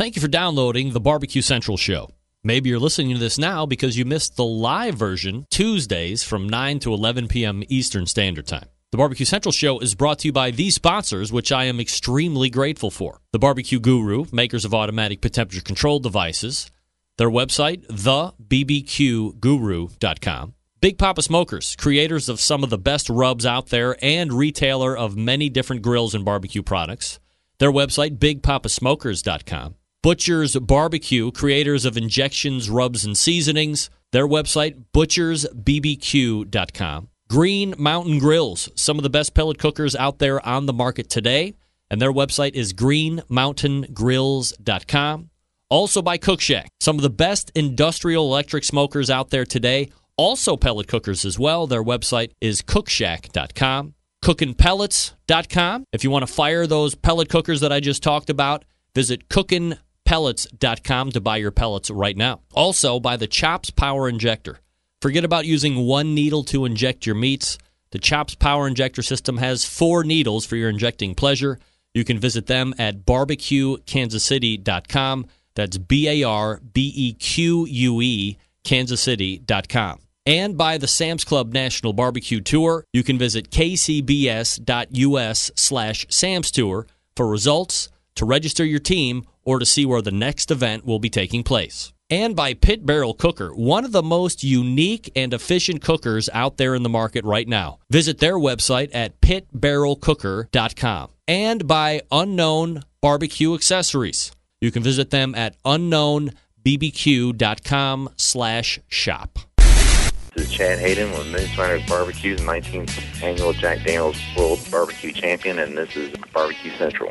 Thank you for downloading the Barbecue Central show. Maybe you're listening to this now because you missed the live version Tuesdays from 9 to 11 p.m. Eastern Standard Time. The Barbecue Central show is brought to you by these sponsors, which I am extremely grateful for. The Barbecue Guru, makers of automatic temperature control devices. Their website, thebbqguru.com. Big Papa Smokers, creators of some of the best rubs out there and retailer of many different grills and barbecue products. Their website, bigpapasmokers.com. Butcher's Barbecue, creators of injections, rubs, and seasonings. Their website, butchersbbq.com. Green Mountain Grills, some of the best pellet cookers out there on the market today. And their website is greenmountaingrills.com. Also by Cook Shack, some of the best industrial electric smokers out there today. Also pellet cookers as well. Their website is cookshack.com. Cookinpellets.com. If you want to fire those pellet cookers that I just talked about, visit cookin pellets.com to buy your pellets right now. Also, by the Chops Power Injector. Forget about using one needle to inject your meats. The Chops Power Injector system has four needles for your injecting pleasure. You can visit them at barbecuekansascity.com. That's B A R B E Q U E, kansascity.com. And by the Sam's Club National Barbecue Tour, you can visit kcbs.us slash Sam's Tour for results, to register your team, or to see where the next event will be taking place. And by Pit Barrel Cooker, one of the most unique and efficient cookers out there in the market right now. Visit their website at pitbarrelcooker.com. And by Unknown Barbecue Accessories. You can visit them at unknownbbq.com slash shop. This is Chad Hayden with Moonshiner Barbecue's 19th annual Jack Daniels World Barbecue Champion, and this is Barbecue Central.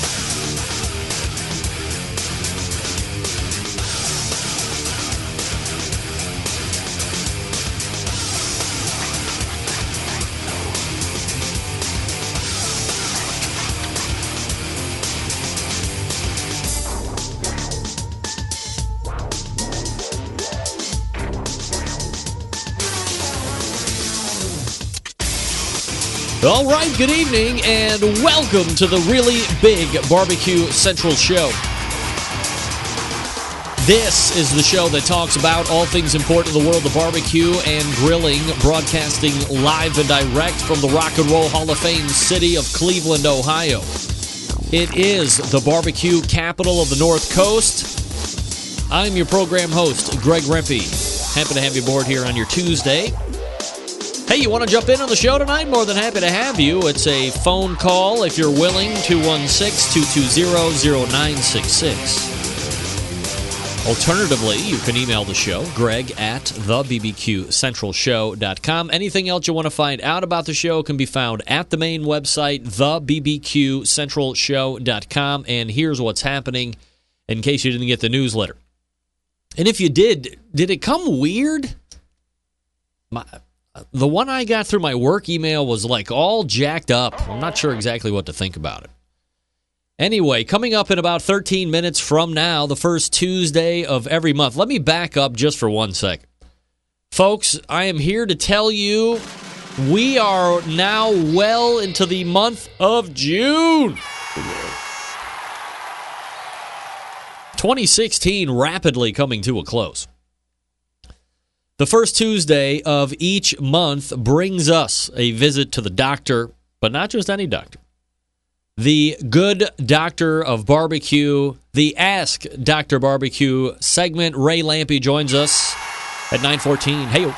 All right, good evening and welcome to the really big Barbecue Central show. This is the show that talks about all things important in the world of barbecue and grilling, broadcasting live and direct from the Rock and Roll Hall of Fame city of Cleveland, Ohio. It is the barbecue capital of the North Coast. I'm your program host, Greg Rempe. Happy to have you aboard here on your Tuesday. Hey, you want to jump in on the show tonight? More than happy to have you. It's a phone call if you're willing 216 220 0966. Alternatively, you can email the show, greg at thebbqcentralshow.com. Anything else you want to find out about the show can be found at the main website, thebbqcentralshow.com. And here's what's happening in case you didn't get the newsletter. And if you did, did it come weird? My, the one I got through my work email was like all jacked up. I'm not sure exactly what to think about it. Anyway, coming up in about 13 minutes from now, the first Tuesday of every month. Let me back up just for one second. Folks, I am here to tell you we are now well into the month of June. 2016 rapidly coming to a close. The first Tuesday of each month brings us a visit to the doctor, but not just any doctor. The good doctor of barbecue, the Ask Dr. Barbecue segment. Ray Lampe joins us at 914. Hey.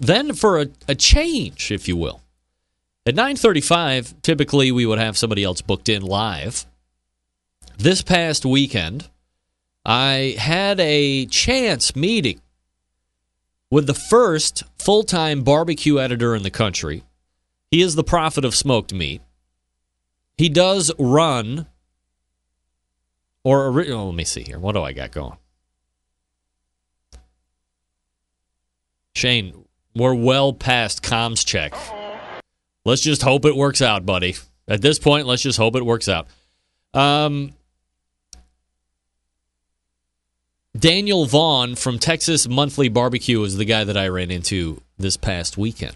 Then for a, a change, if you will. At 935, typically we would have somebody else booked in live. This past weekend, I had a chance meeting with the first full time barbecue editor in the country. He is the prophet of smoked meat. He does run, or oh, let me see here. What do I got going? Shane, we're well past comms check. Let's just hope it works out, buddy. At this point, let's just hope it works out. Um, Daniel Vaughn from Texas Monthly Barbecue is the guy that I ran into this past weekend.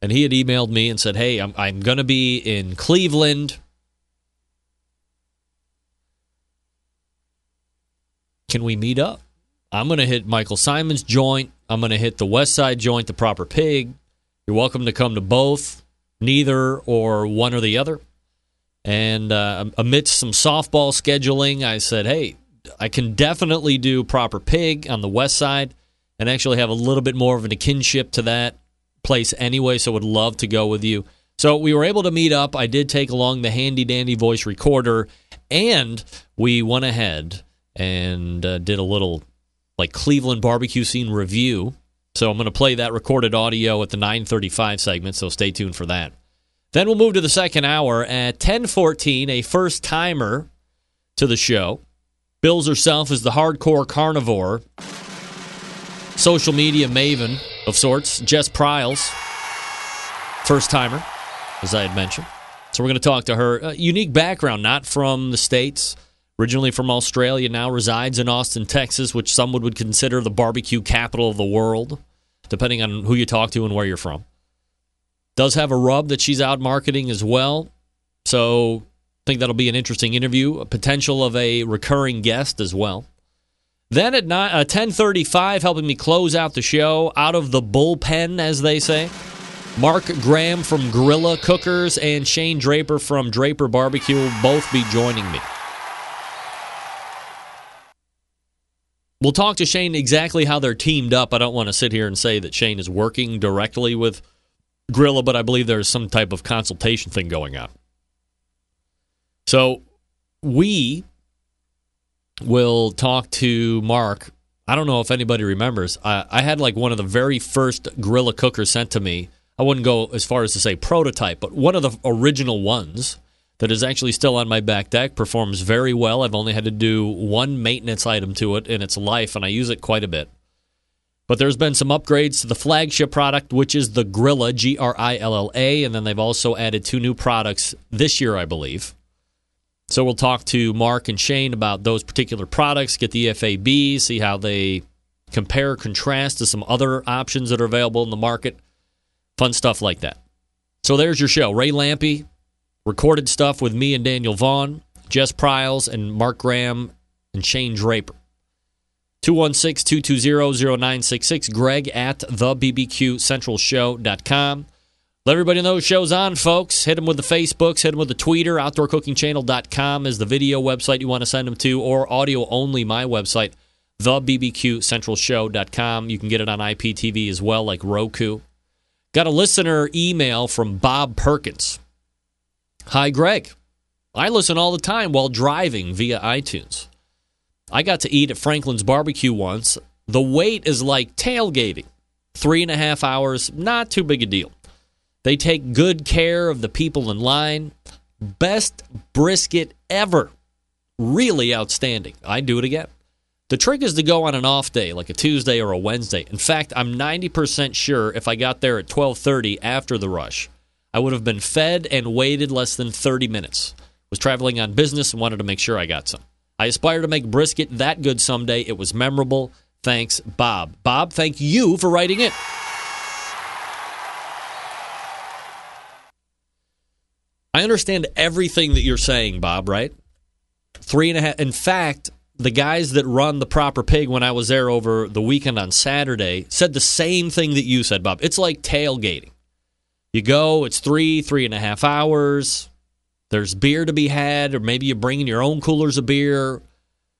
And he had emailed me and said, Hey, I'm, I'm going to be in Cleveland. Can we meet up? I'm going to hit Michael Symon's joint. I'm going to hit the West Side joint, the proper pig. You're welcome to come to both, neither or one or the other. And uh, amidst some softball scheduling, I said, Hey, I can definitely do proper pig on the west side and actually have a little bit more of a kinship to that place anyway, so would love to go with you. So we were able to meet up. I did take along the handy dandy voice recorder, and we went ahead and uh, did a little like Cleveland barbecue scene review. So I'm going to play that recorded audio at the 9:35 segment. So stay tuned for that. Then we'll move to the second hour at 10:14. A first timer to the show bills herself as the hardcore carnivore, social media maven of sorts, Jess Pryles, first timer, as I had mentioned. So we're going to talk to her. Uh, unique background, not from the States, originally from Australia, now resides in Austin, Texas, which some would consider the barbecue capital of the world, depending on who you talk to and where you're from. Does have a rub that she's out marketing as well. So think that'll be an interesting interview, a potential of a recurring guest as well. Then at 9, uh, 10:35, helping me close out the show, out of the bullpen, as they say, Mark Graham from Grilla Cookers and Shane Draper from Draper Barbecue will both be joining me. We'll talk to Shane exactly how they're teamed up. I don't want to sit here and say that Shane is working directly with Grilla, but I believe there's some type of consultation thing going on. So we will talk to Mark. I don't know if anybody remembers. I, I had like one of the very first Grilla cookers sent to me. I wouldn't go as far as to say prototype, but one of the original ones that is actually still on my back deck performs very well. I've only had to do one maintenance item to it in its life, and I use it quite a bit. But there's been some upgrades to the flagship product, which is the Grilla, G R I L L A, and then they've also added two new products this year, I believe. So we'll talk to Mark and Shane about those particular products, get the FAB, see how they compare, contrast to some other options that are available in the market. Fun stuff like that. So there's your show. Ray Lampe, recorded stuff with me and Daniel Vaughn, Jess Pryles, and Mark Graham and Shane Draper. 216 220 0966, greg at thebbqcentralshow.com. Let everybody know show's on, folks. Hit them with the Facebooks, hit them with the Twitter. OutdoorCookingChannel.com is the video website you want to send them to, or audio only, my website, thebbqcentralshow.com. You can get it on IPTV as well, like Roku. Got a listener email from Bob Perkins. Hi, Greg. I listen all the time while driving via iTunes. I got to eat at Franklin's Barbecue once. The wait is like tailgating. Three and a half hours, not too big a deal. They take good care of the people in line. Best brisket ever. Really outstanding. I'd do it again. The trick is to go on an off day, like a Tuesday or a Wednesday. In fact, I'm 90% sure if I got there at 12:30 after the rush, I would have been fed and waited less than 30 minutes. Was traveling on business and wanted to make sure I got some. I aspire to make brisket that good someday. It was memorable. Thanks, Bob. Bob, thank you for writing it. I understand everything that you're saying, Bob, right? Three and a half. In fact, the guys that run the proper pig when I was there over the weekend on Saturday said the same thing that you said, Bob. It's like tailgating. You go, it's three, three and a half hours. There's beer to be had, or maybe you're bringing your own coolers of beer.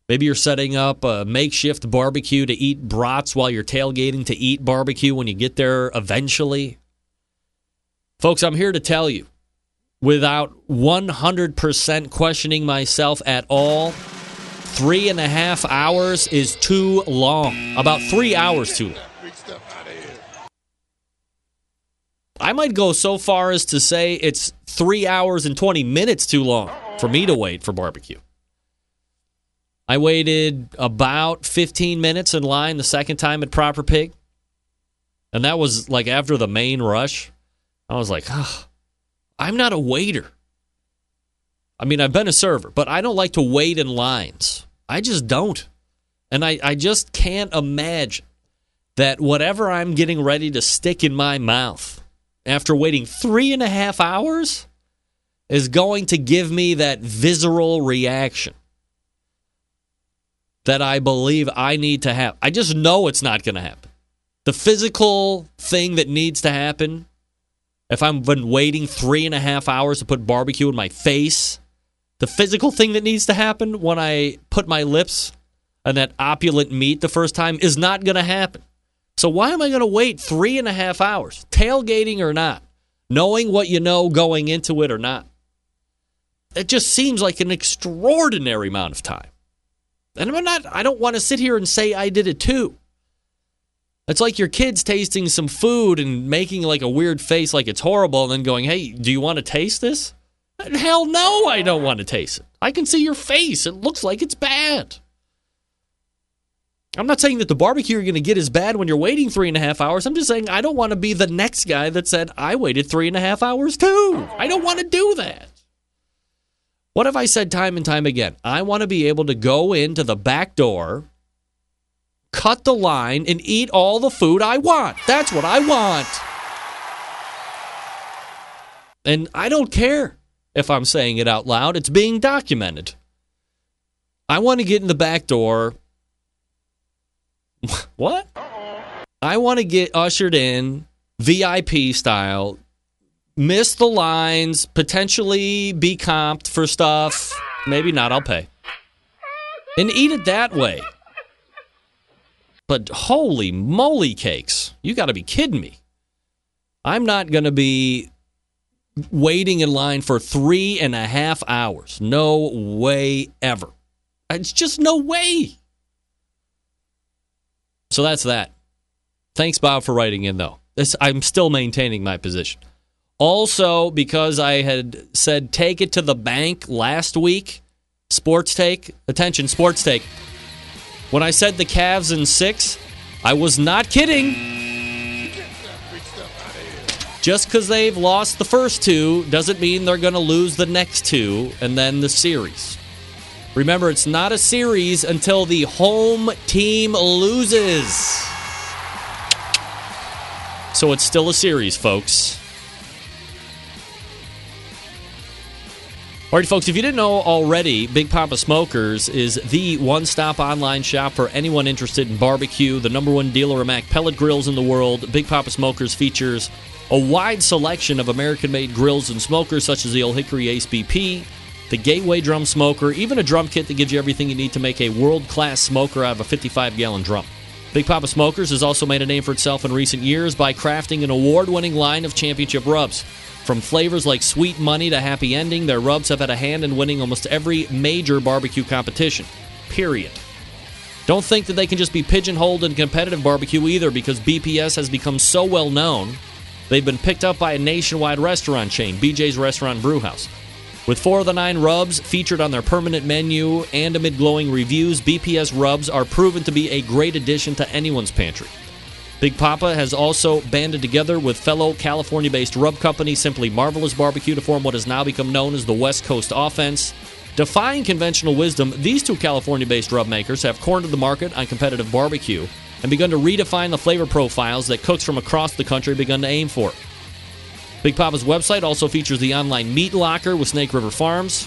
Maybe you're setting up a makeshift barbecue to eat brats while you're tailgating to eat barbecue when you get there eventually. Folks, I'm here to tell you without 100% questioning myself at all, three and a half hours is too long. About three hours too long. I might go so far as to say it's three hours and 20 minutes too long for me to wait for barbecue. I waited about 15 minutes in line the second time at Proper Pig. And that was like after the main rush. I was like, oh, I'm not a waiter. I mean, I've been a server, but I don't like to wait in lines. I just don't. And I, I just can't imagine that whatever I'm getting ready to stick in my mouth after waiting three and a half hours is going to give me that visceral reaction that I believe I need to have. I just know it's not going to happen. The physical thing that needs to happen, if I've been waiting three and a half hours to put barbecue in my face, the physical thing that needs to happen when I put my lips on that opulent meat the first time is not going to happen. So why am I going to wait three and a half hours, tailgating or not, knowing what you know going into it or not? It just seems like an extraordinary amount of time. And I'm not, I don't want to sit here and say I did it too. It's like your kids tasting some food and making like a weird face like it's horrible and then going, hey, do you want to taste this? Hell no, I don't want to taste it. I can see your face. It looks like it's bad. I'm not saying that the barbecue you're going to get is bad when you're waiting three and a half hours. I'm just saying I don't want to be the next guy that said, I waited three and a half hours too. I don't want to do that. What have I said time and time again? I want to be able to go into the back door, cut the line, and eat all the food I want. That's what I want. And I don't care if I'm saying it out loud, it's being documented. I want to get in the back door. What? I want to get ushered in VIP style, miss the lines, potentially be comped for stuff. Maybe not, I'll pay. And eat it that way. But holy moly cakes. You got to be kidding me. I'm not going to be waiting in line for three and a half hours. No way ever. It's just no way. So that's that. Thanks, Bob, for writing in, though. This, I'm still maintaining my position. Also, because I had said take it to the bank last week, sports take, attention, sports take. When I said the Cavs in six, I was not kidding. Just because they've lost the first two doesn't mean they're going to lose the next two and then the series. Remember, it's not a series until the home team loses. So it's still a series, folks. All right, folks, if you didn't know already, Big Papa Smokers is the one stop online shop for anyone interested in barbecue, the number one dealer of MAK pellet grills in the world. Big Papa Smokers features a wide selection of American made grills and smokers, such as the Old Hickory Ace BP, the Gateway Drum Smoker, even a drum kit that gives you everything you need to make a world class smoker out of a 55 gallon drum. Big Papa Smokers has also made a name for itself in recent years by crafting an award winning line of championship rubs. From flavors like Sweet Money to Happy Ending, their rubs have had a hand in winning almost every major barbecue competition. Period. Don't think that they can just be pigeonholed in competitive barbecue either because BPS has become so well known. They've been picked up by a nationwide restaurant chain, BJ's Restaurant Brewhouse. With four of the nine rubs featured on their permanent menu and amid glowing reviews, BPS rubs are proven to be a great addition to anyone's pantry. Big Papa has also banded together with fellow California based rub company Simply Marvelous Barbecue to form what has now become known as the West Coast Offense. Defying conventional wisdom, these two California based rub makers have cornered the market on competitive barbecue and begun to redefine the flavor profiles that cooks from across the country begun to aim for. Big Papa's website also features the online meat locker with Snake River Farms,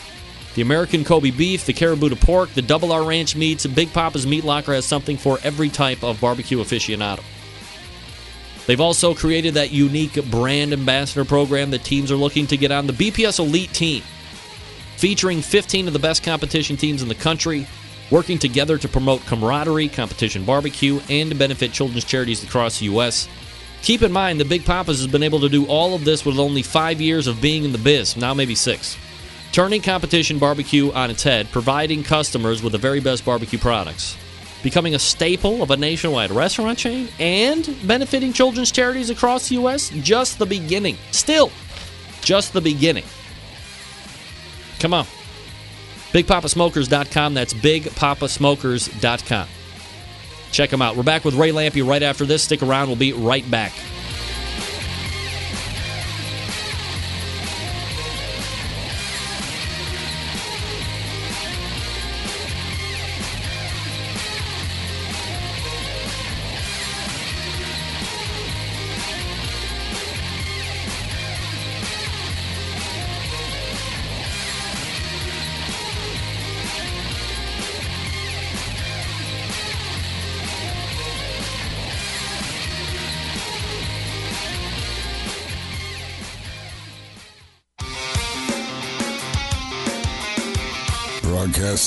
the American Kobe beef, the Kurobuta pork, the Double R Ranch meats. Big Papa's Meat Locker has something for every type of barbecue aficionado. They've also created that unique brand ambassador program that teams are looking to get on the BPS Elite Team, featuring 15 of the best competition teams in the country, working together to promote camaraderie, competition barbecue, and to benefit children's charities across the U.S. Keep in mind that Big Papa's has been able to do all of this with only five years of being in the biz, now maybe six. Turning competition barbecue on its head, providing customers with the very best barbecue products becoming a staple of a nationwide restaurant chain, and benefiting children's charities across the U.S. Just the beginning. Still, just the beginning. Come on. BigPapaSmokers.com. That's BigPapaSmokers.com. Check them out. We're back with Ray Lampe right after this. Stick around. We'll be right back.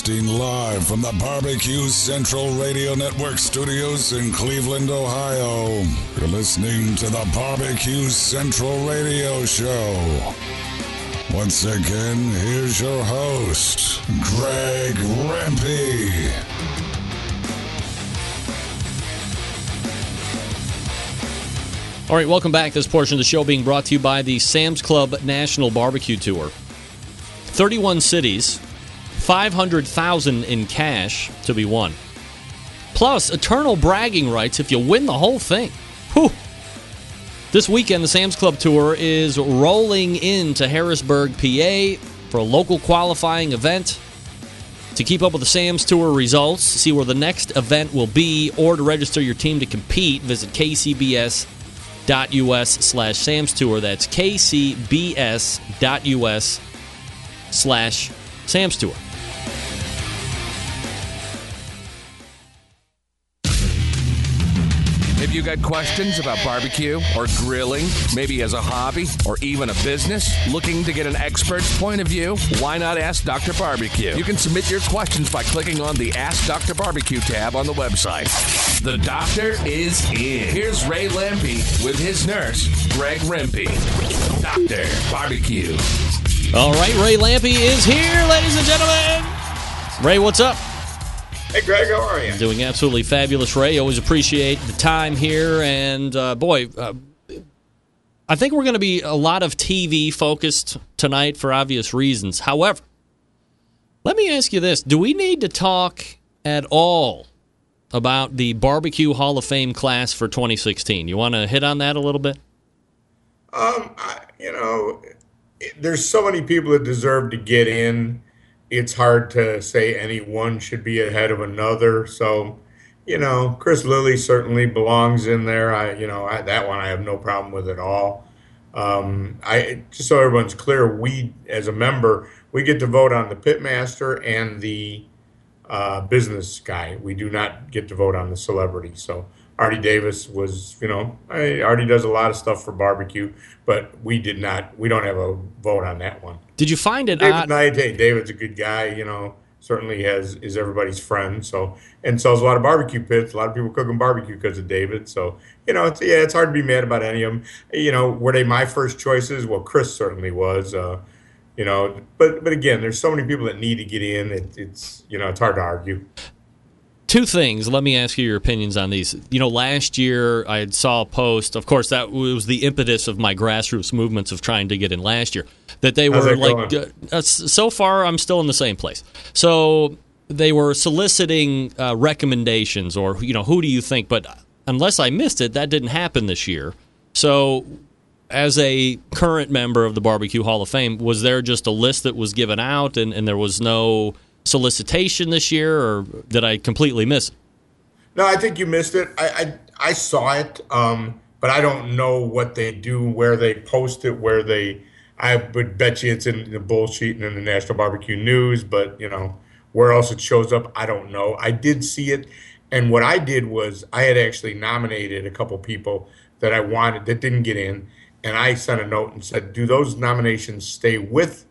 Broadcasting live from the Barbecue Central Radio Network studios in Cleveland, Ohio. You're listening to the Barbecue Central Radio Show. Once again, here's your host, Greg Rempe. All right, welcome back. This portion of the show being brought to you by the Sam's Club National Barbecue Tour. 31 cities, 500,000 in cash to be won. Plus, eternal bragging rights if you win the whole thing. Whew. This weekend, the Sam's Club Tour is rolling into Harrisburg, PA for a local qualifying event. To keep up with the Sam's Tour results, see where the next event will be, or to register your team to compete, visit kcbs.us slash Sam's Tour. That's kcbs.us slash Sam's Tour. Have you got questions about barbecue or grilling, maybe as a hobby or even a business? Looking to get an expert's point of view? Why not ask Dr. Barbecue? You can submit your questions by clicking on the Ask Dr. Barbecue tab on the website. The doctor is in. Here's Ray Lampe with his nurse, Greg Rempe. Dr. Barbecue. All right, Ray Lampe is here, ladies and gentlemen. Ray, what's up? Hey, Greg, how are you? Doing absolutely fabulous, Ray. Always appreciate the time here. And uh, boy, uh, I think we're going to be a lot of TV focused tonight for obvious reasons. However, let me ask you this Do we need to talk at all about the Barbecue Hall of Fame class for 2016? You want to hit on that a little bit? Um, I, you know, there's so many people that deserve to get in it's hard to say any one should be ahead of another. So, you know, Chris Lilly certainly belongs in there. I, you know, I, that one I have no problem with at all. Um, I just so everyone's clear, we as a member we get to vote on the pitmaster and the uh, business guy. We do not get to vote on the celebrity. So Ardie Davis was, you know, I, Artie does a lot of stuff for barbecue, but we did not. We don't have a vote on that one. Did you find it David odd? Hey, David's a good guy. You know, certainly has is everybody's friend. So and sells a lot of barbecue pits. A lot of people cooking barbecue because of David. So you know, it's, yeah, it's hard to be mad about any of them. You know, were they my first choices? Well, Chris certainly was. Uh, you know, but but again, there's so many people that need to get in. It, it's you know, it's hard to argue two things. Let me ask you your opinions on these. You know, last year I saw a post. Of course, that was the impetus of my grassroots movements of trying to get in last year. That they were like, uh, uh, so far I'm still in the same place. So they were soliciting uh, recommendations, or you know, who do you think? But unless I missed it, that didn't happen this year. So. As a current member of the Barbecue Hall of Fame, was there just a list that was given out and, and there was no solicitation this year, or did I completely miss it? No, I think you missed it. I I, I saw it, um, but I don't know what they do, where they post it, where they. I would bet you it's in the Bullsheet and in the National Barbecue News, but you know where else it shows up, I don't know. I did see it, and what I did was I had actually nominated a couple people that I wanted that didn't get in, and I sent a note and said, "Do those nominations stay with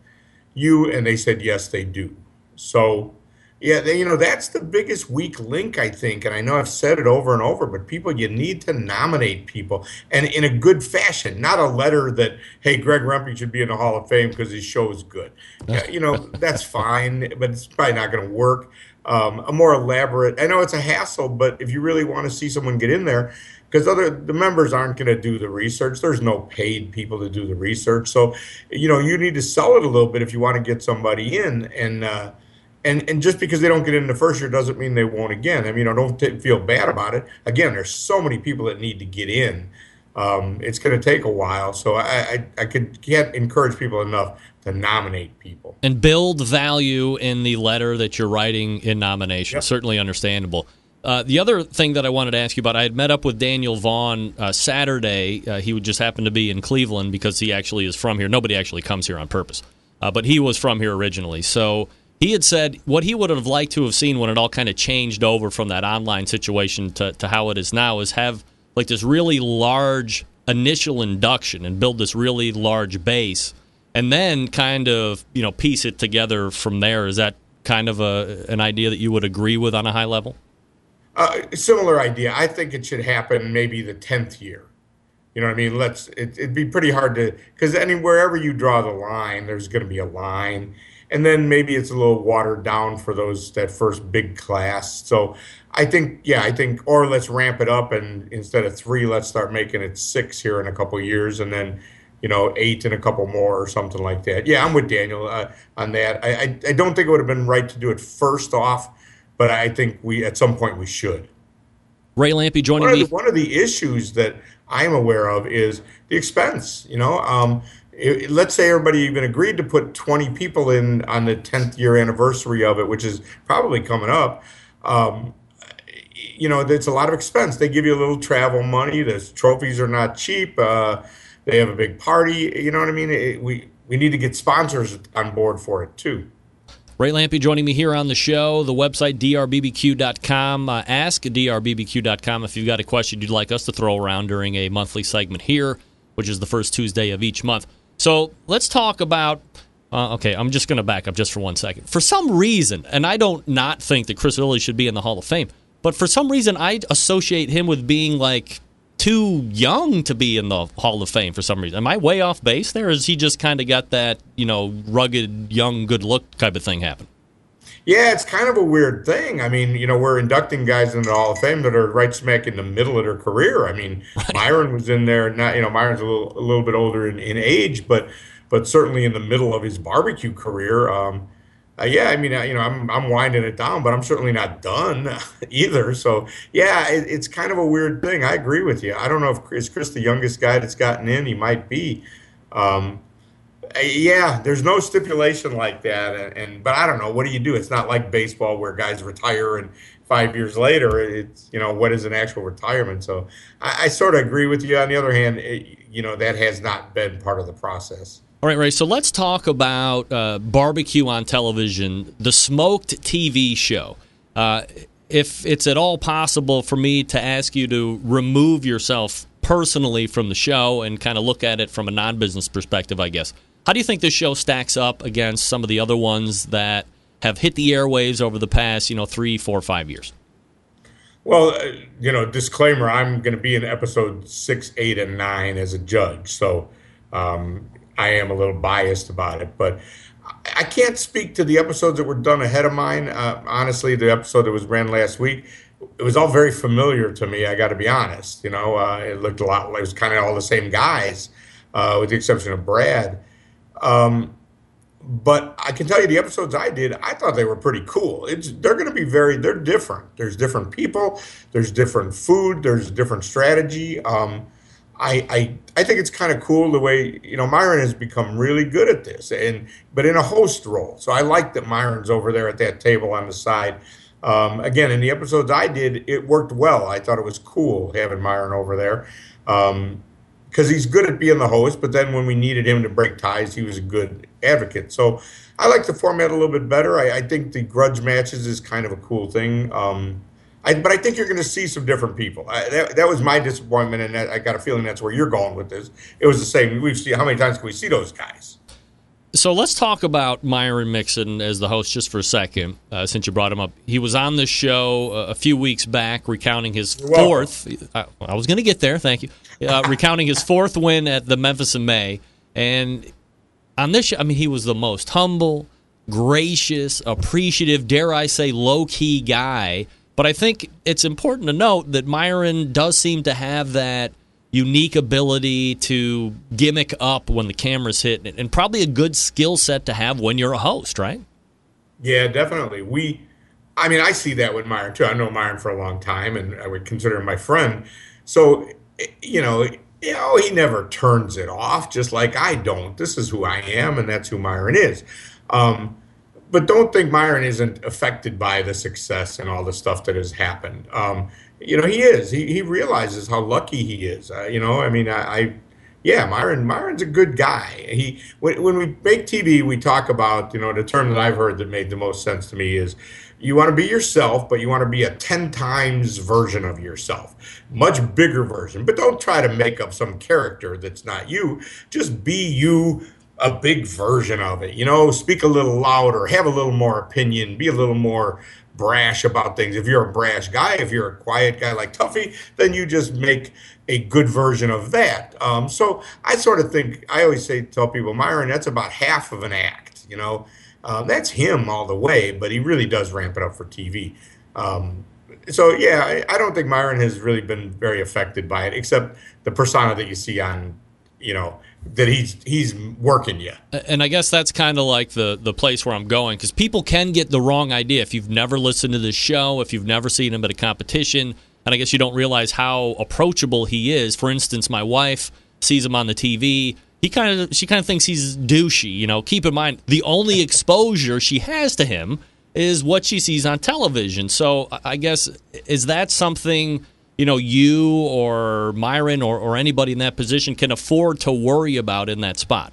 you?" And they said, "Yes, they do." So, yeah, they, you know, that's the biggest weak link, I think. And I know I've said it over and over, but people, you need to nominate people and in a good fashion, not a letter that, hey, Greg Rempe should be in the Hall of Fame because his show is good. you know, that's fine, but it's probably not going to work. Um, a more elaborate, I know it's a hassle, but if you really want to see someone get in there, because other the members aren't going to do the research. There's no paid people to do the research, so you know you need to sell it a little bit if you want to get somebody in. And uh, and and just because they don't get in the first year doesn't mean they won't again. I mean, I don't t- feel bad about it. Again, there's so many people that need to get in. Um, it's going to take a while, so I, I, I could can't encourage people enough to nominate people and build value in the letter that you're writing in nomination. Yep. Certainly understandable. Uh, the other thing that I wanted to ask you about, I had met up with Daniel Vaughn uh, Saturday. Uh, he would just happen to be in Cleveland because he actually is from here. Nobody actually comes here on purpose, uh, but he was from here originally. So he had said what he would have liked to have seen when it all kind of changed over from that online situation to, to how it is now is have like this really large initial induction and build this really large base and then kind of you know piece it together from there is that kind of a an idea that you would agree with on a high level? Uh, similar idea. I think it should happen maybe the tenth year. You know what I mean? Let's. It, would be pretty hard to because any wherever you draw the line, there's going to be a line, and then maybe it's a little watered down for those that first big class. So I think, yeah, I think, or let's ramp it up and instead of three, let's start making it six here in a couple years, and then you know eight and a couple more or something like that. Yeah, I'm with Daniel uh, on that. I, I I don't think it would have been right to do it first off, but I think we at some point we should. Ray Lampe joining one me. The, one of the issues that I'm aware of is the expense. You know, um, it, let's say everybody even agreed to put 20 people in on the 10th year anniversary of it, which is probably coming up. Um, you know, it's a lot of expense. They give you a little travel money. The trophies are not cheap. Uh, they have a big party. You know what I mean? It, we we need to get sponsors on board for it too. Ray Lampe joining me here on the show. The website, drbbq.com. Uh, ask drbbq.com if you've got a question you'd like us to throw around during a monthly segment here, which is the first Tuesday of each month. So let's talk about. Uh, okay, I'm just going to back up just for one second. For some reason, and I don't not think that Chris Lilly should be in the Hall of Fame, but for some reason I associate him with being like too young to be in the Hall of Fame for some reason. Am I way off base there? Has he just kind of got that, you know, rugged, young, good look type of thing happen? Yeah, it's kind of a weird thing. I mean, you know, we're inducting guys into the Hall of Fame that are right smack in the middle of their career. I mean. Myron was in there. Not, you know, Myron's a little a little bit older in, in age, but but certainly in the middle of his barbecue career. Um, uh, yeah, I mean, uh, you know, I'm I'm winding it down, but I'm certainly not done either. So yeah, it, it's kind of a weird thing. I agree with you. I don't know if is Chris the youngest guy that's gotten in. He might be. Um, yeah, there's no stipulation like that, and, and, but I don't know. What do you do? It's not like baseball where guys retire and five years later, it's you know what is an actual retirement. So I, I sort of agree with you. On the other hand, it, you know that has not been part of the process. All right, Ray. So let's talk about uh, barbecue on television, the smoked TV show. Uh, if it's at all possible for me to ask you to remove yourself personally from the show and kind of look at it from a non-business perspective, I guess. How do you think this show stacks up against some of the other ones that have hit the airwaves over the past, you know, three, four, five years? Well, uh, you know, disclaimer: I'm going to be in episode six, eight, and nine as a judge, so um, I am a little biased about it, but I can't speak to the episodes that were done ahead of mine. Uh, honestly, the episode that was ran last week, it was all very familiar to me. I got to be honest. You know, uh, it looked a lot. Like it was kind of all the same guys, uh, with the exception of Brad. Um, but I can tell you the episodes I did, I thought they were pretty cool. It's they're going to be very they're different. There's different people. There's different food. There's different strategy. Um, I, I I think it's kind of cool the way you know Myron has become really good at this, and but in a host role. So I like that Myron's over there at that table on the side. Um, again, in the episodes I did, it worked well. I thought it was cool having Myron over there because he's good at being the host. But then when we needed him to break ties, he was a good advocate. So I like the format a little bit better. I, I think the grudge matches is kind of a cool thing. Um, I, but I think you're going to see some different people. I, that, that was my disappointment, and that, I got a feeling that's where you're going with this. It was the same. We've seen how many times can we see those guys? So let's talk about Myron Mixon as the host just for a second, uh, since you brought him up. He was on the show uh, a few weeks back, recounting his fourth. Uh, I was going to get there. Thank you. Uh, recounting his fourth win at the Memphis in May, and on this show, I mean, he was the most humble, gracious, appreciative, dare I say, low key guy but I think it's important to note that Myron does seem to have that unique ability to gimmick up when the camera's hit, and probably a good skill set to have when you're a host, right? Yeah, definitely. We, I mean, I see that with Myron too. I know Myron for a long time, and I would consider him my friend. So, you know, you know, he never turns it off, just like I don't. This is who I am, and that's who Myron is. Um, but don't think Myron isn't affected by the success and all the stuff that has happened. Um, you know, he is. He, he realizes how lucky he is. Uh, you know, I mean, I, I, yeah, Myron. Myron's a good guy. He when, when we make TV, we talk about you know the term that I've heard that made the most sense to me is you want to be yourself, but you want to be a 10 times version of yourself, much bigger version. But don't try to make up some character that's not you. Just be you a big version of it. You know, speak a little louder, have a little more opinion, be a little more brash about things. If you're a brash guy, if you're a quiet guy like Tuffy, then you just make a good version of that. Um, so I sort of think I always say tell people Myron, that's about half of an act. You know, uh, that's him all the way, but he really does ramp it up for TV. Um, so yeah, I, I, don't think Myron has really been very affected by it, except the persona that you see on, you know, that he's he's working you. And I guess that's kind of like the the place where I'm going because people can get the wrong idea if you've never listened to this show, if you've never seen him at a competition, and I guess you don't realize how approachable he is. For instance, my wife sees him on the TV. He kind of she kind of thinks he's douchey. You know, keep in mind the only exposure she has to him is what she sees on television. So I guess is that something you know you or Myron or, or anybody in that position can afford to worry about in that spot?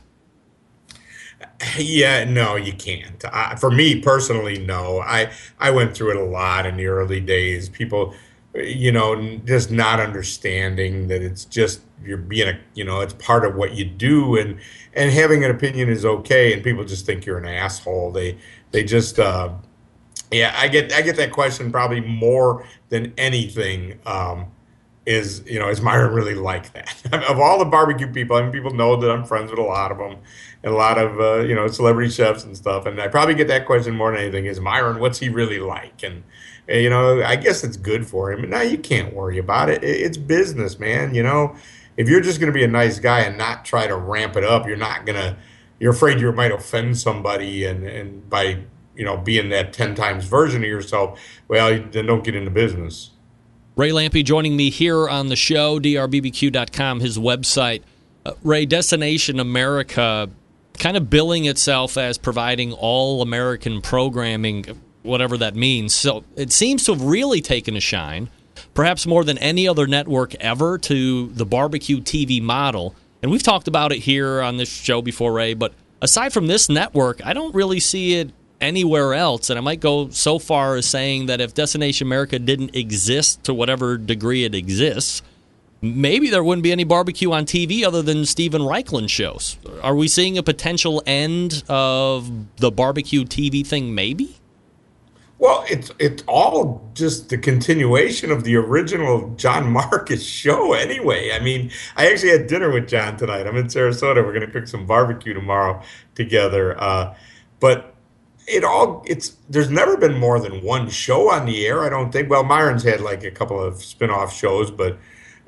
Yeah, no, you can't. Uh, for me personally, no. I I went through it a lot in the early days. People, you know, just not understanding that it's just you're being a, you know, it's part of what you do, and and having an opinion is okay. And people just think you're an asshole. They they just uh, yeah, I get I get that question probably more than anything. Um, is you know is Myron really like that? of all the barbecue people, I mean, people know that I'm friends with a lot of them, and a lot of uh, you know celebrity chefs and stuff. And I probably get that question more than anything: is Myron what's he really like? And you know, I guess it's good for him. Now you can't worry about it. It's business, man. You know, if you're just going to be a nice guy and not try to ramp it up, you're not gonna. You're afraid you might offend somebody, and and by you know, being that 10 times version of yourself, well, then don't get into business. Ray Lampe joining me here on the show, drbbq.com, his website. Uh, Ray, Destination America kind of billing itself as providing all American programming, whatever that means. So it seems to have really taken a shine, perhaps more than any other network ever, to the barbecue TV model. And we've talked about it here on this show before, Ray, but aside from this network, I don't really see it anywhere else. And I might go so far as saying that if Destination America didn't exist to whatever degree it exists, maybe there wouldn't be any barbecue on TV other than Steven Raichlen shows. Are we seeing a potential end of the barbecue TV thing? Maybe. Well, it's it's all just the continuation of the original John Markus show. Anyway, I mean, I actually had dinner with John tonight. I'm in Sarasota. We're going to cook some barbecue tomorrow together. Uh, but it all it's there's never been more than one show on the air i don't think. Well myron's had like a couple of spin-off shows but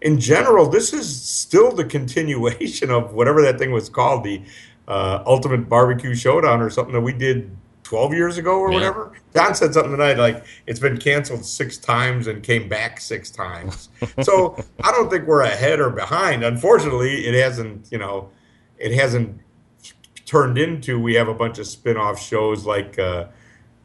in general this is still the continuation of whatever that thing was called the uh, ultimate barbecue showdown or something that we did 12 years ago or yeah. whatever. John said something tonight like it's been canceled six times and came back six times. So i don't think we're ahead or behind. Unfortunately it hasn't you know it hasn't turned into we have a bunch of spin-off shows like uh,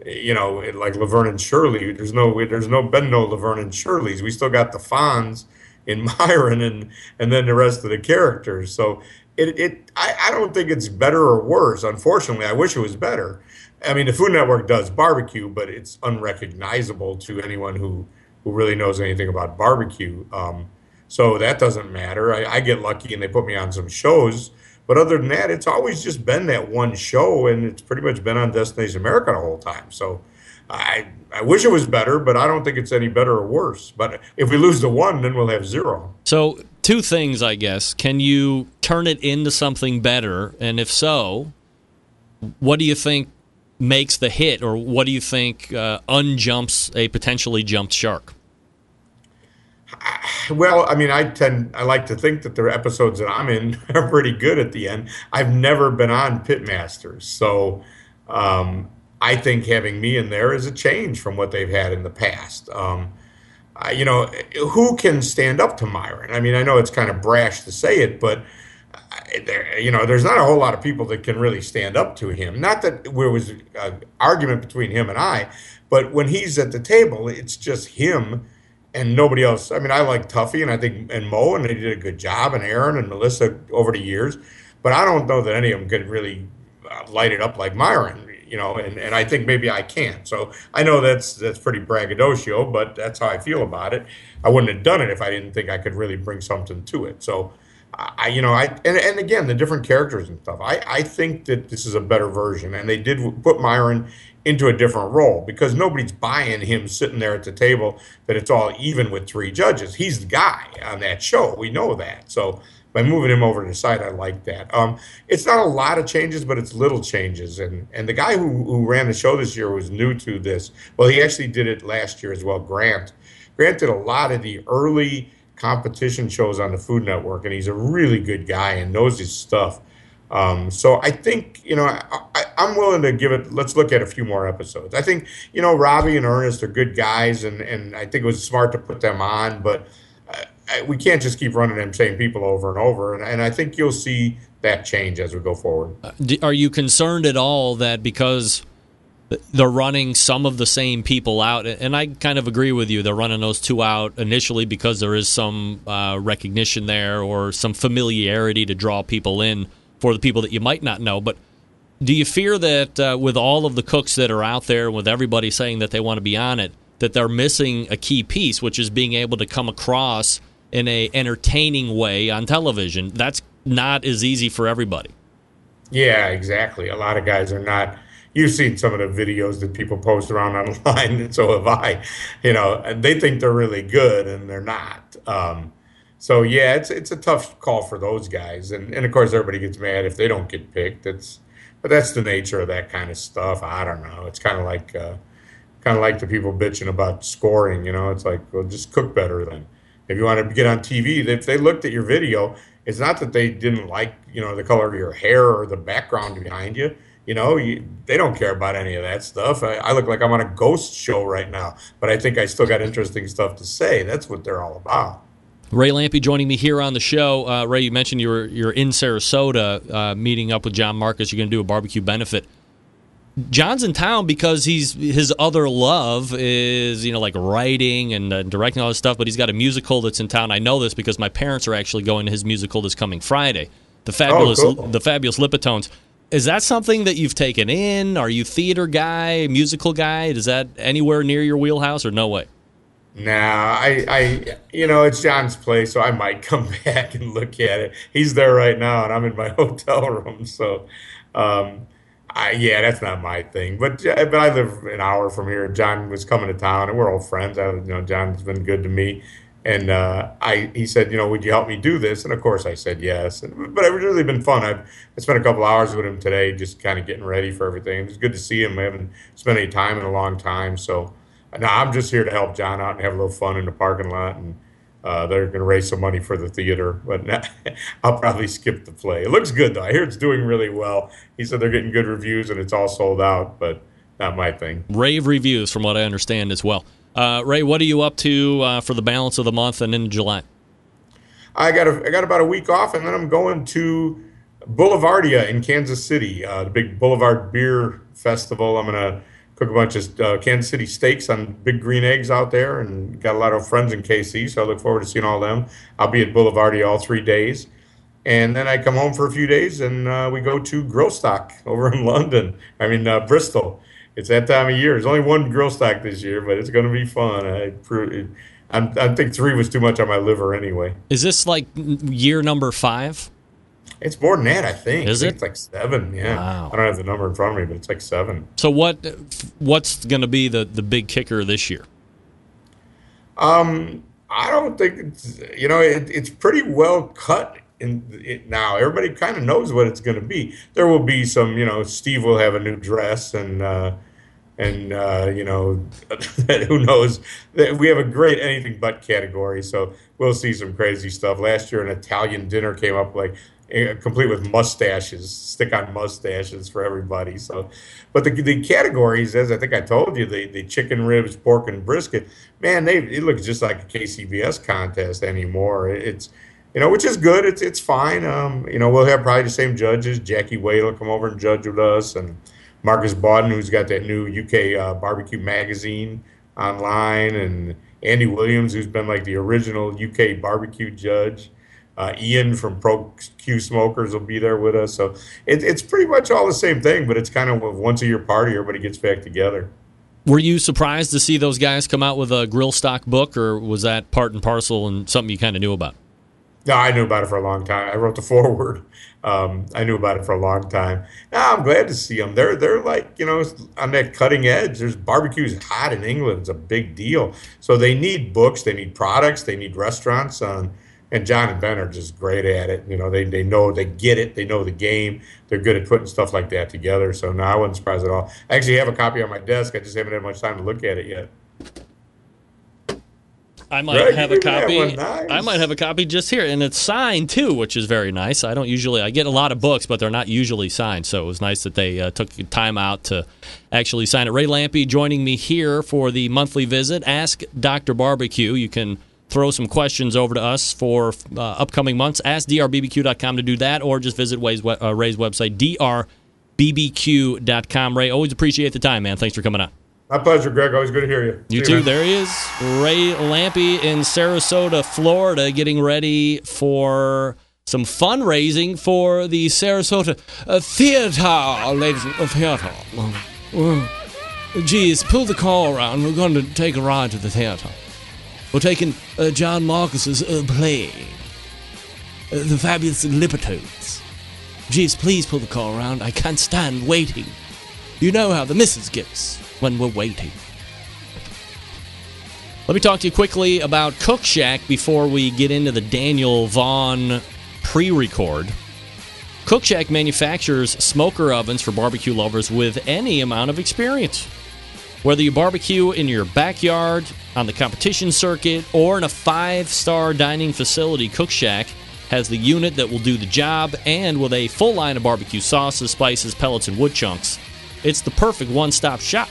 you know like Laverne and Shirley. There's no there's no been no Laverne and Shirley's. We still got the Fonz in Myron and and then the rest of the characters. So it it I, I don't think it's better or worse. Unfortunately, I wish it was better. I mean, the Food Network does barbecue, but it's unrecognizable to anyone who who really knows anything about barbecue. Um, so that doesn't matter. I, I, get lucky and they put me on some shows but other than that, it's always just been that one show, and it's pretty much been on Destination America the whole time. So I I wish it was better, but I don't think it's any better or worse. But if we lose the one, then we'll have zero. So two things, I guess. Can you turn it into something better? And if so, what do you think makes the hit, or what do you think uh, unjumps a potentially jumped shark? Well, I mean, I tend I like to think that the episodes that I'm in are pretty good at the end. I've never been on Pitmasters, so um, I think having me in there is a change from what they've had in the past. Um, I, you know, who can stand up to Myron? I mean, I know it's kind of brash to say it, but there, you know, there's not a whole lot of people that can really stand up to him. Not that there was an argument between him and I, but when he's at the table, it's just him and nobody else. I mean, I like Tuffy and I think and Mo and they did a good job and Aaron and Melissa over the years, but I don't know that any of them could really uh, light it up like Myron. You know, and, and I think maybe I can. So I know that's that's pretty braggadocio, but that's how I feel about it. I wouldn't have done it if I didn't think I could really bring something to it. So I, you know, I and, and again the different characters and stuff. I, I think that this is a better version, and they did put Myron into a different role because nobody's buying him sitting there at the table that it's all even with three judges. He's the guy on that show. We know that. So by moving him over to the side, I like that. Um, it's not a lot of changes, but it's little changes. And and the guy who, who ran the show this year was new to this. Well, he actually did it last year as well. Grant. Grant did a lot of the early competition shows on the Food Network, and he's a really good guy and knows his stuff. Um, so I think you know I, am willing to give it. Let's look at a few more episodes. I think you know Robbie and Ernest are good guys, and and I think it was smart to put them on, but uh, we can't just keep running them same people over and over. And, and I think you'll see that change as we go forward. Uh, are you concerned at all that because they're running some of the same people out, and I kind of agree with you. They're running those two out initially because there is some uh, recognition there or some familiarity to draw people in for the people that you might not know. But do you fear that uh, with all of the cooks that are out there, with everybody saying that they want to be on it, that they're missing a key piece, which is being able to come across in a entertaining way on television? That's not as easy for everybody. Yeah, exactly. A lot of guys are not. You've seen some of the videos that people post around online, and so have I. You know, and they think they're really good, and they're not. Um, so yeah, it's it's a tough call for those guys, and and of course everybody gets mad if they don't get picked. It's but that's the nature of that kind of stuff. I don't know. It's kind of like uh, kind of like the people bitching about scoring. You know, it's like well, just cook better then. If you want to get on TV, if they looked at your video, it's not that they didn't like you know the color of your hair or the background behind you. You know, you, they don't care about any of that stuff. I, I, look like I'm on a ghost show right now, but I think I still got interesting stuff to say. That's what they're all about. Ray Lampe joining me here on the show. Uh, Ray, you mentioned you were you're in Sarasota uh, meeting up with John Markus. You're going to do a barbecue benefit. John's in town because he's his other love is you know like writing and uh, directing all this stuff. But he's got a musical that's in town. I know this because my parents are actually going to his musical this coming Friday. The fabulous, oh, cool. the fabulous Lipitones. Is that something that you've taken in? Are you theater guy, musical guy? Is that anywhere near your wheelhouse or no way? Nah, I, I, you know, it's John's place, so I might come back and look at it. He's there right now, and I'm in my hotel room, so, um, I, yeah, that's not my thing. But but I live an hour from here. John was coming to town, and we're old friends. I, you know, John's been good to me, and uh, I he said, you know, would you help me do this? And of course, I said yes. And, but it's really been fun. I've I spent a couple hours with him today, just kind of getting ready for everything. It's good to see him. I haven't spent any time in a long time, so now I'm just here to help John out and have a little fun in the parking lot. And uh, they're going to raise some money for the theater, but I'll probably skip the play. It looks good though. I hear it's doing really well. He said they're getting good reviews and it's all sold out, but not my thing. Rave reviews, from what I understand as well. Uh, Ray, what are you up to uh, for the balance of the month and in July? I got a, I got about a week off, and then I'm going to Boulevardia in Kansas City, uh, the big Boulevard Beer Festival. I'm gonna cook a bunch of uh, Kansas City steaks on big green eggs out there, and got a lot of friends in KC, so I look forward to seeing all them. I'll be at Boulevardia all three days, and then I come home for a few days, and uh, we go to Grillstock over in London. I mean uh, Bristol. It's that time of year. There's only one Grillstock this year, but it's going to be fun. I, I'm, I think three was too much on my liver anyway. Is this like year number five? It's more than that, I think. Is I think it? It's like seven. Yeah. Wow. I don't have the number in front of me, but it's like seven. So what? What's going to be the the big kicker this year? Um, I don't think it's you know it, it's pretty well cut in now. Everybody kind of knows what it's going to be. There will be some, you know, Steve will have a new dress and. Uh, and uh, you know who knows we have a great anything but category so we'll see some crazy stuff last year an italian dinner came up like complete with mustaches, stick on mustaches for everybody. So, but the, the categories, as I think I told you, the, the chicken ribs, pork, and brisket, man, they it looks just like a KCBS contest anymore. It's you know, which is good. It's it's fine. Um, you know, we'll have probably the same judges. Jackie Wade will come over and judge with us, and Marcus Bawden, who's got that new UK uh, barbecue magazine online, and Andy Williams, who's been like the original UK barbecue judge. Uh, Ian from Pro Q Smokers will be there with us. So it, it's pretty much all the same thing, but it's kind of once a year party. Everybody gets back together. Were you surprised to see those guys come out with a Grillstock book, or was that part and parcel and something you kind of knew about? No, I knew about it for a long time. I wrote the foreword. Um, I knew about it for a long time. Now I'm glad to see them. They're they're like you know on that cutting edge. There's barbecues hot in England. It's a big deal. So they need books. They need products. They need restaurants. Um, and John and Ben are just great at it. You know, they, they know, they get it, they know the game. They're good at putting stuff like that together. So no, I wasn't surprised at all. I actually have a copy on my desk. I just haven't had much time to look at it yet. I might Greg, have a copy. Nice. I might have a copy just here, and it's signed too, which is very nice. I don't usually. I get a lot of books, but they're not usually signed, so it was nice that they uh, took time out to actually sign it. Ray Lampe joining me here for the monthly visit. Ask Doctor Barbecue. You can throw some questions over to us for uh, upcoming months. Ask drbbq.com to do that, or just visit Ray's, uh, Ray's website, drbbq.com. Ray, always appreciate the time, man. Thanks for coming on. My pleasure, Greg. Always good to hear you. You See too. You, there he is, Ray Lampe in Sarasota, Florida, getting ready for some fundraising for the Sarasota uh, Theater, ladies and theater. Uh, geez, pull the car around. We're going to take a ride to the theater. We're taking uh, John Markus's uh, play, uh, The Fabulous Lipitones. Geez, please pull the car around. I can't stand waiting. You know how the missus gets when we're waiting. Let me talk to you quickly about Cook Shack before we get into the Daniel Vaughn pre record. Cook Shack manufactures smoker ovens for barbecue lovers with any amount of experience. Whether you barbecue in your backyard, on the competition circuit, or in a five star dining facility, Cook Shack has the unit that will do the job and with a full line of barbecue sauces, spices, pellets, and wood chunks. It's the perfect one stop shop.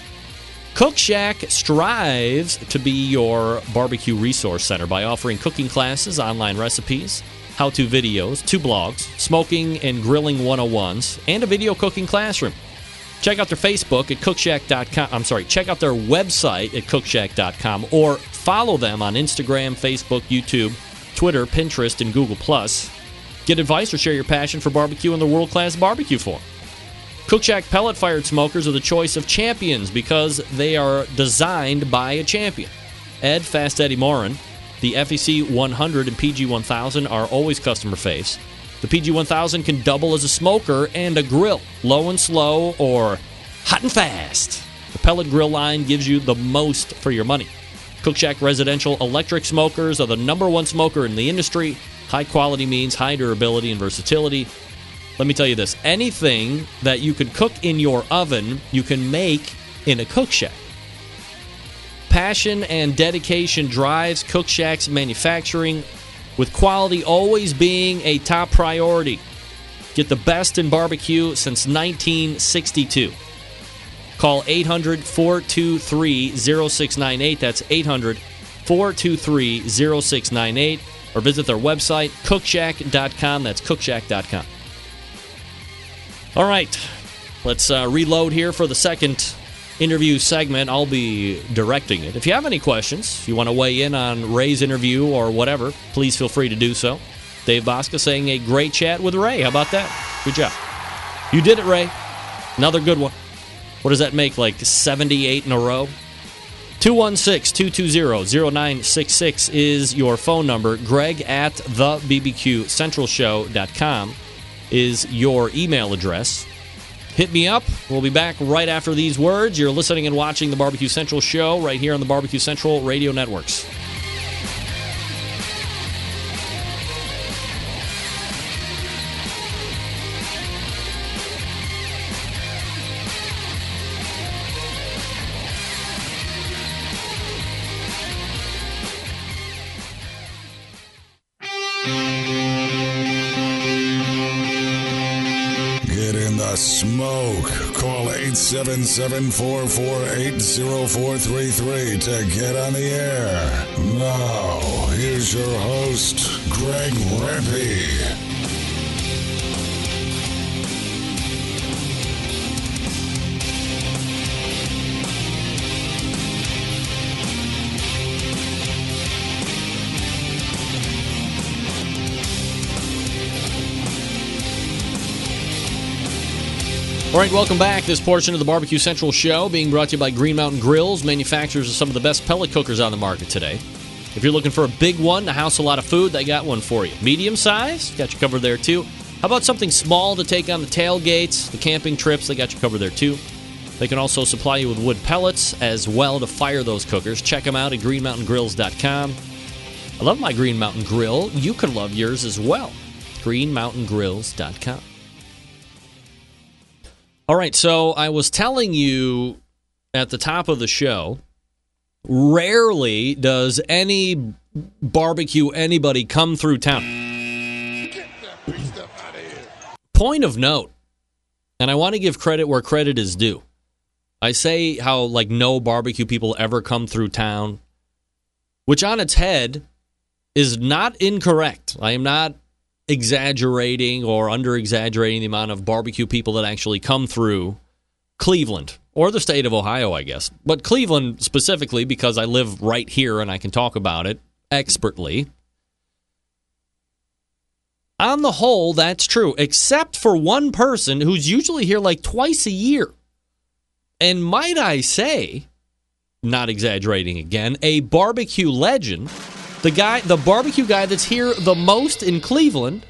Cook Shack strives to be your barbecue resource center by offering cooking classes, online recipes, how to videos, two blogs, smoking and grilling 101s, and a video cooking classroom. Check out their Facebook at cookshack.com. I'm sorry, check out their website at cookshack.com or follow them on Instagram, Facebook, YouTube, Twitter, Pinterest, and Google. Get advice or share your passion for barbecue in the world class barbecue forum. Cook Shack pellet fired smokers are the choice of champions because they are designed by a champion. Ed Fast Eddie Maurin, the FEC 100 and PG 1000 are always customer face. The PG 1000 can double as a smoker and a grill, low and slow or hot and fast. The pellet grill line gives you the most for your money. Cookshack residential electric smokers are the number one smoker in the industry. High quality means high durability and versatility. Let me tell you this anything that you can cook in your oven, you can make in a cook shack. Passion and dedication drives Cookshack's manufacturing with quality always being a top priority. Get the best in barbecue since 1962. Call 800 423 0698. That's 800 423 0698. Or visit their website, cookshack.com. That's cookshack.com. All right, let's uh, reload here for the second interview segment. I'll be directing it. If you have any questions, if you want to weigh in on Ray's interview or whatever, please feel free to do so. Dave Bosca saying a great chat with Ray. How about that? Good job. You did it, Ray. Another good one. What does that make? Like 78 in a row? 216 220 0966 is your phone number. Greg at the BBQ Central Show.com is your email address hit me up. We'll be back right after these words. You're listening and watching the Barbecue Central show right here on the Barbecue Central radio networks. 877-448-0433 to get on the air. Now, here's your host, Greg Rempe. All right, welcome back. This portion of the Barbecue Central show being brought to you by Green Mountain Grills, manufacturers of some of the best pellet cookers on the market today. If you're looking for a big one to house a lot of food, they got one for you. Medium size, got you covered there too. How about something small to take on the tailgates, the camping trips? They got you covered there too. They can also supply you with wood pellets as well to fire those cookers. Check them out at greenmountaingrills.com. I love my Green Mountain Grill. You could love yours as well. greenmountaingrills.com. All right, so I was telling you at the top of the show, rarely does any barbecue anybody come through town. Point of note, and I want to give credit where credit is due. I say how like no barbecue people ever come through town, which on its head is not incorrect. I am not exaggerating or under exaggerating the amount of barbecue people that actually come through Cleveland or the state of Ohio, I guess. But Cleveland specifically because I live right here and I can talk about it expertly. On the whole, that's true, except for one person who's usually here like twice a year. And might I say, not exaggerating again, a barbecue legend. The guy, the barbecue guy that's here the most in Cleveland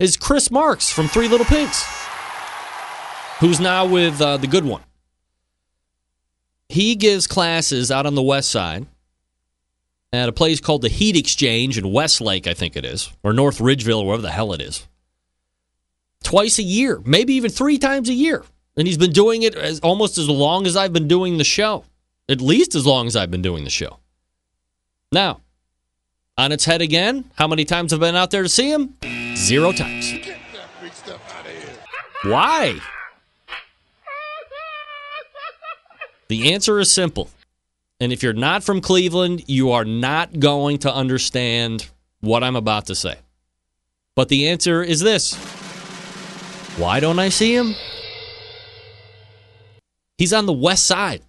is Chris Marks from Three Little Pigs, who's now with uh, the Good One. He gives classes out on the west side at a place called the Heat Exchange in Westlake, I think it is, or North Ridgeville, or wherever the hell it is. Twice a year, maybe even three times a year. And he's been doing it as, almost as long as I've been doing the show, at least as long as I've been doing the show. Now, on its head again, how many times have I been out there to see him? Zero times. Why? The answer is simple. And if you're not from Cleveland, you are not going to understand what I'm about to say. But the answer is this Why don't I see him? He's on the west side.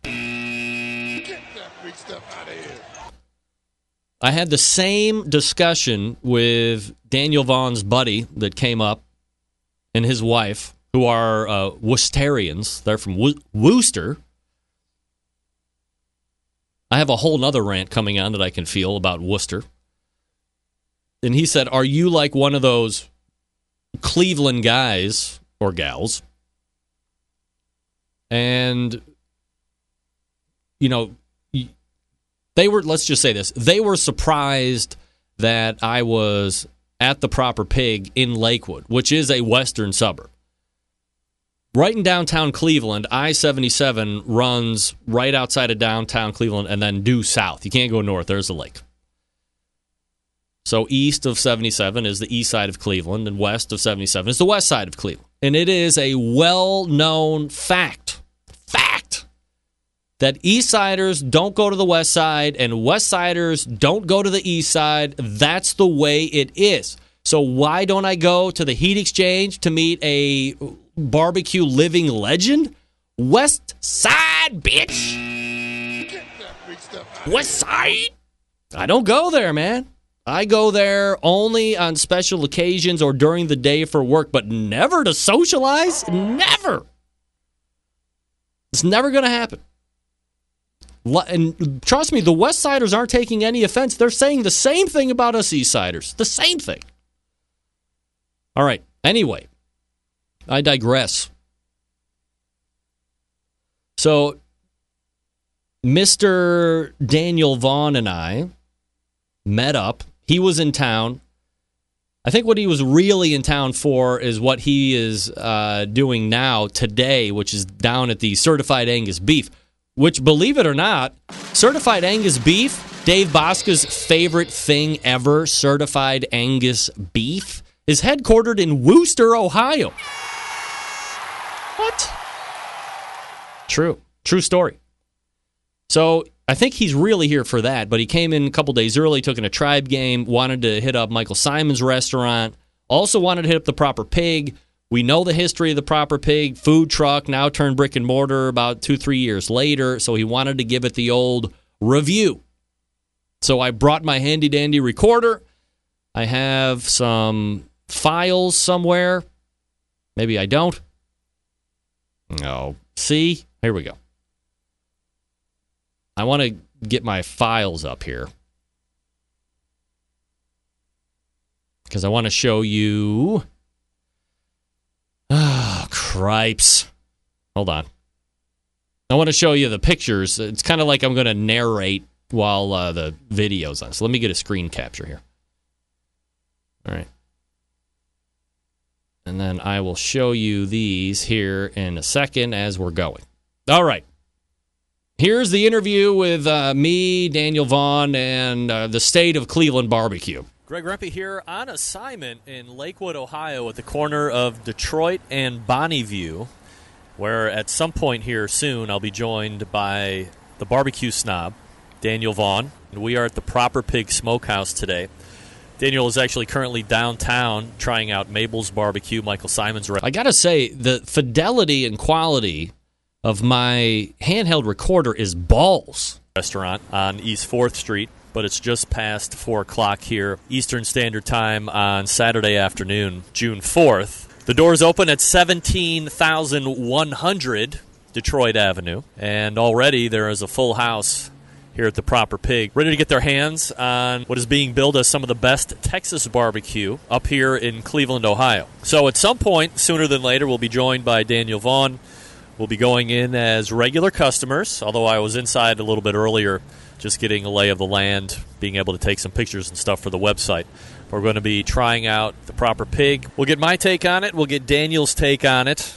I had the same discussion with Daniel Vaughn's buddy that came up and his wife, who are uh, Worcesterians. They're from Wo- Worcester. I have a whole nother rant coming on that I can feel about Worcester. And he said, Are you like one of those Cleveland guys or gals? And, you know, they were, let's just say this, they were surprised that I was at the proper pig in Lakewood, which is a western suburb. Right in downtown Cleveland, I 77 runs right outside of downtown Cleveland and then due south. You can't go north, there's a lake. So east of 77 is the east side of Cleveland, and west of 77 is the west side of Cleveland. And it is a well known fact, fact, that east siders don't go to the west side and west siders don't go to the east side. That's the way it is. So why don't I go to the heat exchange to meet a barbecue living legend? West side, bitch. West side? I don't go there, man. I go there only on special occasions or during the day for work, but never to socialize. Never. It's never going to happen. And trust me, the West Siders aren't taking any offense. They're saying the same thing about us East Siders. The same thing. All right. Anyway, I digress. So, Mr. Daniel Vaughn and I met up. He was in town. I think what he was really in town for is what he is uh, doing now today, which is down at the Certified Angus Beef which, believe it or not, certified Angus beef, Dave Bosca's favorite thing ever, certified Angus beef, is headquartered in Wooster, Ohio. What? True. True story. So I think he's really here for that, but he came in a couple days early, took in a tribe game, wanted to hit up Michael Symon's restaurant, also wanted to hit up the proper pig. We know the history of the proper pig food truck, now turned brick and mortar about two, three years later. So he wanted to give it the old review. So I brought my handy dandy recorder. I have some files somewhere. Maybe I don't. No. See? Here we go. I want to get my files up here. because I want to show you. Ah, cripes. Hold on. I want to show you the pictures. It's kind of like I'm going to narrate while uh, the video's on. So let me get a screen capture here. All right. And then I will show you these here in a second as we're going. All right. Here's the interview with uh, me, Daniel Vaughn, and uh, the state of Cleveland barbecue. Greg Rempe here on assignment in Lakewood, Ohio, at the corner of Detroit and Bonneview, where at some point here soon I'll be joined by the barbecue snob, Daniel Vaughn. And we are at the Proper Pig Smokehouse today. Daniel is actually currently downtown trying out Mabel's Barbecue, Michael Simon's. Symon's I got to say, the fidelity and quality of my handheld recorder is balls. restaurant on East 4th Street, but it's just past 4 o'clock here, Eastern Standard Time on Saturday afternoon, June 4th. The doors open at 17,100 Detroit Avenue, and already there is a full house here at the Proper Pig, ready to get their hands on what is being billed as some of the best Texas barbecue up here in Cleveland, Ohio. So at some point, sooner than later, we'll be joined by Daniel Vaughn. We'll be going in as regular customers, although I was inside a little bit earlier just getting a lay of the land, being able to take some pictures and stuff for the website. We're going to be trying out the proper pig. We'll get my take on it, we'll get Daniel's take on it.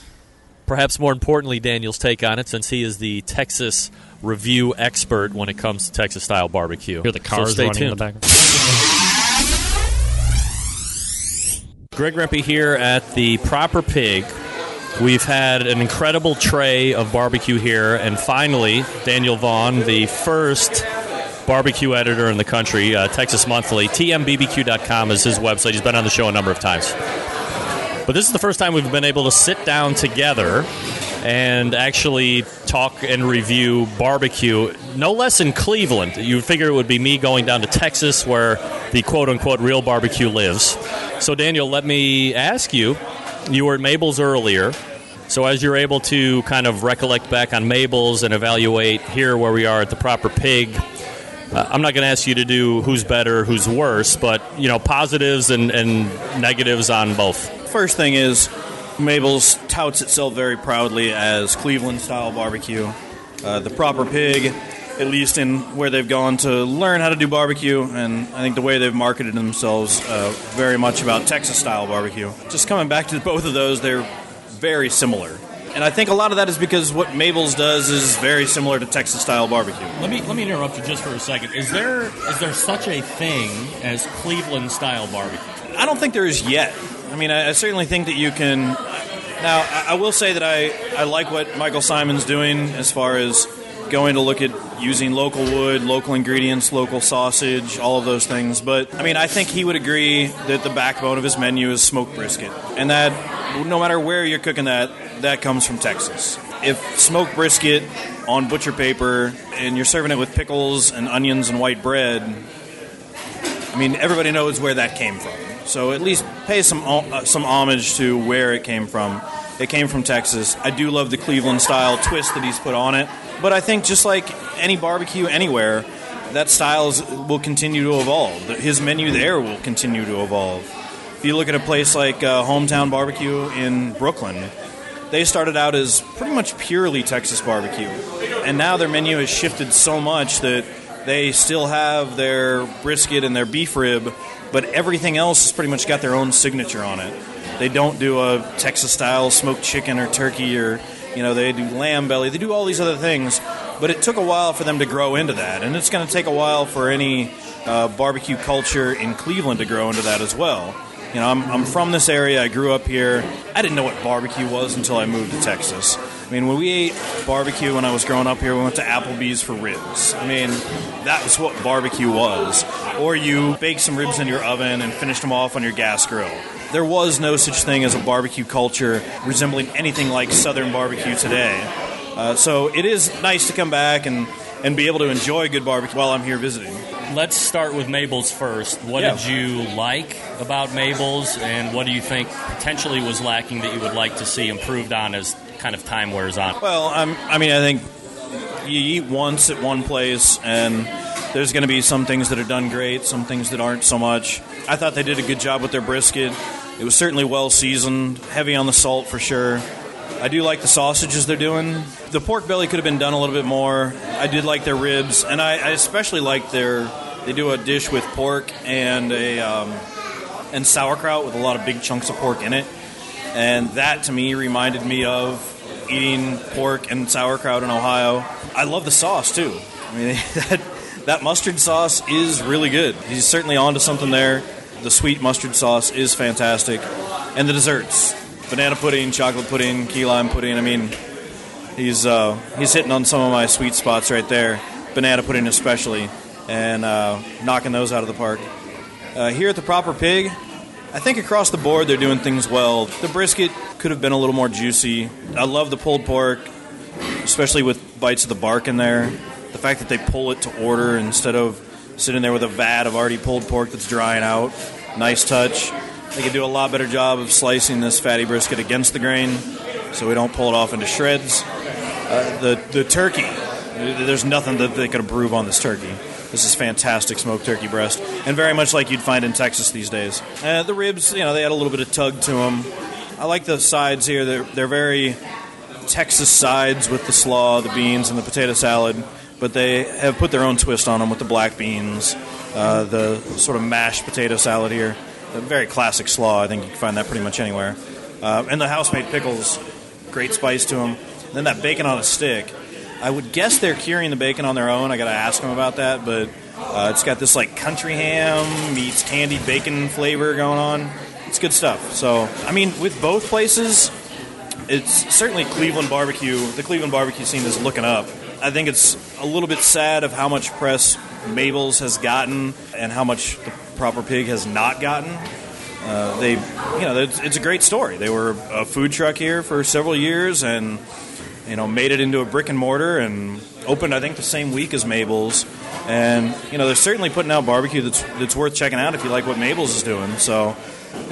Perhaps more importantly, Daniel's take on it, since he is the Texas review expert when it comes to Texas style barbecue. Hear the So cars stay running in the background. Greg Rempe here at the Proper Pig. We've had an incredible tray of barbecue here, and finally, Daniel Vaughn, the first barbecue editor in the country, uh, Texas Monthly. TMBBQ.com is his website. He's been on the show a number of times. But this is the first time we've been able to sit down together and actually talk and review barbecue, no less in Cleveland. You figure it would be me going down to Texas where the quote unquote real barbecue lives. So, Daniel, let me ask you you were at Mabel's earlier. So, as you're able to kind of recollect back on Mabel's and evaluate here where we are at the proper pig, uh, I'm not going to ask you to do who's better, who's worse, but you know positives and, and negatives on both. First thing is, Mabel's touts itself very proudly as Cleveland style barbecue. Uh, the proper pig, at least in where they've gone to learn how to do barbecue, and I think the way they've marketed themselves, uh, very much about Texas style barbecue. Just coming back to both of those, they're very similar. And I think a lot of that is because what Mabel's does is very similar to Texas style barbecue. Let me let me interrupt you just for a second. Is there is there such a thing as Cleveland style barbecue? I don't think there is yet. I mean, I, I certainly think that you can. Now, I, I will say that I, I like what Michael Symon's doing as far as going to look at using local wood, local ingredients, local sausage, all of those things. But, I mean, I think he would agree that the backbone of his menu is smoked brisket. And that, no matter where you're cooking that, that comes from Texas. If smoked brisket on butcher paper and you're serving it with pickles and onions and white bread, I mean, everybody knows where that came from. So at least pay some uh, some homage to where it came from. It came from Texas. I do love the Cleveland style twist that he's put on it. But I think just like any barbecue anywhere, that style is, will continue to evolve. His menu there will continue to evolve. If you look at a place like uh, Hometown Barbecue in Brooklyn, they started out as pretty much purely Texas barbecue. And now their menu has shifted so much that they still have their brisket and their beef rib, but everything else has pretty much got their own signature on it. They don't do a Texas style smoked chicken or turkey or, you know, they do lamb belly. They do all these other things, but it took a while for them to grow into that. And it's going to take a while for any uh, barbecue culture in Cleveland to grow into that as well. You know, I'm, I'm from this area. I grew up here. I didn't know what barbecue was until I moved to Texas. I mean, when we ate barbecue when I was growing up here, we went to Applebee's for ribs. I mean, that was what barbecue was. Or you bake some ribs in your oven and finished them off on your gas grill. There was no such thing as a barbecue culture resembling anything like Southern barbecue today. Uh, so it is nice to come back and, and be able to enjoy good barbecue while I'm here visiting. Let's start with Mabel's first. What Yeah. did you like about Mabel's, and what do you think potentially was lacking that you would like to see improved on as kind of time wears on? Well, I'm, I mean, I think you eat once at one place, and there's going to be some things that are done great, some things that aren't so much. I thought they did a good job with their brisket. It was certainly well seasoned, heavy on the salt for sure. I do like the sausages they're doing. The pork belly could have been done a little bit more. I did like their ribs, and I, I especially like their. They do a dish with pork and a um, and sauerkraut with a lot of big chunks of pork in it, and that to me reminded me of eating pork and sauerkraut in Ohio. I love the sauce too. I mean that that mustard sauce is really good. He's certainly onto something there. The sweet mustard sauce is fantastic, and the desserts banana pudding, chocolate pudding, key lime pudding. I mean, he's uh, he's hitting on some of my sweet spots right there. Banana pudding especially, and uh, knocking those out of the park. Uh, here at the Proper Pig, I think across the board they're doing things well. The brisket could have been a little more juicy. I love the pulled pork, especially with bites of the bark in there. The fact that they pull it to order instead of sitting there with a vat of already pulled pork that's drying out. Nice touch. They could do a lot better job of slicing this fatty brisket against the grain so we don't pull it off into shreds. Uh, the, the turkey, there's nothing that they could improve on this turkey. This is fantastic smoked turkey breast, and very much like you'd find in Texas these days. Uh, the ribs, you know, they had a little bit of tug to them. I like the sides here. They're, they're very Texas sides with the slaw, the beans, and the potato salad, but they have put their own twist on them with the black beans, uh, the sort of mashed potato salad here. A very classic slaw. I think you can find that pretty much anywhere. Uh, and the house-made pickles, great spice to them. And then that bacon on a stick. I would guess they're curing the bacon on their own. I got to ask them about that, but uh, it's got this like country ham meets candied bacon flavor going on. It's good stuff. So, I mean, with both places, it's certainly Cleveland barbecue. The Cleveland barbecue scene is looking up. I think it's a little bit sad of how much press Mabel's has gotten and how much the Proper Pig has not gotten. Uh, they, you know, it's, it's a great story. They were a food truck here for several years and you know made it into a brick and mortar and opened I think the same week as Mabel's. And you know they're certainly putting out barbecue that's that's worth checking out if you like what Mabel's is doing. So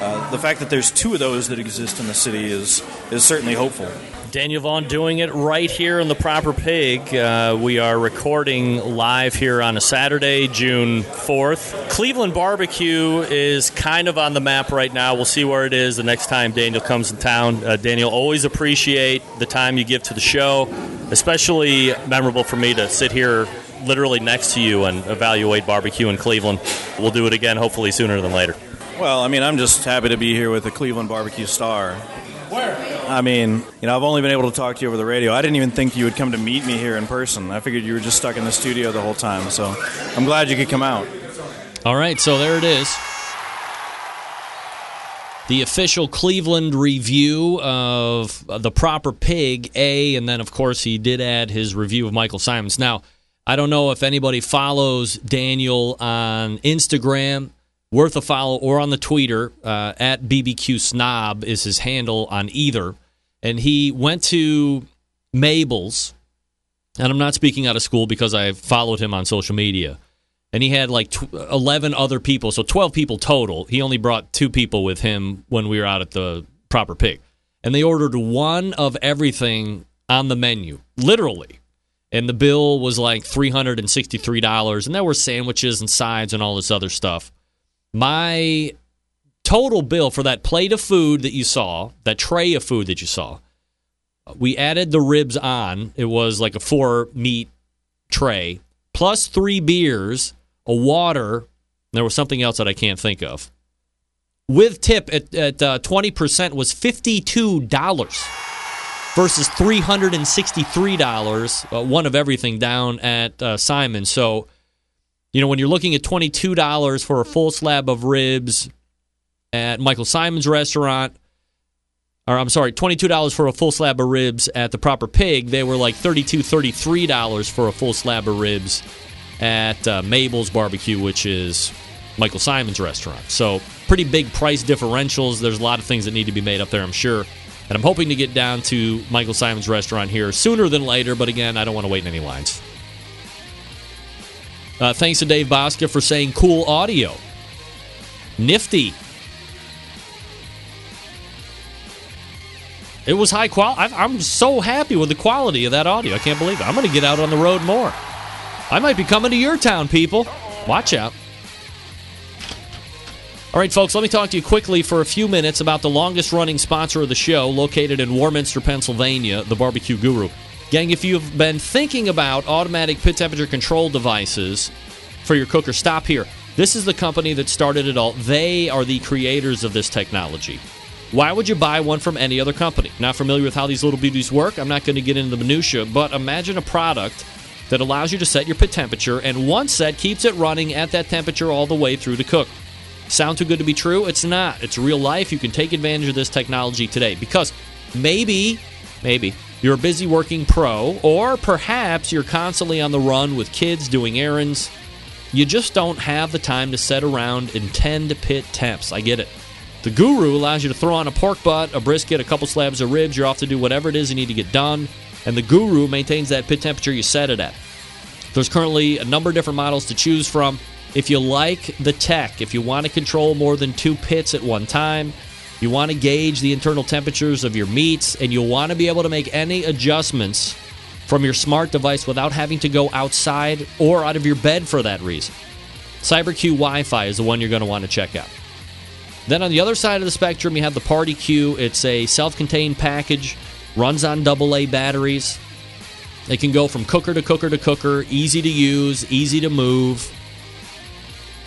uh, the fact that there's two of those that exist in the city is is certainly hopeful. Daniel Vaughn doing it right here in the Proper Pig. Uh, we are recording live here on a Saturday, June 4th. Cleveland Barbecue is kind of on the map right now. We'll see where it is the next time Daniel comes in town. Uh, Daniel, always appreciate the time you give to the show, especially memorable for me to sit here literally next to you and evaluate barbecue in Cleveland. We'll do it again, hopefully sooner than later. Well, I mean, I'm just happy to be here with the Cleveland barbecue star. Where? I mean, you know, I've only been able to talk to you over the radio. I didn't even think you would come to meet me here in person. I figured you were just stuck in the studio the whole time. So I'm glad you could come out. All right, so there it is. The official Cleveland review of the proper pig, A, and then, of course, he did add his review of Michael Symon's. Now, I don't know if anybody follows Daniel on Instagram, worth a follow, or on the Twitter, uh, at BBQ Snob is his handle on either. And he went to Mabel's, and I'm not speaking out of school because I followed him on social media. And he had like tw- 11 other people so 12 people total. He only brought two people with him when we were out at the proper pig. And they ordered one of everything on the menu literally. And the bill was like $363 and there were sandwiches and sides and all this other stuff my total bill for that plate of food that you saw that tray of food that you saw we added the ribs on it was like a four meat tray plus three beers, a water. There was something else that I can't think of. With tip at, at uh, 20% was $52 versus $363, uh, one of everything down at uh, Symon. So, you know, when you're looking at $22 for a full slab of ribs at Michael Symon's restaurant, or I'm sorry, $22 for a full slab of ribs at the proper pig. They were like $32, $33 for a full slab of ribs at uh, Mabel's Barbecue, which is Michael Symon's restaurant. So, pretty big price differentials. There's a lot of things that need to be made up there, I'm sure. And I'm hoping to get down to Michael Symon's restaurant here sooner than later, but again, I don't want to wait in any lines. Uh, thanks to Dave Bosca for saying cool audio. Nifty. It was high quality. I'm so happy with the quality of that audio. I can't believe it. I'm going to get out on the road more. I might be coming to your town, people. Watch out. All right, folks, let me talk to you quickly for a few minutes about the longest running sponsor of the show, located in Warminster, Pennsylvania, the Barbecue Guru. Gang, if you've been thinking about automatic pit temperature control devices for your cooker, stop here. This is the company that started it all. They are the creators of this technology. Why would you buy one from any other company? Not familiar with how these little beauties work? I'm not going to get into the minutia, but imagine a product that allows you to set your pit temperature, and one set keeps it running at that temperature all the way through to cook. Sound too good to be true? It's not. It's real life. You can take advantage of this technology today because maybe, maybe you're a busy working pro, or perhaps you're constantly on the run with kids doing errands. You just don't have the time to set around and tend to pit temps. I get it. The Guru allows you to throw on a pork butt, a brisket, a couple slabs of ribs. You're off to do whatever it is you need to get done. And the Guru maintains that pit temperature you set it at. There's currently a number of different models to choose from. If you like the tech, if you want to control more than two pits at one time, you want to gauge the internal temperatures of your meats, and you'll want to be able to make any adjustments from your smart device without having to go outside or out of your bed for that reason. CyberQ Wi Fi is the one you're going to want to check out. Then on the other side of the spectrum, you have the Party Q. It's a self contained package, runs on AA batteries. It can go from cooker to cooker to cooker, easy to use, easy to move.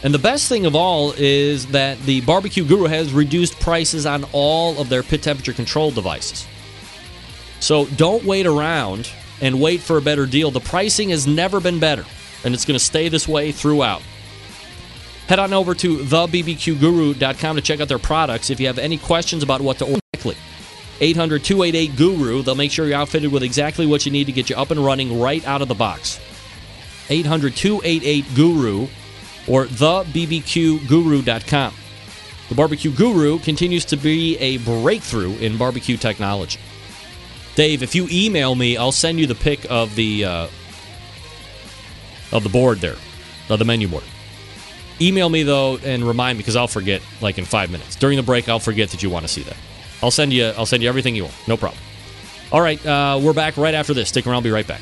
And the best thing of all is that the Barbecue Guru has reduced prices on all of their pit temperature control devices. So don't wait around and wait for a better deal. The pricing has never been better, and it's going to stay this way throughout. Head on over to thebbqguru.com to check out their products. If you have any questions about what to order, 800 288 Guru. They'll make sure you're outfitted with exactly what you need to get you up and running right out of the box. 800 288 Guru or thebbqguru.com. The Barbecue Guru continues to be a breakthrough in barbecue technology. Dave, if you email me, I'll send you the pic of the uh, of the board there, of the menu board. Email me though and remind me because I'll forget like in five minutes. During the break, I'll forget that you want to see that. I'll send you. I'll send you everything you want. No problem. All right, uh, we're back right after this. Stick around. I'll be right back.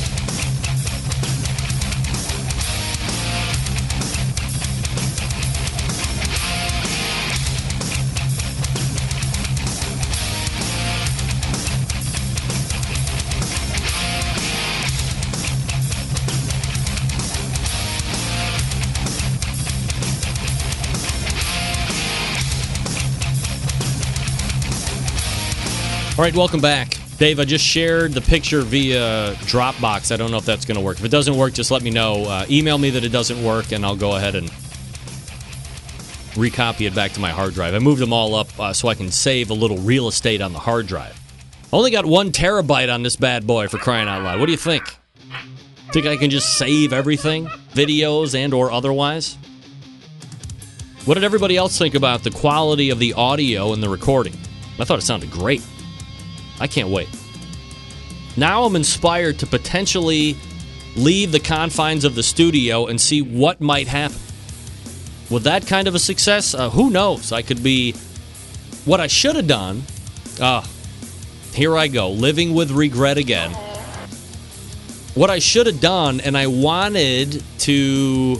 All right, welcome back. Dave, I just shared the picture via Dropbox. I don't know if that's going to work. If it doesn't work, just let me know. Uh, email me that it doesn't work, and I'll go ahead and recopy it back to my hard drive. I moved them all up uh, so I can save a little real estate on the hard drive. Only got one terabyte on this bad boy for crying out loud. What do you think? Think I can just save everything, videos and or otherwise? What did everybody else think about the quality of the audio and the recording? I thought it sounded great. I can't wait. Now I'm inspired to potentially leave the confines of the studio and see what might happen. With that kind of a success, uh, who knows? I could be what I should have done. Ah, here I go, living with regret again. What I should have done, and I wanted to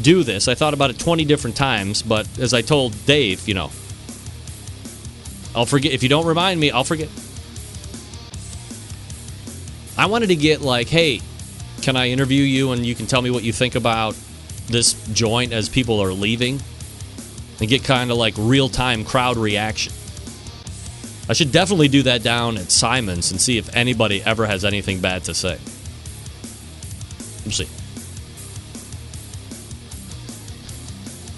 do this. I thought about it 20 different times, but as I told Dave, you know, I'll forget. If you don't remind me, I'll forget. I wanted to get like, hey, can I interview you and you can tell me what you think about this joint as people are leaving? And get kind of like real time crowd reaction. I should definitely do that down at Symon's and see if anybody ever has anything bad to say. We'll see.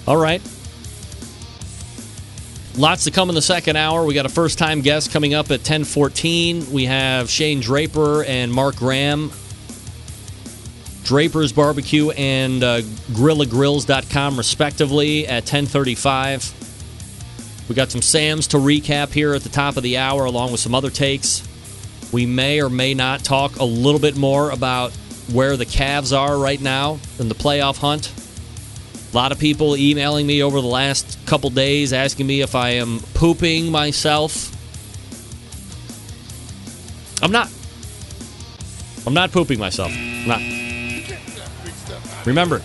All right. Lots to come in the second hour. We got a first time guest coming up at 1014. We have Shane Draper and Mark Graham. Draper's Barbecue and uh, GrillaGrills.com, respectively, at 1035. We got some Sam's to recap here at the top of the hour, along with some other takes. We may or may not talk a little bit more about where the Cavs are right now in the playoff hunt. A lot of people emailing me over the last couple days asking me if I am pooping myself. I'm not. I'm not pooping myself. I'm not. Remember,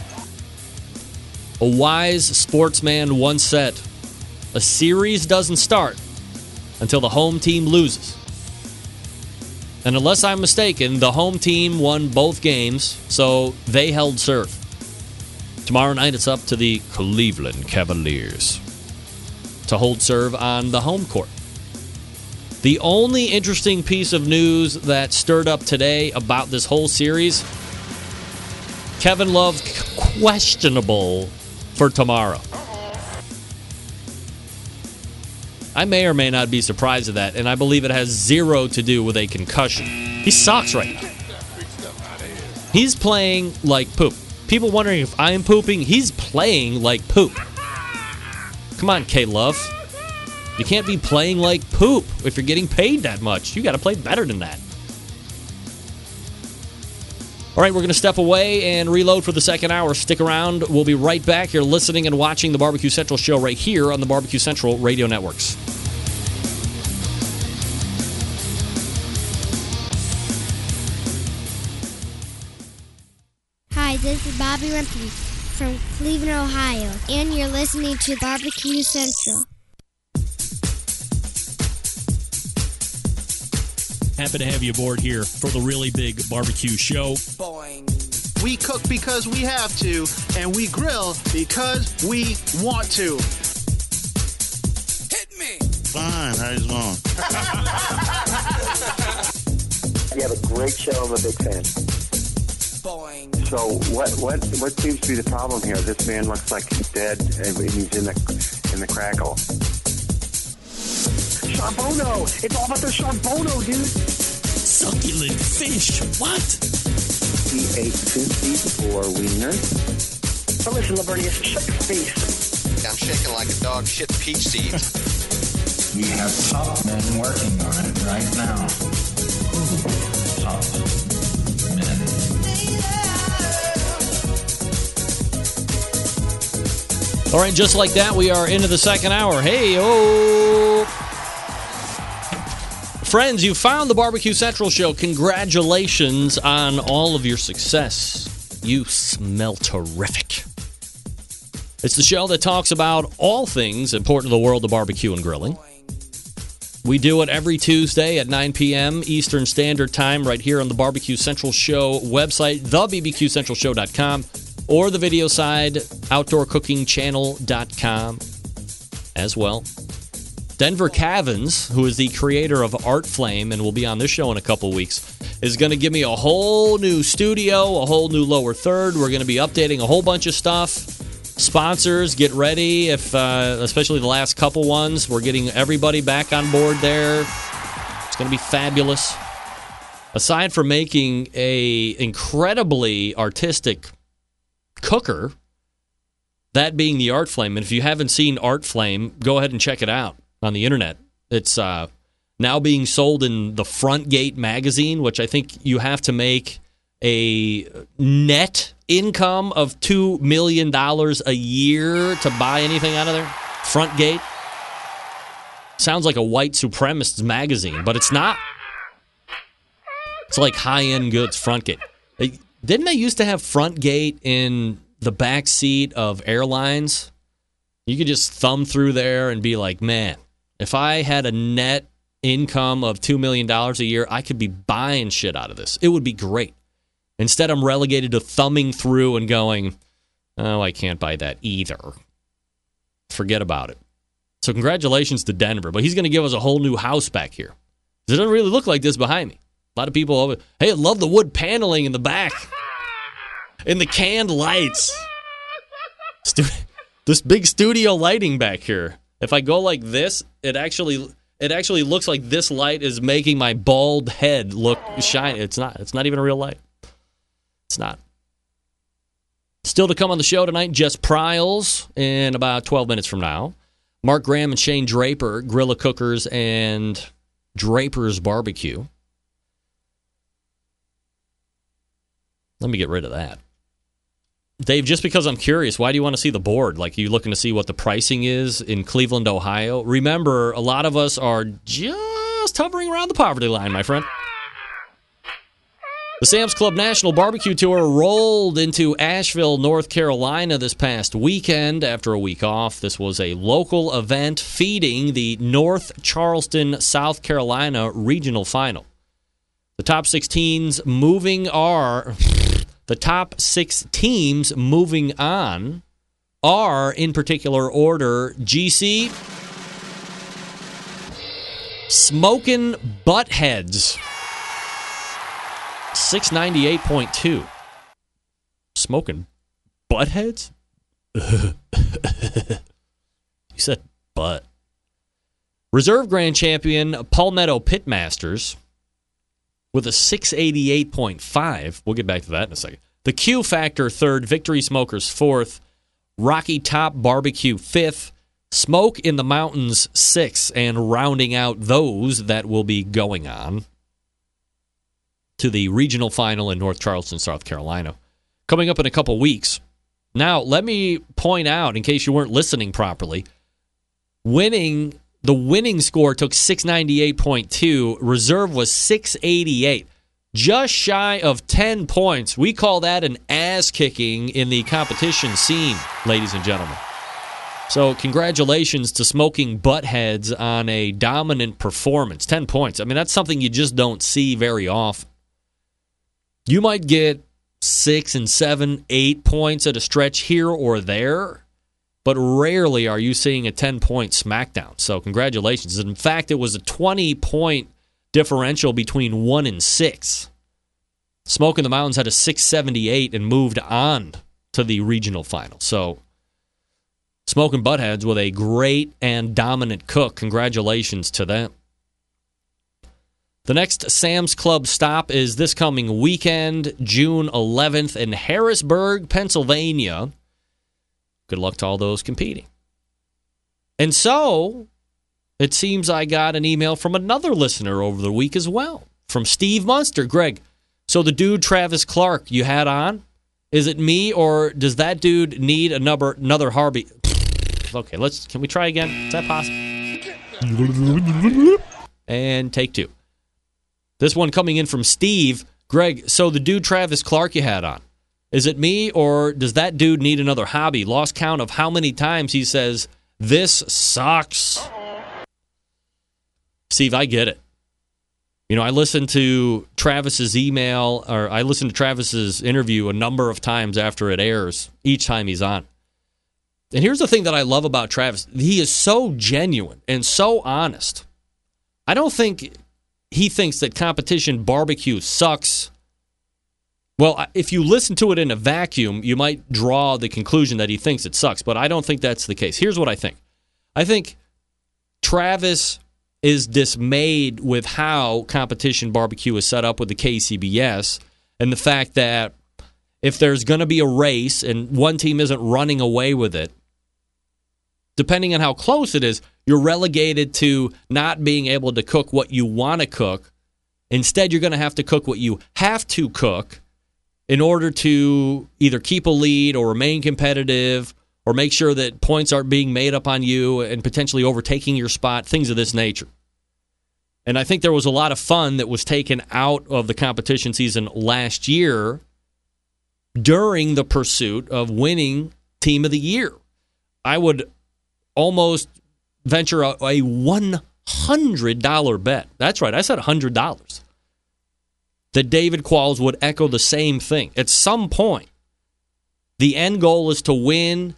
a wise sportsman once said, a series doesn't start until the home team loses. And unless I'm mistaken, the home team won both games, so they held serve. Tomorrow night, it's up to the Cleveland Cavaliers to hold serve on the home court. The only interesting piece of news that stirred up today about this whole series Kevin Love questionable for tomorrow. I may or may not be surprised at that, and I believe it has zero to do with a concussion. He sucks right now. He's playing like poop. People wondering if I'm pooping, he's playing like poop. Come on, K Love. You can't be playing like poop if you're getting paid that much. You got to play better than that. All right, we're going to step away and reload for the second hour. Stick around. We'll be right back. You're listening and watching the Barbecue Central show right here on the Barbecue Central radio networks. Bobby Rempe from Cleveland, Ohio, and you're listening to Barbecue Central. Happy to have you aboard here for the really big barbecue show. We cook because we have to, and we grill because we want to. Hit me. Fine, how you doing? You have a great show. I'm a big fan. So what what what seems to be the problem here? This man looks like he's dead and he's in the in the crackle. Charbono. It's all about the Charbono, dude. Succulent fish. What? He ate 54 wiener. But listen, Lavernius, shut your face. I'm shaking like a dog shit peach seeds. We have top men working on it right now. All right, just like that, we are into the second hour. Hey, oh. Friends, you found the Barbecue Central show. Congratulations on all of your success. You smell terrific. It's the show that talks about all things important to the world of barbecue and grilling. We do it every Tuesday at 9 p.m. Eastern Standard Time right here on the Barbecue Central Show website, thebbqcentralshow.com, or the video side, outdoorcookingchannel.com as well. Denver Cavins, who is the creator of Art Flame and will be on this show in a couple weeks, is going to give me a whole new studio, a whole new lower third. We're going to be updating a whole bunch of stuff. Sponsors, get ready. If uh, especially the last couple ones, we're getting everybody back on board there. It's going to be fabulous. Aside from making a incredibly artistic cooker, that being the Art Flame. And if you haven't seen Art Flame, go ahead and check it out on the internet. It's uh, now being sold in the Frontgate magazine, which I think you have to make a net income of $2 million a year to buy anything out of there. Frontgate. Sounds like a white supremacist magazine, but it's not. It's like high end goods, Frontgate. Didn't they used to have Frontgate in the back seat of airlines? You could just thumb through there and be like, man, if I had a net income of $2 million a year, I could be buying shit out of this. It would be great. Instead, I'm relegated to thumbing through and going, oh, I can't buy that either. Forget about it. So, congratulations to Denver, but he's going to give us a whole new house back here. It doesn't really look like this behind me. A lot of people, hey, I love the wood paneling in the back, and the canned lights. Stu- this big studio lighting back here. If I go like this, it actually it actually looks like this light is making my bald head look shiny. It's not. It's not even a real light. It's not. Still to come on the show tonight, Jess Pryles in about 12 minutes from now. Mark Graham and Shane Draper, Grilla Cookers and Draper's Barbecue. Let me get rid of that. Dave, just because I'm curious, why do you want to see the board? Like, you looking to see what the pricing is in Cleveland, Ohio? Remember, a lot of us are just hovering around the poverty line, my friend. The Sam's Club National Barbecue Tour rolled into Asheville, North Carolina this past weekend after a week off. This was a local event feeding the North Charleston, South Carolina regional final. The top 16s moving are the top six teams moving on are in particular order GC Smoking Buttheads 698.2 Smoking Buttheads? you said butt. Reserve Grand Champion Palmetto Pitmasters with a 688.5. We'll get back to that in a second. The Q Factor third, Victory Smokers fourth, Rocky Top Barbecue fifth, Smoke in the Mountains sixth, and rounding out those that will be going on to the regional final in North Charleston, South Carolina, coming up in a couple weeks. Now, let me point out, in case you weren't listening properly, winning the winning score took 698.2. Reserve was 688. Just shy of 10 points. We call that an ass kicking in the competition scene, ladies and gentlemen. So, congratulations to Smoking Buttheads on a dominant performance. 10 points. I mean, that's something you just don't see very often. You might get six and seven, eight points at a stretch here or there but rarely are you seeing a 10 point smackdown. So, congratulations. In fact, it was a 20 point differential between 1 and 6. Smoke in the Mountains had a 678 and moved on to the regional final. So, Smoking Buttheads with a great and dominant cook. Congratulations to them. The next Sam's Club stop is this coming weekend, June 11th, in Harrisburg, Pennsylvania. Good luck to all those competing. And so, it seems I got an email from another listener over the week as well, from Steve Munster. Greg, so the dude Travis Clark you had on, is it me or does that dude need another another Harvey? Okay, let's can we try again? Is that possible? And take two. This one coming in from Steve. Greg, so the dude Travis Clark you had on, is it me or does that dude need another hobby? Lost count of how many times he says, This sucks. Steve, I get it. You know, I listened to Travis's email or I listened to Travis's interview a number of times after it airs, each time he's on. And here's the thing that I love about Travis he is so genuine and so honest. I don't think he thinks that competition barbecue sucks well, if you listen to it in a vacuum, you might draw the conclusion that he thinks it sucks, but I don't think that's the case. Here's what I think I think Travis is dismayed with how competition barbecue is set up with the KCBS and the fact that if there's going to be a race and one team isn't running away with it, depending on how close it is, you're relegated to not being able to cook what you want to cook. Instead, you're going to have to cook what you have to cook in order to either keep a lead or remain competitive or make sure that points aren't being made up on you and potentially overtaking your spot, things of this nature. And I think there was a lot of fun that was taken out of the competition season last year during the pursuit of winning team of the year. I would almost venture a, a $100 bet. That's right, I said $100 that David Qualls would echo the same thing. At some point, the end goal is to win.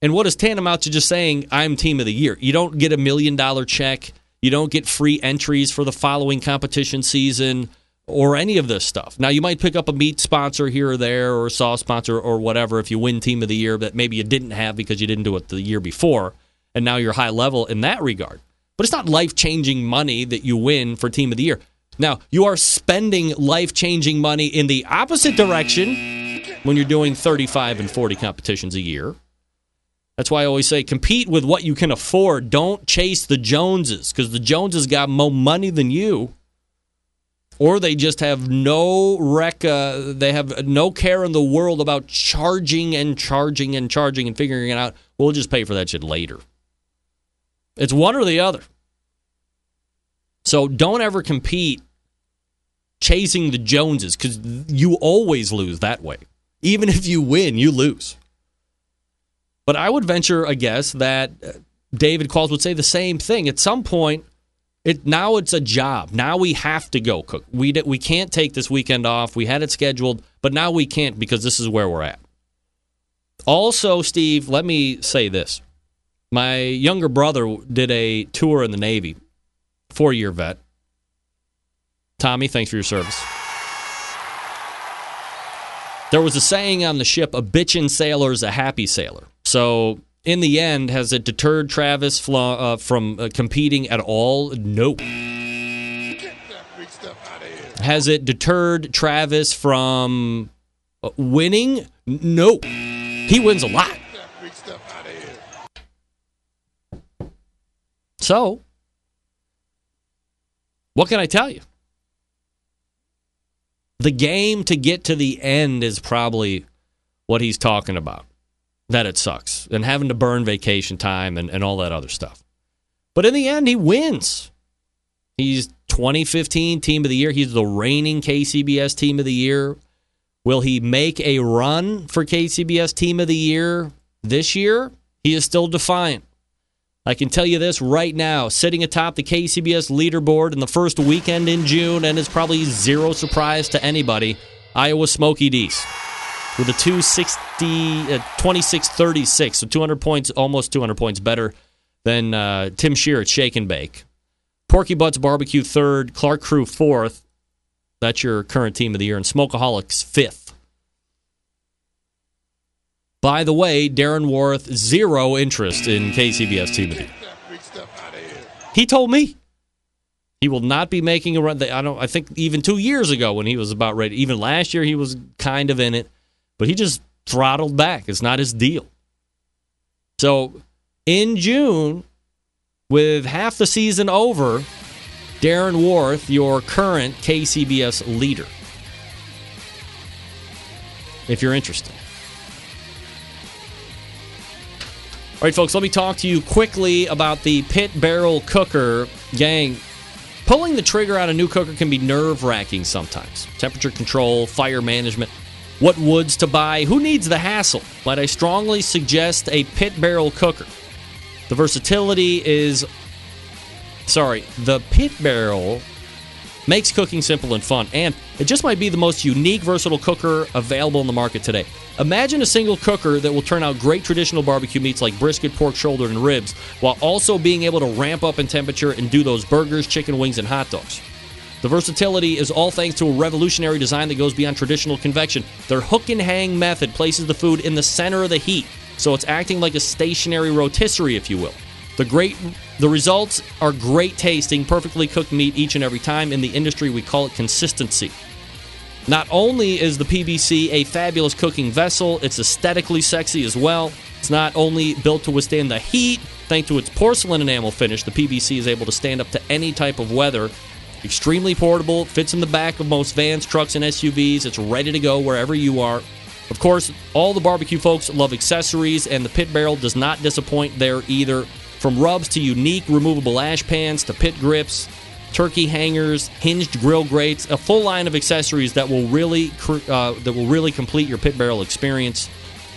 And what is tantamount to just saying, I'm team of the year? You don't get a million dollar check. You don't get free entries for the following competition season or any of this stuff. Now, you might pick up a meat sponsor here or there or a sauce sponsor or whatever if you win team of the year that maybe you didn't have because you didn't do it the year before. And now you're high level in that regard. But it's not life changing money that you win for team of the year. Now, you are spending life changing money in the opposite direction when you're doing 35 and 40 competitions a year. That's why I always say compete with what you can afford. Don't chase the Joneses because the Joneses got more money than you. Or they just have no rec, uh, they have no care in the world about charging and charging and charging and figuring it out. We'll just pay for that shit later. It's one or the other. So don't ever compete chasing the Joneses because you always lose that way. Even if you win, you lose. But I would venture a guess that uh, David Qualls would say the same thing. At some point, it now it's a job. Now we have to go cook. We we can't take this weekend off. We had it scheduled, but now we can't because this is where we're at. Also, Steve, let me say this. My younger brother did a tour in the Navy, four year vet. Tommy, thanks for your service. There was a saying on the ship a bitchin' sailor is a happy sailor. So, in the end, has it deterred Travis uh, from uh, competing at all? Nope. Has it deterred Travis from uh, winning? Nope. He wins a lot. So, what can I tell you? The game to get to the end is probably what he's talking about. That it sucks and having to burn vacation time and, and all that other stuff. But in the end, he wins. He's 2015 Team of the Year. He's the reigning KCBS Team of the Year. Will he make a run for KCBS Team of the Year this year? He is still defiant. I can tell you this right now, sitting atop the KCBS leaderboard in the first weekend in June, and it's probably zero surprise to anybody, Iowa Smoky D's with a 260, uh, 26 36, so 200 points, almost 200 points better than uh, Tim Shear at Shake and Bake. Porky Butts Barbecue third, Clark Crew fourth. That's your current team of the year, and Smokeaholics fifth. By the way, Darren Warth, zero interest in KCBS Team of the Year. He told me he will not be making a run. I don't. I think even two years ago when he was about ready, even last year he was kind of in it, but he just throttled back. It's not his deal. So in June, with half the season over, Darren Warth, your current KCBS leader. If you're interested. All right, folks, let me talk to you quickly about the pit barrel cooker. Gang, pulling the trigger on a new cooker can be nerve wracking sometimes. Temperature control, fire management, what woods to buy. Who needs the hassle? But I strongly suggest a pit barrel cooker. The versatility is. Sorry, the pit barrel makes cooking simple and fun, and it just might be the most unique, versatile cooker available in the market today. Imagine a single cooker that will turn out great traditional barbecue meats like brisket, pork shoulder, and ribs, while also being able to ramp up in temperature and do those burgers, chicken wings, and hot dogs. The versatility is all thanks to a revolutionary design that goes beyond traditional convection. Their hook and hang method places the food in the center of the heat, so it's acting like a stationary rotisserie, if you will. The great the results are great tasting, perfectly cooked meat each and every time. In the industry, we call it consistency. Not only is the PBC a fabulous cooking vessel, it's aesthetically sexy as well. It's not only built to withstand the heat, thanks to its porcelain enamel finish, the PBC is able to stand up to any type of weather. Extremely portable, fits in the back of most vans, trucks, and SUVs. It's ready to go wherever you are. Of course, all the barbecue folks love accessories, and the pit barrel does not disappoint there either. From rubs to unique removable ash pans to pit grips, turkey hangers, hinged grill grates, a full line of accessories that will really uh, that will really complete your pit barrel experience.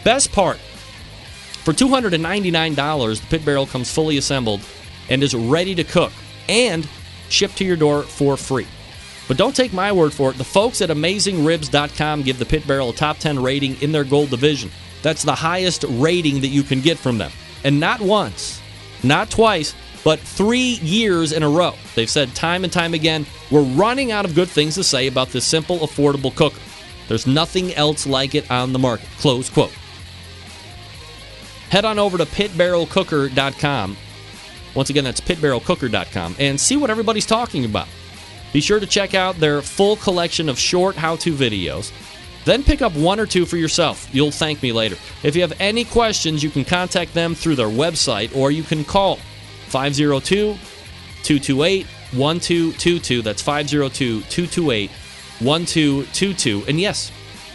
Best part, for $299, the pit barrel comes fully assembled and is ready to cook and shipped to your door for free. But don't take my word for it. The folks at AmazingRibs.com give the pit barrel a top 10 rating in their gold division. That's the highest rating that you can get from them. And not once, not twice, but three years in a row. They've said time and time again, we're running out of good things to say about this simple, affordable cooker. There's nothing else like it on the market. Close quote. Head on over to pitbarrelcooker.com. Once again, that's pitbarrelcooker.com and see what everybody's talking about. Be sure to check out their full collection of short how to videos. Then pick up one or two for yourself. You'll thank me later. If you have any questions, you can contact them through their website or you can call 502 228 1222. That's 502 228 1222. And yes,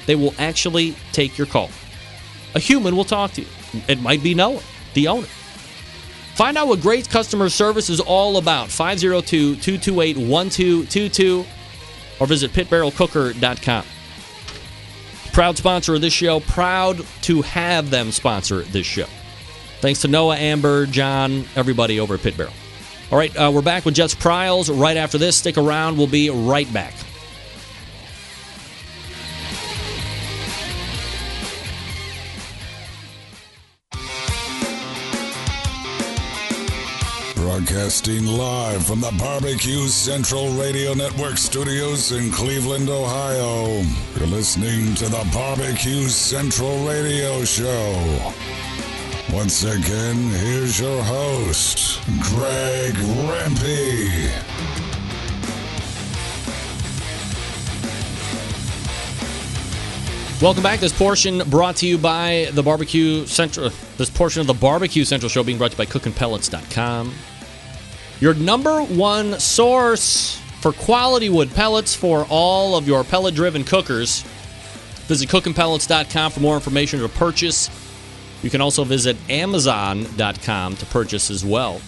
they will actually take your call. A human will talk to you. It might be Noah, the owner. Find out what great customer service is all about. 502 228 1222 or visit pitbarrelcooker.com. Proud sponsor of this show. Proud to have them sponsor this show. Thanks to Noah, Amber, John, everybody over at Pit Barrel. All right, uh, we're back with Jess Pryles right after this. Stick around. We'll be right back. Broadcasting live from the Barbecue Central Radio Network studios in Cleveland, Ohio. You're listening to the Barbecue Central Radio Show. Once again, here's your host, Greg Rempe. Welcome back. This portion brought to you by the Barbecue Central. This portion of the Barbecue Central show being brought to you by cookinpellets.com. Your number one source for quality wood pellets for all of your pellet driven cookers. Visit cookinpellets.com for more information to purchase. You can also visit amazon.com to purchase as well.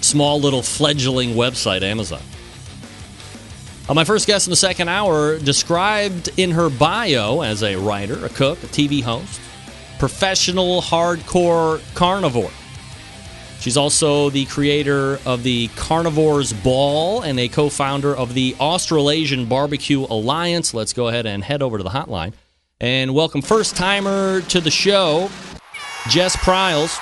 Small little fledgling website, Amazon. Uh, my first guest in the second hour described in her bio as a writer, a cook, a TV host, professional hardcore carnivore. She's also the creator of the Carnivores Ball and a co founder of the Australasian Barbecue Alliance. Let's go ahead and head over to the hotline and welcome first timer to the show, Jess Pryles.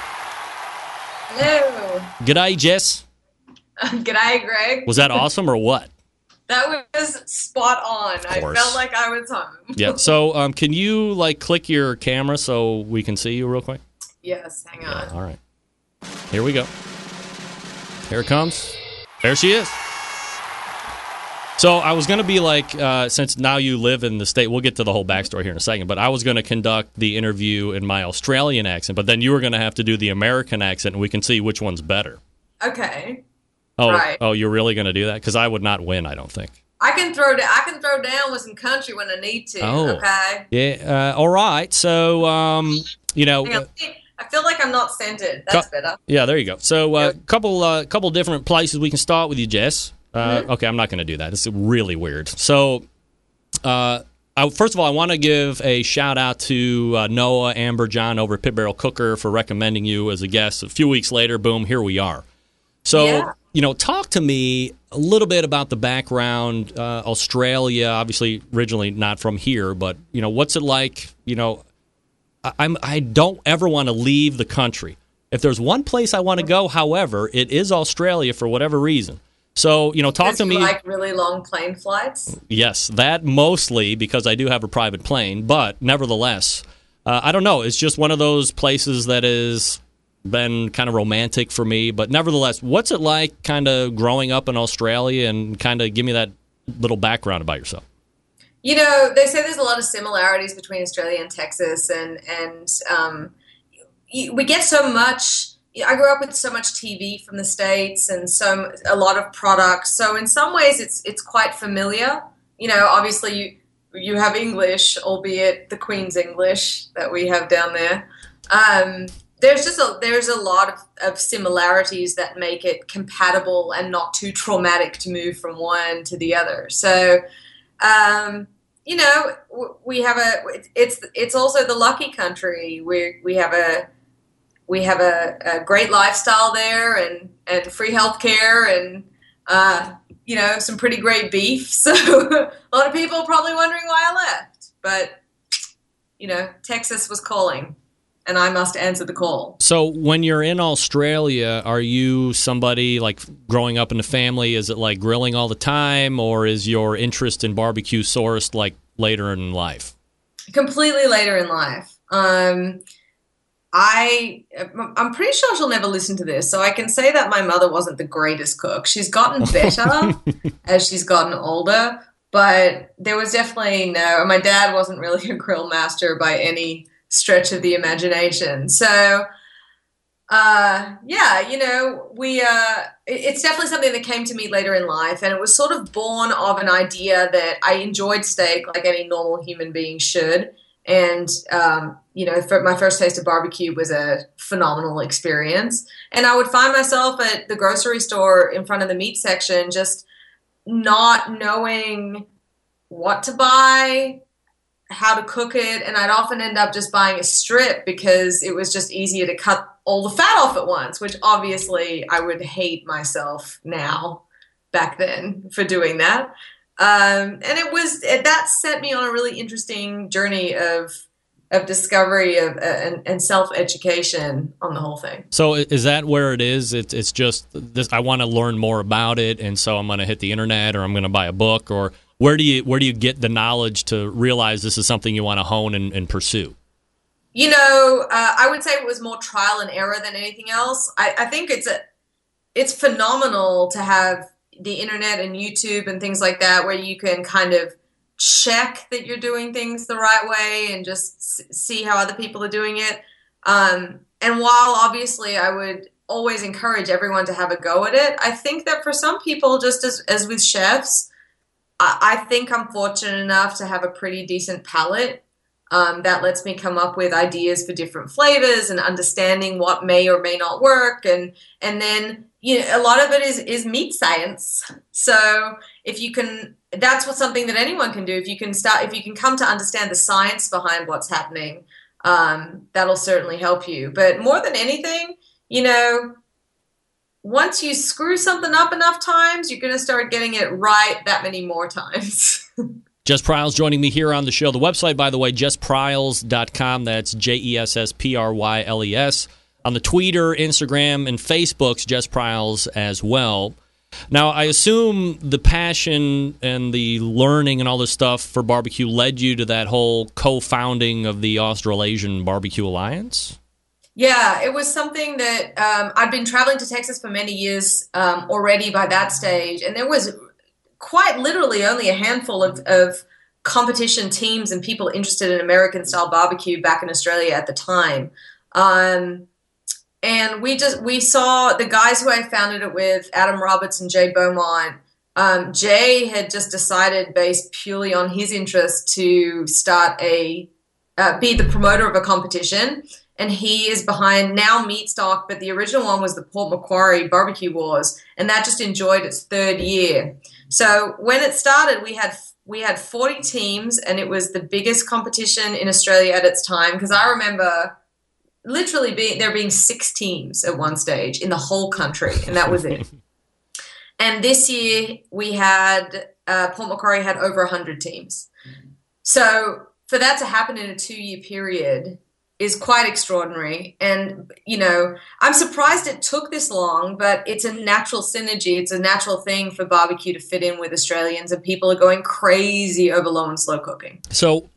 Hello. G'day, Jess. G'day, Greg. Was that awesome or what? That was spot on. I felt like I was home. Yeah. So, um, can you like click your camera so we can see you real quick? yes, hang on. All right. Here we go. Here it comes. There she is. So I was going to be like, uh, since now you live in the state, we'll get to the whole backstory here in a second. But I was going to conduct the interview in my Australian accent, but then you were going to have to do the American accent, and we can see which one's better. Okay. Oh, Right. oh, you're really going to do that? Because I would not win. I don't think. I can throw da- I can throw down with some country when I need to. Oh. Okay. Yeah. Uh, all right. So, um, you know, on. I feel like I'm not centered. That's better. Yeah, there you go. So, a uh, couple uh, couple different places we can start with you, Jess. Uh, Mhm. Okay, I'm not going to do that. It's really weird. So, uh, I, first of all, I want to give a shout out to uh, Noah, Amber, John over at Pit Barrel Cooker for recommending you as a guest. A few weeks later, boom, here we are. So, Yeah. you know, talk to me a little bit about the background. Uh, Australia, obviously, originally not from here, but you know, what's it like? You know, I'm I don't ever want to leave the country. If there's one place I want to go, however, it is Australia for whatever reason. So you know, talk to me. like really long plane flights. yes, that mostly because I do have a private plane, but nevertheless, uh, I don't know. It's just one of those places that has been kind of romantic for me. But nevertheless, what's it like, kind of growing up in Australia, and kind of give me that little background about yourself. You know, they say there's a lot of similarities between Australia and Texas, and and um, we get so much. I grew up with so much TV from the states, and so a lot of products. So in some ways, it's it's quite familiar. You know, obviously you you have English, albeit the Queen's English that we have down there. Um, there's just a there's a lot of, of similarities that make it compatible and not too traumatic to move from one to the other. So um, you know, we have a. It's it's also the lucky country. We we have a we have a, a great lifestyle there, and and free healthcare, and uh, you know, some pretty great beef. So a lot of people probably wondering why I left, but you know, Texas was calling, and I must answer the call. So when you're in Australia, are you somebody like growing up in the family? Is it like grilling all the time, or is your interest in barbecue sourced like later in life? completely later in life. Um, I I'm pretty sure she'll never listen to this, so I can say that my mother wasn't the greatest cook. She's gotten better as she's gotten older, but there was definitely no. My dad wasn't really a grill master by any stretch of the imagination. So, uh, yeah, you know, we. Uh, it's definitely something that came to me later in life, and it was sort of born of an idea that I enjoyed steak like any normal human being should. And um, you know, my first taste of barbecue was a phenomenal experience. And I would find myself at the grocery store in front of the meat section, just not knowing what to buy, how to cook it, and I'd often end up just buying a strip because it was just easier to cut all the fat off at once, which obviously I would hate myself now back then for doing that. Um, and it was that set me on a really interesting journey of of discovery of uh, and, and self education on the whole thing. So is that where it is? It's it's just this. I want to learn more about it, and so I'm going to hit the internet, or I'm going to buy a book, or where do you where do you get the knowledge to realize this is something you want to hone and, and pursue? You know, uh, I would say it was more trial and error than anything else. I, I think it's a it's phenomenal to have the internet and YouTube and things like that, where you can kind of check that you're doing things the right way and just see how other people are doing it. Um, and while obviously I would always encourage everyone to have a go at it, I think that for some people, just as, as with chefs, I, think I'm fortunate enough to have a pretty decent palate. Um, that lets me come up with ideas for different flavors and understanding what may or may not work. And and then you know a lot of it is is meat science. So if you can that's what something that anyone can do. If you can start if you can come to understand the science behind what's happening um, that'll certainly help you. But more than anything you know once you screw something up enough times you're going to start getting it right that many more times Jess Pryles joining me here on the show. The website, by the way, jesspryles.com. That's J E S S P R Y L E S. On the Twitter, Instagram, and Facebook's Jess Pryles as well. Now, I assume the passion and the learning and all this stuff for barbecue led you to that whole co founding of the Australasian Barbecue Alliance? Yeah, it was something that um, I'd been traveling to Texas for many years um, already by that stage. And there was quite literally only a handful of, of competition teams and people interested in American style barbecue back in Australia at the time. Um, and we just we saw the guys who I founded it with, Adam Roberts and Jay Beaumont. Um, Jay had just decided, based purely on his interest, to start a uh, be the promoter of a competition, and he is behind now Meatstock, but the original one was the Port Macquarie Barbecue Wars, and that just enjoyed its third year. So when it started, we had we had 40 teams, and it was the biggest competition in Australia at its time. Because I remember literally being there being six teams at one stage in the whole country, and that was it. and this year we had uh, Port Macquarie had over hundred teams. So for that to happen in a two-year period is quite extraordinary. And you know, I'm surprised it took this long, but it's a natural synergy. It's a natural thing for barbecue to fit in with Australians, and people are going crazy over low and slow cooking. So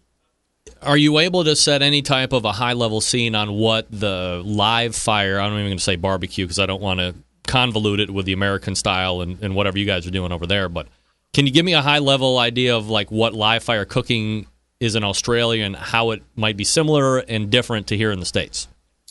are you able to set any type of a high level scene on what the live fire? I'm not even going to say barbecue because I don't want to convolute it with the American style and, and whatever you guys are doing over there. But can you give me a high level idea of like what live fire cooking is in Australia and how it might be similar and different to here in the states?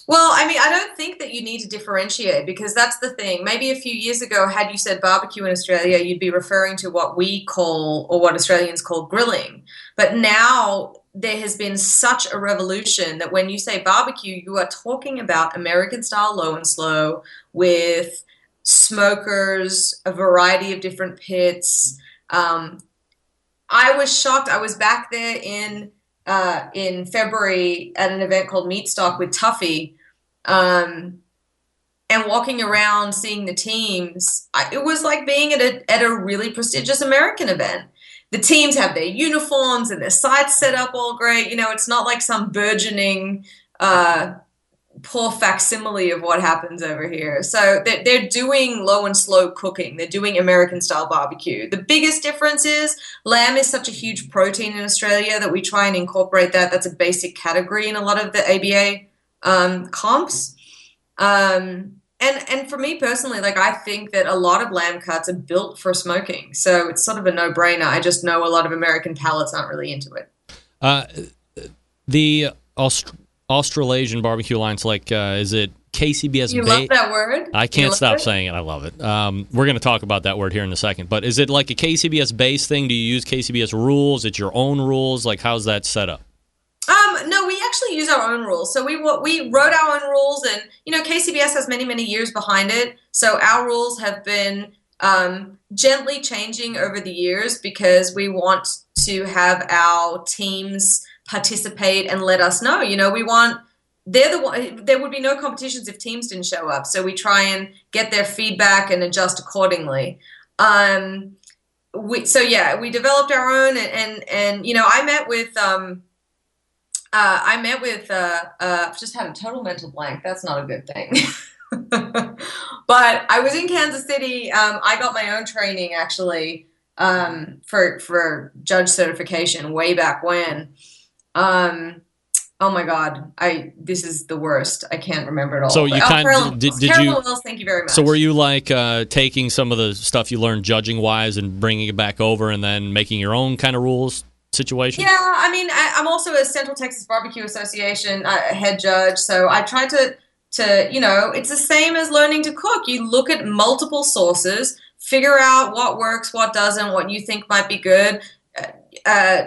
Well, I mean, I don't think that you need to differentiate because that's the thing. Maybe a few years ago, had you said barbecue in Australia, you'd be referring to what we call or what Australians call grilling. But now there has been such a revolution that when you say barbecue, you are talking about American style low and slow with smokers, a variety of different pits. Um, I was shocked. I was back there in uh, in February at an event called Meatstock with Tuffy, um, and walking around seeing the teams. I, it was like being at a at a really prestigious American event the teams have their uniforms and their sites set up all great. You know, it's not like some burgeoning uh, poor facsimile of what happens over here. So they're, they're doing low and slow cooking. They're doing American style barbecue. The biggest difference is lamb is such a huge protein in Australia that we try and incorporate that. That's a basic category in a lot of the ABA um, comps. Um, and and for me personally, like I think that a lot of lamb cuts are built for smoking, so it's sort of a no brainer. I just know a lot of American palates aren't really into it. Uh, the Aust- Australasian Barbecue Alliance, like, uh, is it KCBS? You love that word. I can't stop it? saying it. I love it. Um, we're going to talk about that word here in a second. But is it like a KCBS base thing? Do you use KCBS rules? It's your own rules? Like, how's that set up? Um, no, we actually use our own rules. So we we wrote our own rules, and you know, KCBS has many many years behind it. So our rules have been um, gently changing over the years because we want to have our teams participate and let us know. You know, we want they're the one. There would be no competitions if teams didn't show up. So we try and get their feedback and adjust accordingly. Um, we so yeah, we developed our own, and and, and you know, I met with. Um, uh, I met with, uh, uh, just had a total mental blank. That's not a good thing. but I was in Kansas City. Um, I got my own training actually um, for for judge certification way back when. Um, oh my God, I this is the worst. I can't remember it all. So you Oh, kind of did, did you? Wells, thank you very much. So were you like uh, taking some of the stuff you learned judging wise and bringing it back over and then making your own kind of rules situation? Yeah, I mean, I, I'm also a Central Texas Barbecue Association uh, head judge, so I try to to you know, it's the same as learning to cook. You look at multiple sources, figure out what works, what doesn't, what you think might be good. Uh, uh,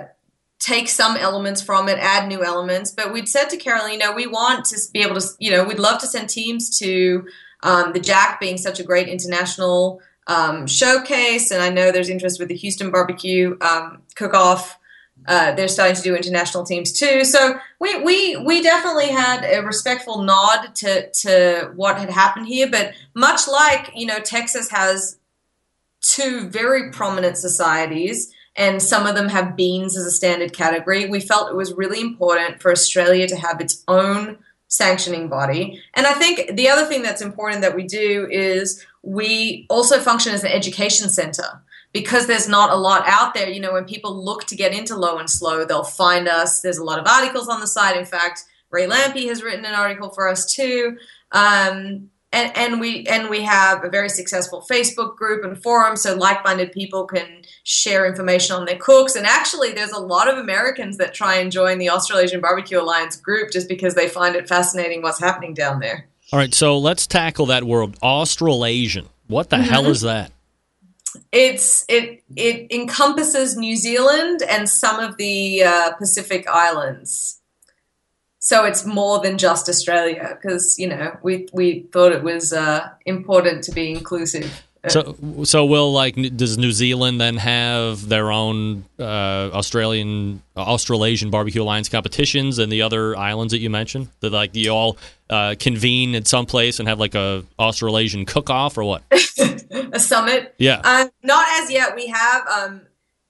take some elements from it, add new elements. But we'd said to know, we want to be able to, you know, we'd love to send teams to um, the Jack being such a great international um, showcase, and I know there's interest with the Houston Barbecue um, Cook-Off. Uh, they're starting to do international teams too. So we we we definitely had a respectful nod to to what had happened here. But much like you know, Texas has two very prominent societies, and some of them have beans as a standard category. We felt it was really important for Australia to have its own sanctioning body. And I think the other thing that's important that we do is we also function as an education center because there's not a lot out there. You know, when people look to get into low and slow, they'll find us. There's a lot of articles on the site. In fact, Ray Lampe has written an article for us too. Um, and, and we and we have a very successful Facebook group and forum, so like-minded people can share information on their cooks. And actually, there's a lot of Americans that try and join the Australasian Barbecue Alliance group just because they find it fascinating what's happening down there. All right, so let's tackle that word Australasian. What the hell Mhm. is that? It's it it encompasses New Zealand and some of the uh, Pacific Islands. So it's more than just Australia because you know we we thought it was uh, important to be inclusive. So, so will like does New Zealand then have their own uh, Australian Australasian barbecue alliance competitions and the other islands that you mentioned? That like you all uh, convene at some place and have like a Australasian cook off or what? a summit. Yeah. Uh, not as yet. We have um,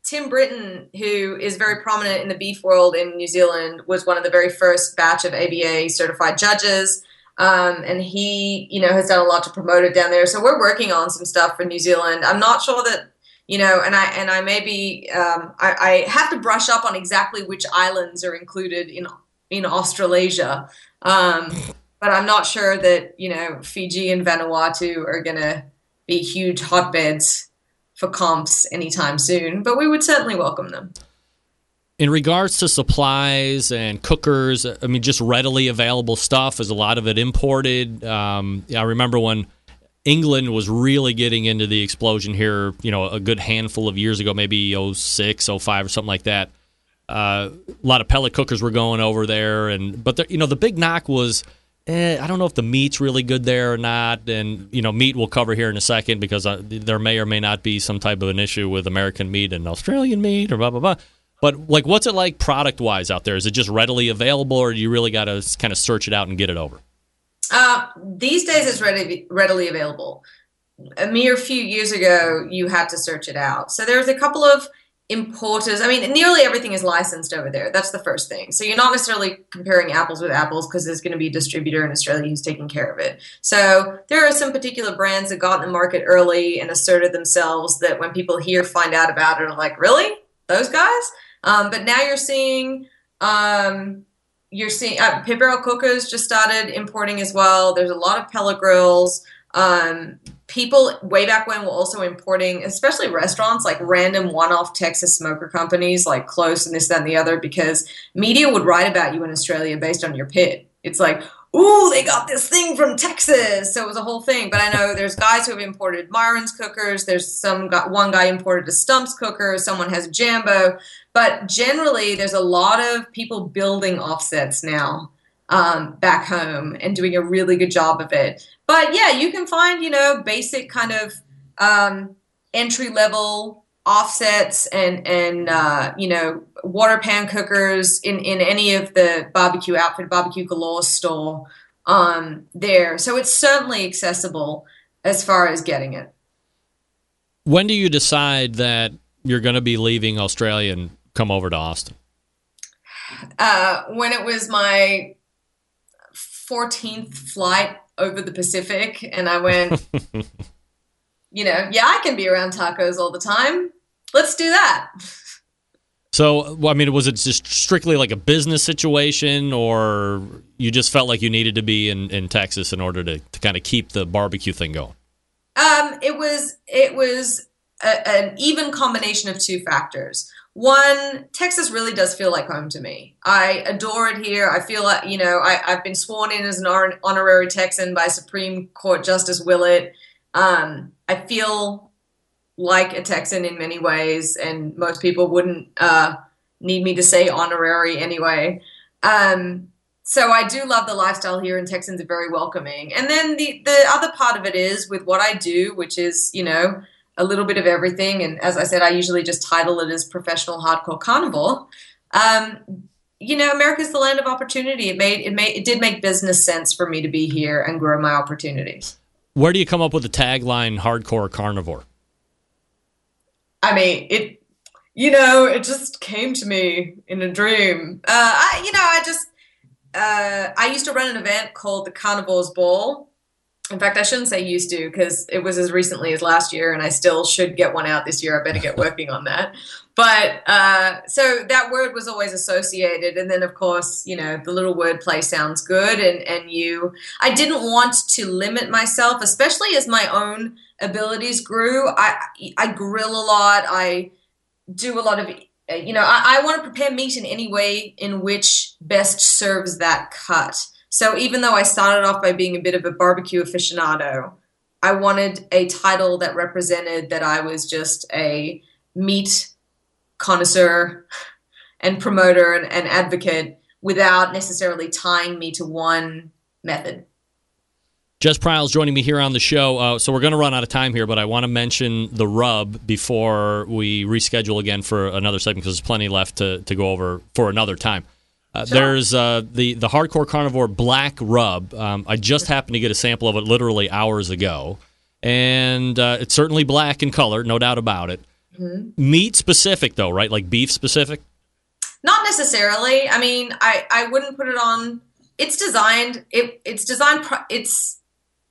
Tim Britton, who is very prominent in the beef world in New Zealand, was one of the very first batch of ABA certified judges. Um, and he, you know, has done a lot to promote it down there. So we're working on some stuff for New Zealand. I'm not sure that, you know, and I and I maybe um, I, I have to brush up on exactly which islands are included in in Australasia. Um, but I'm not sure that you know Fiji and Vanuatu are going to be huge hotbeds for comps anytime soon. But we would certainly welcome them. In regards to supplies and cookers, I mean, just readily available stuff. Is a lot of it imported? Um, I remember when England was really getting into the explosion here, you know, a good handful of years ago, maybe 06, 05 or something like that. Uh, a lot of pellet cookers were going over there, and but the, you know the big knock was eh, I don't know if the meat's really good there or not, and you know meat we'll cover here in a second because uh, there may or may not be some type of an issue with American meat and Australian meat or blah blah blah. But like, what's it like product wise out there? Is it just readily available, or do you really got to kind of search it out and get it over? Uh, these days, it's ready, readily available. A mere few years ago, you had to search it out. So there's a couple of importers. I mean, nearly everything is licensed over there. That's the first thing. So you're not necessarily comparing apples with apples because there's going to be a distributor in Australia who's taking care of it. So there are some particular brands that got in the market early and asserted themselves that when people here find out about it, are like, really? Those guys? Um, but now you're seeing. Um, you're seeing uh, pit barrel cookers just started importing as well. There's a lot of pellet grills. Um, people way back when were also importing, especially restaurants, like random one-off Texas smoker companies, like Klose and this, that, and the other, because media would write about you in Australia based on your pit. It's like, ooh, they got this thing from Texas. So it was a whole thing. But I know there's guys who have imported Myron's cookers. There's some guy, one guy imported a Stumps cooker. Someone has a Jambo. But generally, there's a lot of people building offsets now um, back home and doing a really good job of it. But yeah, you can find, you know, basic kind of um, entry level offsets and and uh, you know water pan cookers in in any of the barbecue outfit barbecue galore store um, there. So it's certainly accessible as far as getting it. When do you decide that you're going to be leaving australia and come over to austin? Uh, when it was my 14th flight over the pacific and i went you know yeah i can be around tacos all the time let's do that. So, well, I mean, was it just strictly like a business situation, or you just felt like you needed to be in, in Texas in order to, to kind of keep the barbecue thing going? Um, it was it was a, an even combination of two factors. One, Texas really does feel like home to me. I adore it here. I feel like you know I, have been sworn in as an honorary Texan by Supreme Court Justice Willett. Um, I feel like a Texan in many ways, and most people wouldn't uh, need me to say honorary anyway. Um, so I do love the lifestyle here, and Texans are very welcoming. And then the the other part of it is with what I do, which is you know a little bit of everything. And as I said, I usually just title it as professional hardcore carnivore. Um, you know, America's the land of opportunity. It made it made it did make business sense for me to be here and grow my opportunities. Where do you come up with the tagline "hardcore carnivore"? I mean, it, you know, it just came to me in a dream. Uh, I, you know, I just, uh, I used to run an event called the Carnivores Ball. In fact, I shouldn't say used to because it was as recently as last year, and I still should get one out this year. I better get working on that. But uh, so that word was always associated, and then of course, you know, the little wordplay sounds good, and and you. I didn't want to limit myself, especially as my own abilities grew. I I grill a lot. I do a lot of you know. I, I want to prepare meat in any way in which best serves that cut. So even though I started off by being a bit of a barbecue aficionado, I wanted a title that represented that I was just a meat connoisseur and promoter and, and advocate without necessarily tying me to one method. Jess Pryles joining me here on the show. Uh, so we're going to run out of time here, but I want to mention the rub before we reschedule again for another segment because there's plenty left to, to go over for another time. Uh. There's uh, the the hardcore carnivore black rub. Um, I just happened to get a sample of it literally hours ago, and uh, it's certainly black in color, no doubt about it. Mm-hmm. Meat specific though, right? Like beef specific. Not necessarily. I mean, I I wouldn't put it on. It's designed. It it's designed. It's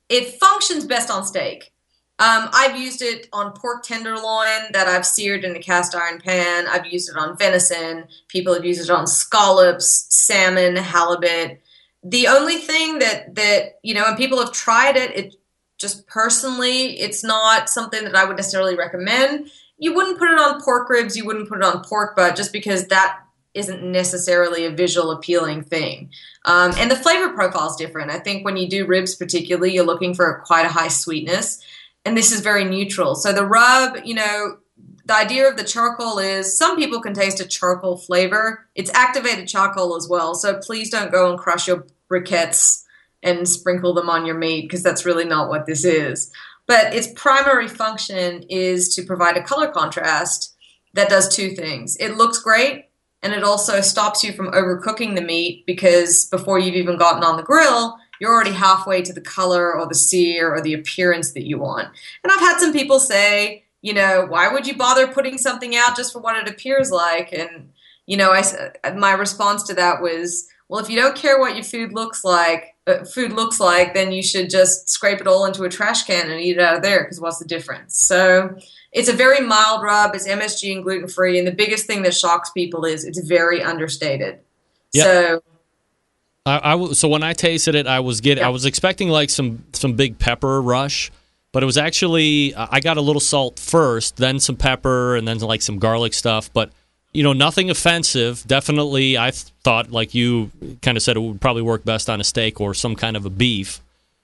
it functions best on steak. Um, I've used it on pork tenderloin that I've seared in a cast iron pan. I've used it on venison. People have used it on scallops, salmon, halibut. The only thing that that you know, and people have tried it, it just personally, it's not something that I would necessarily recommend. You wouldn't put it on pork ribs. You wouldn't put it on pork butt, just because that isn't necessarily a visual appealing thing. Um, and the flavor profile is different. I think when you do ribs, particularly, you're looking for quite a high sweetness, and this is very neutral. So the rub, you know, the idea of the charcoal is some people can taste a charcoal flavor. It's activated charcoal as well. So please don't go and crush your briquettes and sprinkle them on your meat because that's really not what this is. But its primary function is to provide a color contrast that does two things. It looks great and it also stops you from overcooking the meat because before you've even gotten on the grill, you're already halfway to the color or the sear or the appearance that you want. And I've had some people say, you know, why would you bother putting something out just for what it appears like? And you know, I my response to that was, well, if you don't care what your food looks like, uh, food looks like, then you should just scrape it all into a trash can and eat it out of there because what's the difference? So it's a very mild rub. It's MSG and gluten free, and the biggest thing that shocks people is it's very understated. Yep. So I, I w- so when I tasted it, I was getting, I was expecting like some some big pepper rush, but it was actually I got a little salt first, then some pepper, and then like some garlic stuff. But you know, nothing offensive. Definitely, I thought like you kind of said it would probably work best on a steak or some kind of a beef.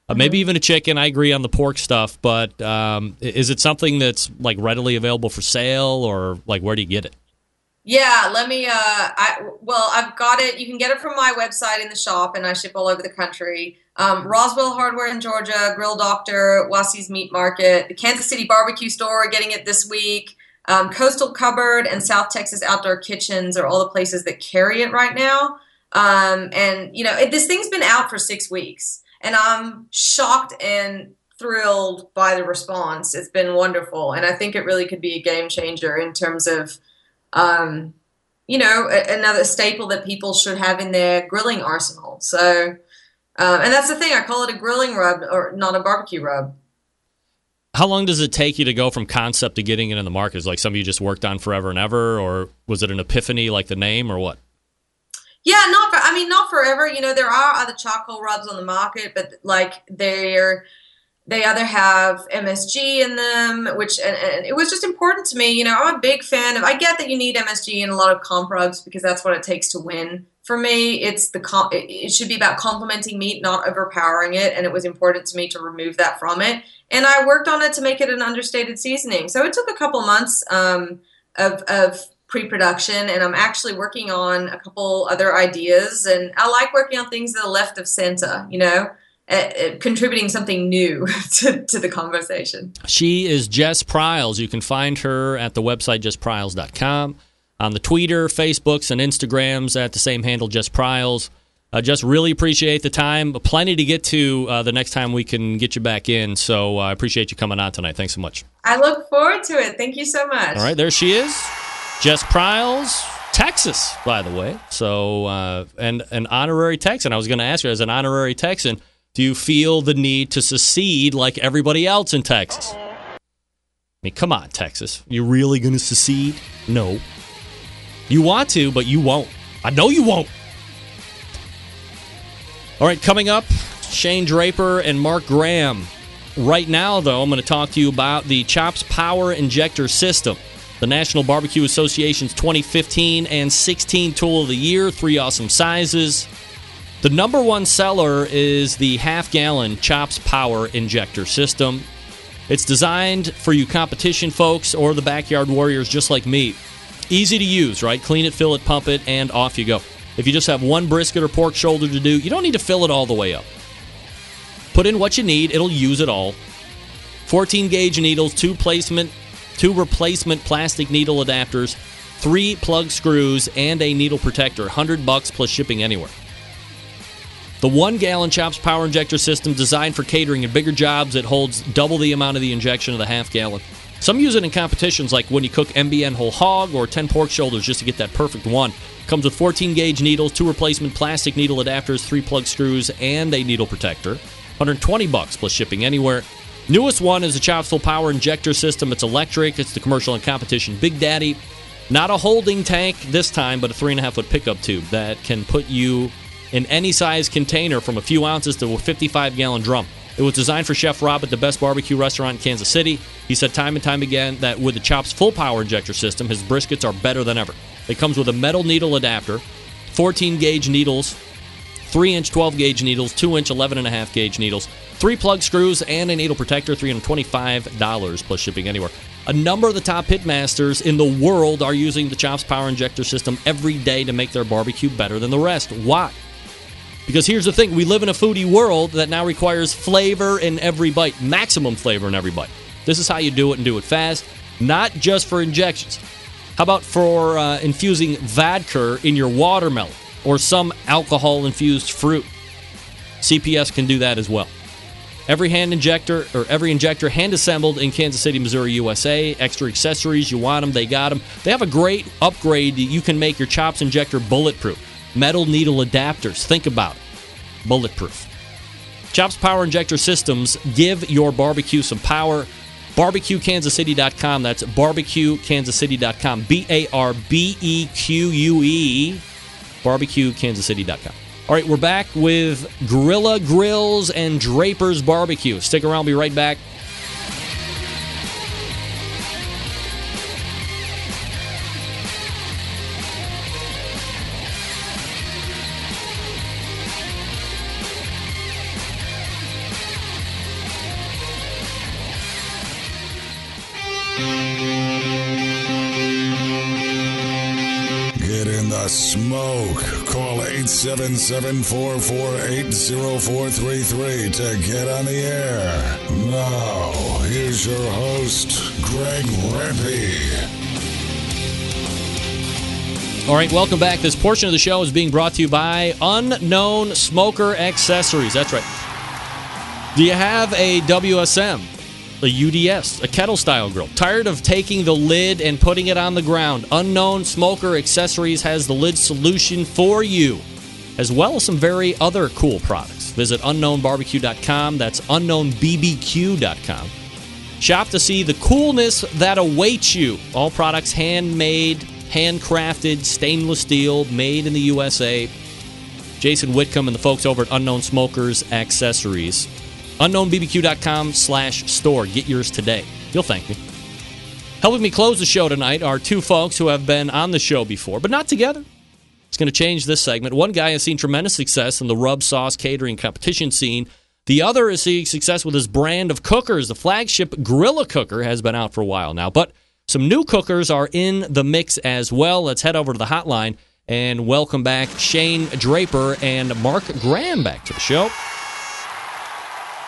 Uh, maybe even a chicken. I agree on the pork stuff, but um, is it something that's like readily available for sale, or like where do you get it? Yeah, let me. Uh, I well, I've got it. You can get it from my website in the shop, and I ship all over the country. Um, Roswell Hardware in Georgia, Grill Doctor, Wassey's Meat Market, the Kansas City Barbecue Store getting it this week. Um, Coastal Cupboard and South Texas Outdoor Kitchens are all the places that carry it right now. Um, and you know, it, this thing's been out for six weeks, and I'm shocked and thrilled by the response. It's been wonderful, and I think it really could be a game changer in terms of um, you know, a, another staple that people should have in their grilling arsenal. So, um, and that's the thing. I call it a grilling rub or not a barbecue rub. How long does it take you to go from concept to getting it in the market? Is like something you just worked on forever and ever, or was it an epiphany like the name, or what? Yeah, not for, I mean, not forever. You know, there are other charcoal rubs on the market, but like they're, they either have MSG in them, which, and, and it was just important to me. You know, I'm a big fan of, I get that you need MSG in a lot of comp rubs because that's what it takes to win. For me, it's the, it should be about complementing meat, not overpowering it. And it was important to me to remove that from it. And I worked on it to make it an understated seasoning. So it took a couple months um, of, of pre-production and i'm actually working on a couple other ideas and i like working on things that are left of center you know uh, uh, contributing something new to, to the conversation She is Jess Pryles. You can find her at the website jesspryles.com, on the Twitter, Facebooks, and Instagrams at the same handle, Jess Pryles. Uh, just really appreciate the time. Plenty to get to uh, the next time we can get you back in. So uh, I appreciate you coming on tonight. Thanks so much. i look forward to it thank you so much All right, there she is, Jess Pryles, Texas, by the way. So, uh, and an honorary Texan. I was going to ask her, as an honorary Texan, do you feel the need to secede like everybody else in Texas? I mean, come on, Texas. You really going to secede? No. You want to, but you won't. I know you won't. All right, coming up, Shane Draper and Mark Graham. Right now, though, I'm going to talk to you about the Chops Power Injector System, the National Barbecue Association's 2015 and 16 Tool of the Year, three awesome sizes. The number one seller is the half gallon Chops Power Injector System. It's designed for you competition folks or the backyard warriors just like me. Easy to use, right? Clean it, fill it, pump it, and off you go. If you just have one brisket or pork shoulder to do, you don't need to fill it all the way up. Put in what you need, it'll use it all. 14 gauge needles, two placement, two replacement plastic needle adapters, three plug screws, and a needle protector. 100 bucks plus shipping anywhere. The one gallon Chops Power Injector system designed for catering and bigger jobs. It holds double the amount of the injection of the half gallon. Some use it in competitions like when you cook MBN whole hog or 10 pork shoulders just to get that perfect one. Comes with 14 gauge needles, two replacement plastic needle adapters, three plug screws, and a needle protector. 120 bucks plus shipping anywhere. Newest one is the Chops Full Power Injector System. It's electric. It's the commercial and competition Big Daddy. Not a holding tank this time, but a three and a half foot pickup tube that can put you in any size container from a few ounces to a 55 gallon drum. It was designed for Chef Rob at the best barbecue restaurant in Kansas City. He said time and time again that with the Chops full power injector system, his briskets are better than ever. It comes with a metal needle adapter, 14 gauge needles, 3 inch 12 gauge needles, 2 inch 11.5 gauge needles, 3 plug screws, and a needle protector, $325 plus shipping anywhere. A number of the top pitmasters in the world are using the Chops Power Injector system every day to make their barbecue better than the rest. Why? Because here's the thing we live in a foodie world that now requires flavor in every bite, maximum flavor in every bite. This is how you do it and do it fast, not just for injections. How about for uh, infusing vodka in your watermelon or some alcohol infused fruit? CPS can do that as well. Every hand injector or every injector hand assembled in Kansas City, Missouri, USA. Extra accessories, you want them, they got them. They have a great upgrade that you can make your Chops injector bulletproof. Metal needle adapters, think about it. Bulletproof. Chops Power Injector Systems give your barbecue some power. BarbecueKansasCity.com. That's BarbecueKansasCity.com. B A R B E Q U E. BarbecueKansasCity.com. All right, we're back with Grilla Grills and Draper's Barbecue. Stick around, be right back. 877-448-0433 to get on the air. Now, here's your host, Greg Rempe. All right, welcome back. This portion of the show is being brought to you by Unknown Smoker Accessories. That's right. Do you have a WSM, a UDS, a kettle style grill? Tired of taking the lid and putting it on the ground? Unknown Smoker Accessories has the lid solution for you, as well as some very other cool products. Visit unknownbarbecue.com. That's unknownbbq.com. Shop to see the coolness that awaits you. All products handmade, handcrafted, stainless steel, made in the USA. Jason Whitcomb and the folks over at Unknown Smokers Accessories. UnknownBBQ.com slash store. Get yours today. You'll thank me. Helping me close the show tonight are two folks who have been on the show before, but not together. It's going to change this segment. One guy has seen tremendous success in the rub sauce catering competition scene. The other is seeing success with his brand of cookers. The flagship Grilla Cooker has been out for a while now, but some new cookers are in the mix as well. Let's head over to the hotline and welcome back Shane Draper and Mark Graham back to the show.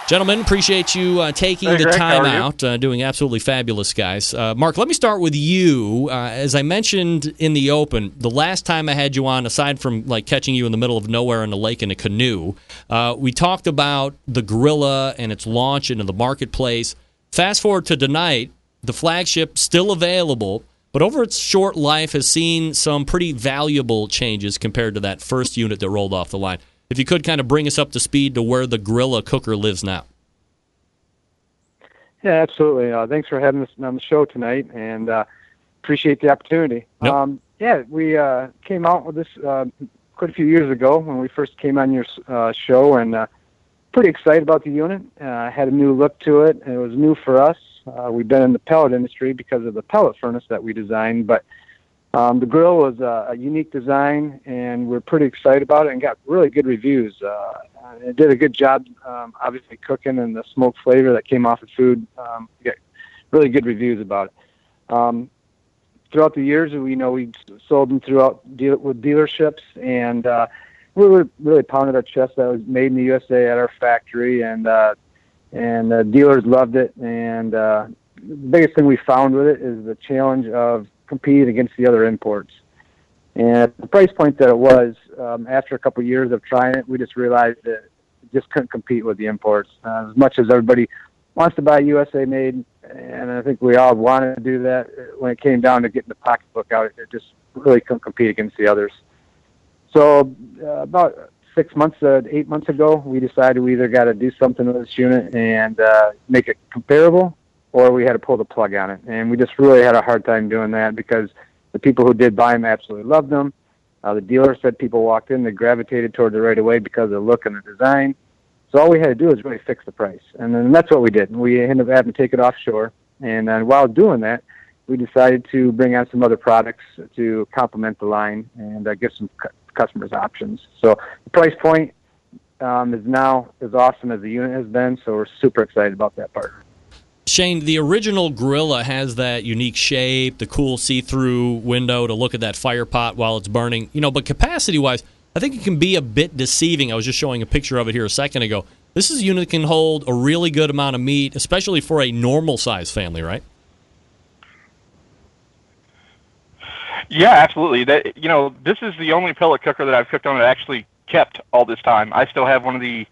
Gentlemen, appreciate you uh, taking Hey, the Greg, time out, uh, doing absolutely fabulous, guys. Uh, Mark, let me start with you. Uh, as I mentioned in the open, the last time I had you on, aside from like catching you in the middle of nowhere in a lake in a canoe, uh, we talked about the Grilla and its launch into the marketplace. Fast forward to tonight, the flagship still available, but over its short life has seen some pretty valuable changes compared to that first unit that rolled off the line. If you could kind of bring us up to speed to where the Grilla cooker lives now. Yeah, absolutely. Uh, thanks for having us on the show tonight, and uh, appreciate the opportunity. Um, yeah, we uh, came out with this uh, quite a few years ago when we first came on your uh, show, and uh, pretty excited about the unit. Uh, had a new look to it. and It was new for us. Uh, we've been in the pellet industry because of the pellet furnace that we designed, but um, the grill was a, a unique design, and we're pretty excited about it, and got really good reviews. Uh, it did a good job, um, obviously cooking, and the smoke flavor that came off the food. Um, got really good reviews about it. Um, throughout the years, we know we sold them throughout deal, with dealerships, and uh, we were really pounded our chest that was made in the USA at our factory, and uh, and uh, dealers loved it. And uh, the biggest thing we found with it is the challenge of competing against the other imports. And the price point that it was, um, after a couple of years of trying it, we just realized that it just couldn't compete with the imports. Uh, as much as everybody wants to buy USA made, and I think we all wanted to do that, when it came down to getting the pocketbook out, it just really couldn't compete against the others. So uh, about six months, uh, eight months ago, we decided we either got to do something with this unit and uh, make it comparable, or we had to pull the plug on it. And we just really had a hard time doing that because the people who did buy them absolutely loved them. Uh, the dealer said people walked in, they gravitated towards it right away because of the look and the design. So all we had to do was really fix the price, and then that's what we did. We ended up having to take it offshore, and then while doing that, we decided to bring out some other products to complement the line and uh, give some cu- customers options. So the price point um, is now as awesome as the unit has been, so we're super excited about that part. Shane, the original Grilla has that unique shape, the cool see-through window to look at that fire pot while it's burning. You know, but capacity-wise, I think it can be a bit deceiving. I was just showing a picture of it here a second ago. This is a unit that can hold a really good amount of meat, especially for a normal size family, right? Yeah, absolutely. That you know, this is the only pellet cooker that I've cooked on that actually kept all this time. I still have one of the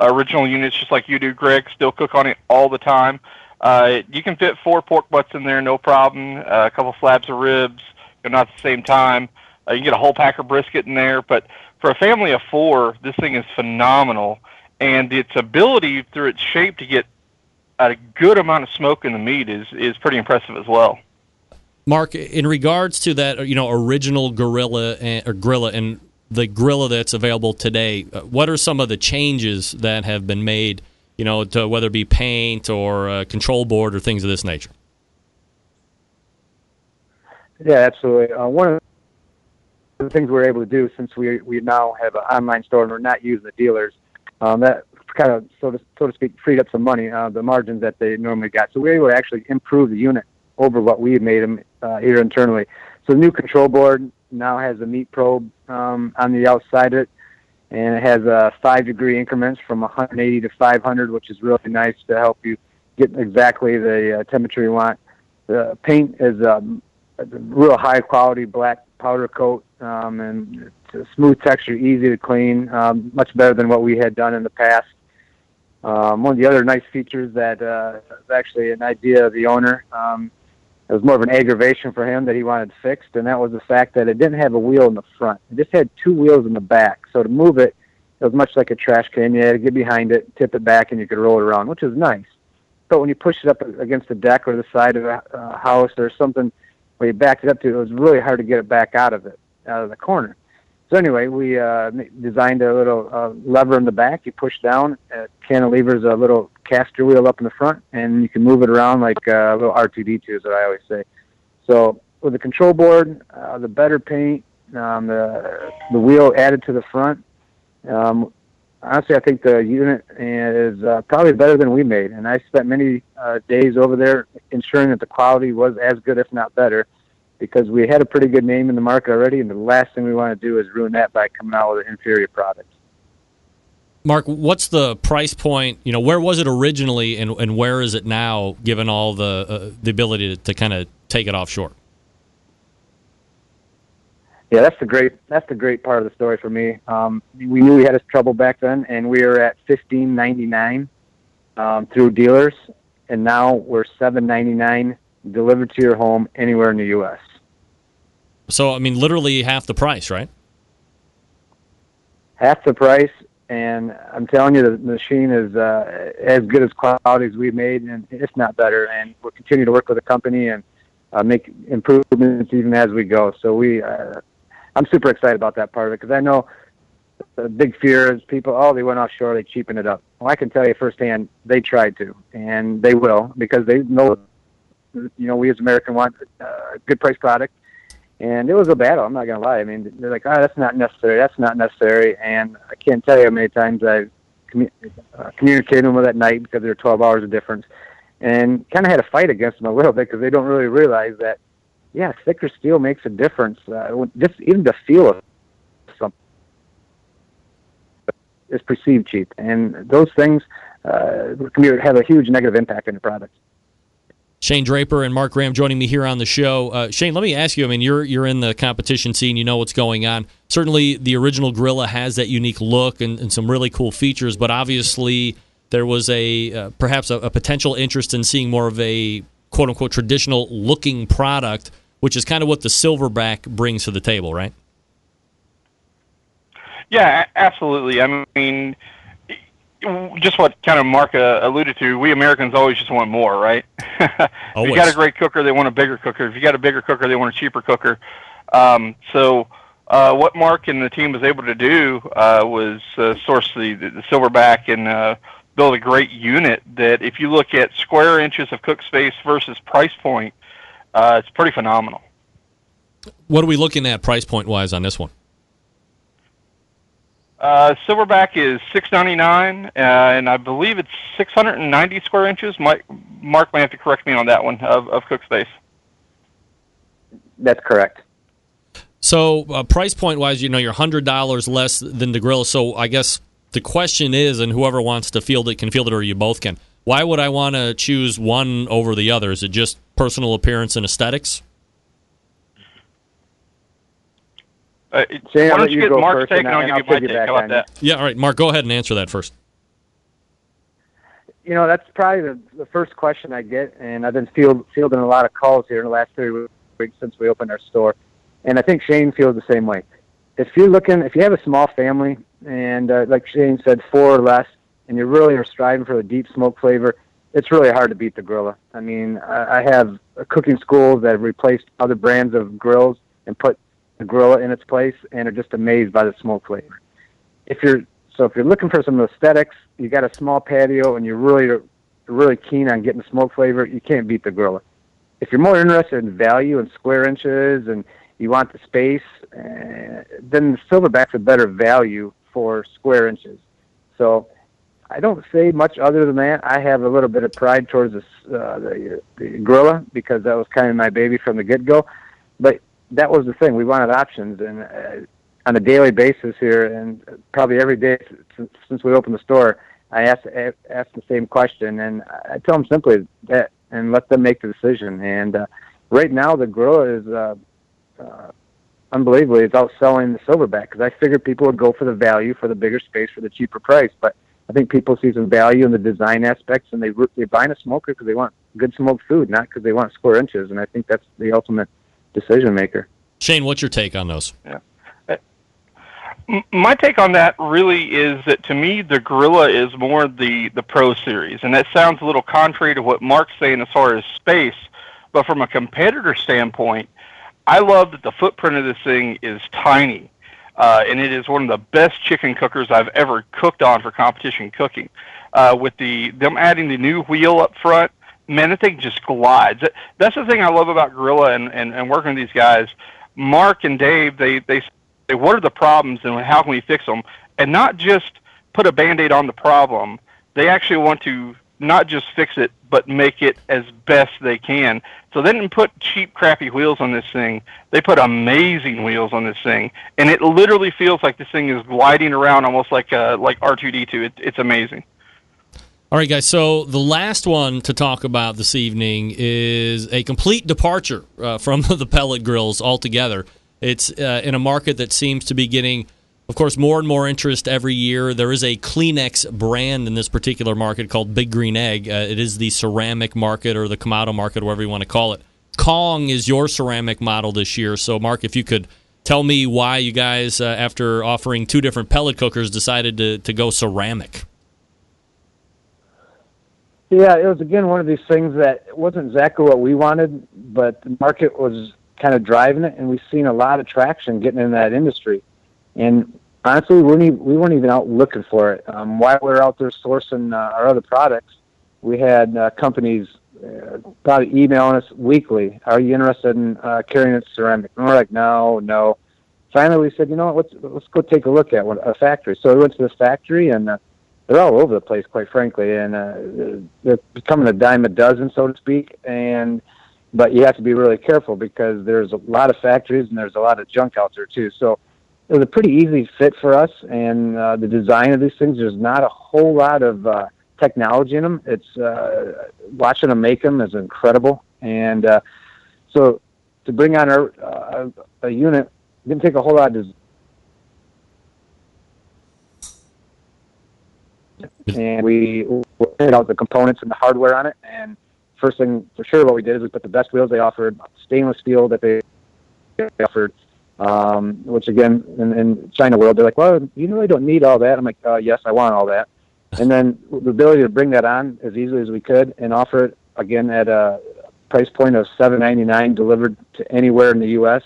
original units, just like you do, Greg. Still cook on it all the time. Uh, you can fit four pork butts in there, no problem. Uh, a couple slabs of ribs, you know, not at the same time. Uh, you can get a whole pack of brisket in there. But for a family of four, this thing is phenomenal, and its ability through its shape to get a good amount of smoke in the meat is is pretty impressive as well. Mark, in regards to that, you know, original Grilla and, or Grilla and the Grilla that's available today, uh, what are some of the changes that have been made? You know, to whether it be paint or uh, control board or things of this nature. Yeah, absolutely. Uh, one of the things we're able to do since we we now have an online store and we're not using the dealers, um, that kind of so to so to speak freed up some money, uh, the margins that they normally got. So we were able to actually improve the unit over what we made them uh, here internally. So the new control board now has a meat probe um, on the outside of it, and it has uh, five degree increments from 180 to 500, which is really nice to help you get exactly the uh, temperature you want. The paint is um, a real high quality black powder coat, um, and it's a smooth texture, easy to clean, um, much better than what we had done in the past. Um, one of the other nice features that uh, is actually an idea of the owner. Um, it was more of an aggravation for him that he wanted fixed, and that was the fact that it didn't have a wheel in the front. It just had two wheels in the back. So to move it, it was much like a trash can. You had to get behind it, tip it back, and you could roll it around, which was nice. But when you push it up against the deck or the side of a uh, house or something where you backed it up to, it was really hard to get it back out of it, out of the corner. So anyway, we uh, designed a little uh, lever in the back. You push down, uh, cantilever's a little caster wheel up in the front, and you can move it around like uh, a little R2D2 is what I always say. So with the control board, uh, the better paint, um, the the wheel added to the front. Um, honestly, I think the unit is uh, probably better than we made, and I spent many uh, days over there ensuring that the quality was as good, if not better because we had a pretty good name in the market already, and the last thing we want to do is ruin that by coming out with an inferior product. Mark, what's the price point? You know, where was it originally, and, and where is it now? Given all the uh, the ability to, to kind of take it offshore. Yeah, that's the great that's the great part of the story for me. Um, we knew we had trouble back then, and we were at fifteen ninety nine um, through dealers, and now we're seven ninety nine delivered to your home anywhere in the U.S. So, I mean, literally half the price, right? Half the price, and I'm telling you, the machine is uh, as good as quality as we've made, and if not better. And we'll continue to work with the company and uh, make improvements even as we go. So we, uh, I'm super excited about that part of it because I know the big fear is people, oh, they went offshore, they cheapen it up. Well, I can tell you firsthand, they tried to, and they will because they know you know, we as American want a good price product. And it was a battle. I'm not gonna lie. I mean, they're like, "Oh, that's not necessary. That's not necessary." And I can't tell you how many times I've commu- uh, communicated with them at night because there are 12 hours of difference, and kind of had a fight against them a little bit because they don't really realize that, yeah, thicker steel makes a difference. Uh, just even the feel of something is perceived cheap, and those things uh, can have a huge negative impact on the product. Shane Draper and Mark Graham joining me here on the show. Uh, Shane, let me ask you. I mean, you're you're in the competition scene. You know what's going on. Certainly, the original Grilla has that unique look and, and some really cool features. But obviously, there was a uh, perhaps a, a potential interest in seeing more of a quote unquote traditional looking product, which is kind of what the Silverback brings to the table, right? Yeah, absolutely. I mean, just what kind of Mark uh, alluded to, we Americans always just want more, right? if you got a great cooker, they want a bigger cooker. If you got a bigger cooker, they want a cheaper cooker. Um, so uh, what Mark and the team was able to do uh, was uh, source the, the, the silverback and uh, build a great unit that if you look at square inches of cook space versus price point, uh, it's pretty phenomenal. What are we looking at price point wise on this one? Uh, silverback is six ninety nine, uh, and I believe it's six hundred and ninety square inches. Mike, Mark may have to correct me on that one of, of cook space. That's correct. So, uh, price point wise, you know, you're hundred dollars less than the grill. So, I guess the question is, and whoever wants to field it can field it, or you both can. Why would I want to choose one over the other? Is it just personal appearance and aesthetics? Uh, Shane, why I'll don't you you get Mark's take and and I'll I- give you my take. How about that? Yeah, all right, Mark, go ahead and answer that first. you know, that's probably the, the first question I get, and I've been field, fielding a lot of calls here in the last three weeks since we opened our store, and I think Shane feels the same way. If you're looking, if you have a small family, and uh, like Shane said, four or less, and you really are striving for a deep smoke flavor, it's really hard to beat the Grilla. I mean, I, I have cooking schools that have replaced other brands of grills and put the Grilla in its place and are just amazed by the smoke flavor. If you're so if you're looking for some aesthetics, you got a small patio and you're really really keen on getting the smoke flavor, you can't beat the Grilla. If you're more interested in value and square inches and you want the space, uh, then the Silverback's a better value for square inches. So I don't say much other than that. I have a little bit of pride towards this, uh, the, the Grilla because that was kind of my baby from the get go. But that was the thing. We wanted options, and uh, on a daily basis here, and probably every day since, since we opened the store, I ask ask the same question, and I tell them simply that, and let them make the decision. And uh, right now, the Grilla is uh, uh, unbelievably it's outselling the Silverback because I figured people would go for the value, for the bigger space, for the cheaper price, but I think people see some value in the design aspects, and they they buy a smoker because they want good smoked food, not because they want square inches. And I think that's the ultimate decision maker. Shane, what's your take on those? Yeah. My take on that really is that to me the Grilla is more the the Pro Series, and that sounds a little contrary to what Mark's saying as far as space. But from a competitor standpoint, I love that the footprint of this thing is tiny uh, and it is one of the best chicken cookers I've ever cooked on for competition cooking. Uh, with the them adding the new wheel up front, man, the thing just glides. That's the thing I love about Grilla and, and, and working with these guys. Mark and Dave, they they say, what are the problems and how can we fix them, and not just put a band-aid on the problem. They actually want to not just fix it, but make it as best they can. So they didn't put cheap, crappy wheels on this thing. They put amazing wheels on this thing, and it literally feels like this thing is gliding around almost like uh, like R2D2. It, it's amazing. All right, guys. So the last one to talk about this evening is a complete departure uh, from the pellet grills altogether. It's uh, in a market that seems to be getting of course, more and more interest every year. There is a Kleenex brand in this particular market called Big Green Egg. Uh, it is the ceramic market or the Kamado market, whatever you want to call it. Kong is your ceramic model this year. So, Mark, if you could tell me why you guys, uh, after offering two different pellet cookers, decided to, to go ceramic. Yeah, it was again one of these things that wasn't exactly what we wanted, but the market was kind of driving it, and we've seen a lot of traction getting in that industry. And honestly, we weren't even, we weren't even out looking for it. Um, while we were out there sourcing uh, our other products, we had uh, companies uh, probably emailing us weekly. Are you interested in uh, carrying it ceramic? And we're like, no, no. Finally, we said, you know what? Let's let's go take a look at one, a factory. So we went to this factory, and uh, they're all over the place, quite frankly, and uh, they're becoming a dime a dozen, so to speak. And but you have to be really careful because there's a lot of factories and there's a lot of junk out there too. So it was a pretty easy fit for us. And uh, the design of these things, there's not a whole lot of uh, technology in them. It's uh, watching them make them is incredible. And uh, so to bring on our, uh, a unit didn't take a whole lot of. And we figured out the components and the hardware on it. And first thing for sure, what we did is we put the best wheels they offered, stainless steel that they offered, um, which again, in, in China world, they're like, well, you really don't need all that. I'm like, uh, yes, I want all that. And then the ability to bring that on as easily as we could and offer it again at a price point of seven ninety nine delivered to anywhere in the U.S.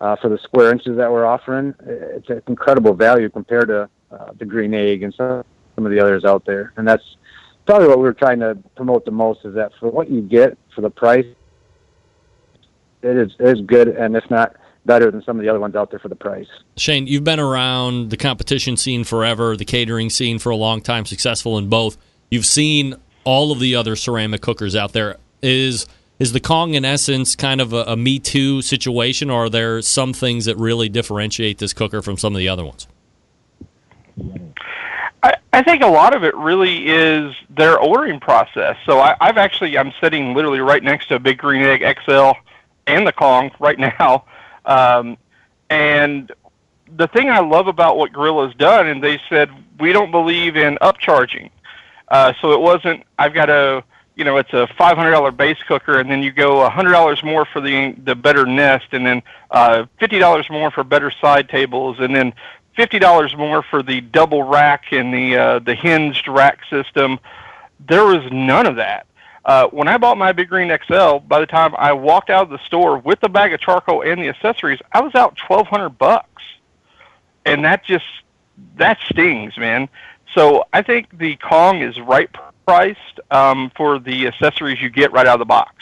Uh, for the square inches that we're offering. It's an incredible value compared to uh, the green egg and some some of the others out there. And that's probably what we're trying to promote the most is that for what you get for the price, it is it is good, and if not better than some of the other ones out there for the price. Shane, you've been around the competition scene forever, the catering scene for a long time, successful in both. You've seen all of the other ceramic cookers out there. Is is the Kong in essence kind of a, a Me Too situation, or are there some things that really differentiate this cooker from some of the other ones? I, think a lot of it really is their ordering process. So I, I've actually I'm sitting literally right next to a Big Green Egg XL and the Kong right now, um, and the thing I love about what Grilla's done, and they said we don't believe in upcharging. Uh, so it wasn't I've got a you know it's a five hundred dollar base cooker, and then you go a hundred dollars more for the the better nest, and then uh, fifty dollars more for better side tables, and then fifty dollars more for the double rack and the uh, the hinged rack system. There was none of that. Uh, when I bought my Big Green XL, by the time I walked out of the store with the bag of charcoal and the accessories, I was out twelve hundred bucks, and that just that stings, man. So I think the Kong is right priced um, for the accessories you get right out of the box.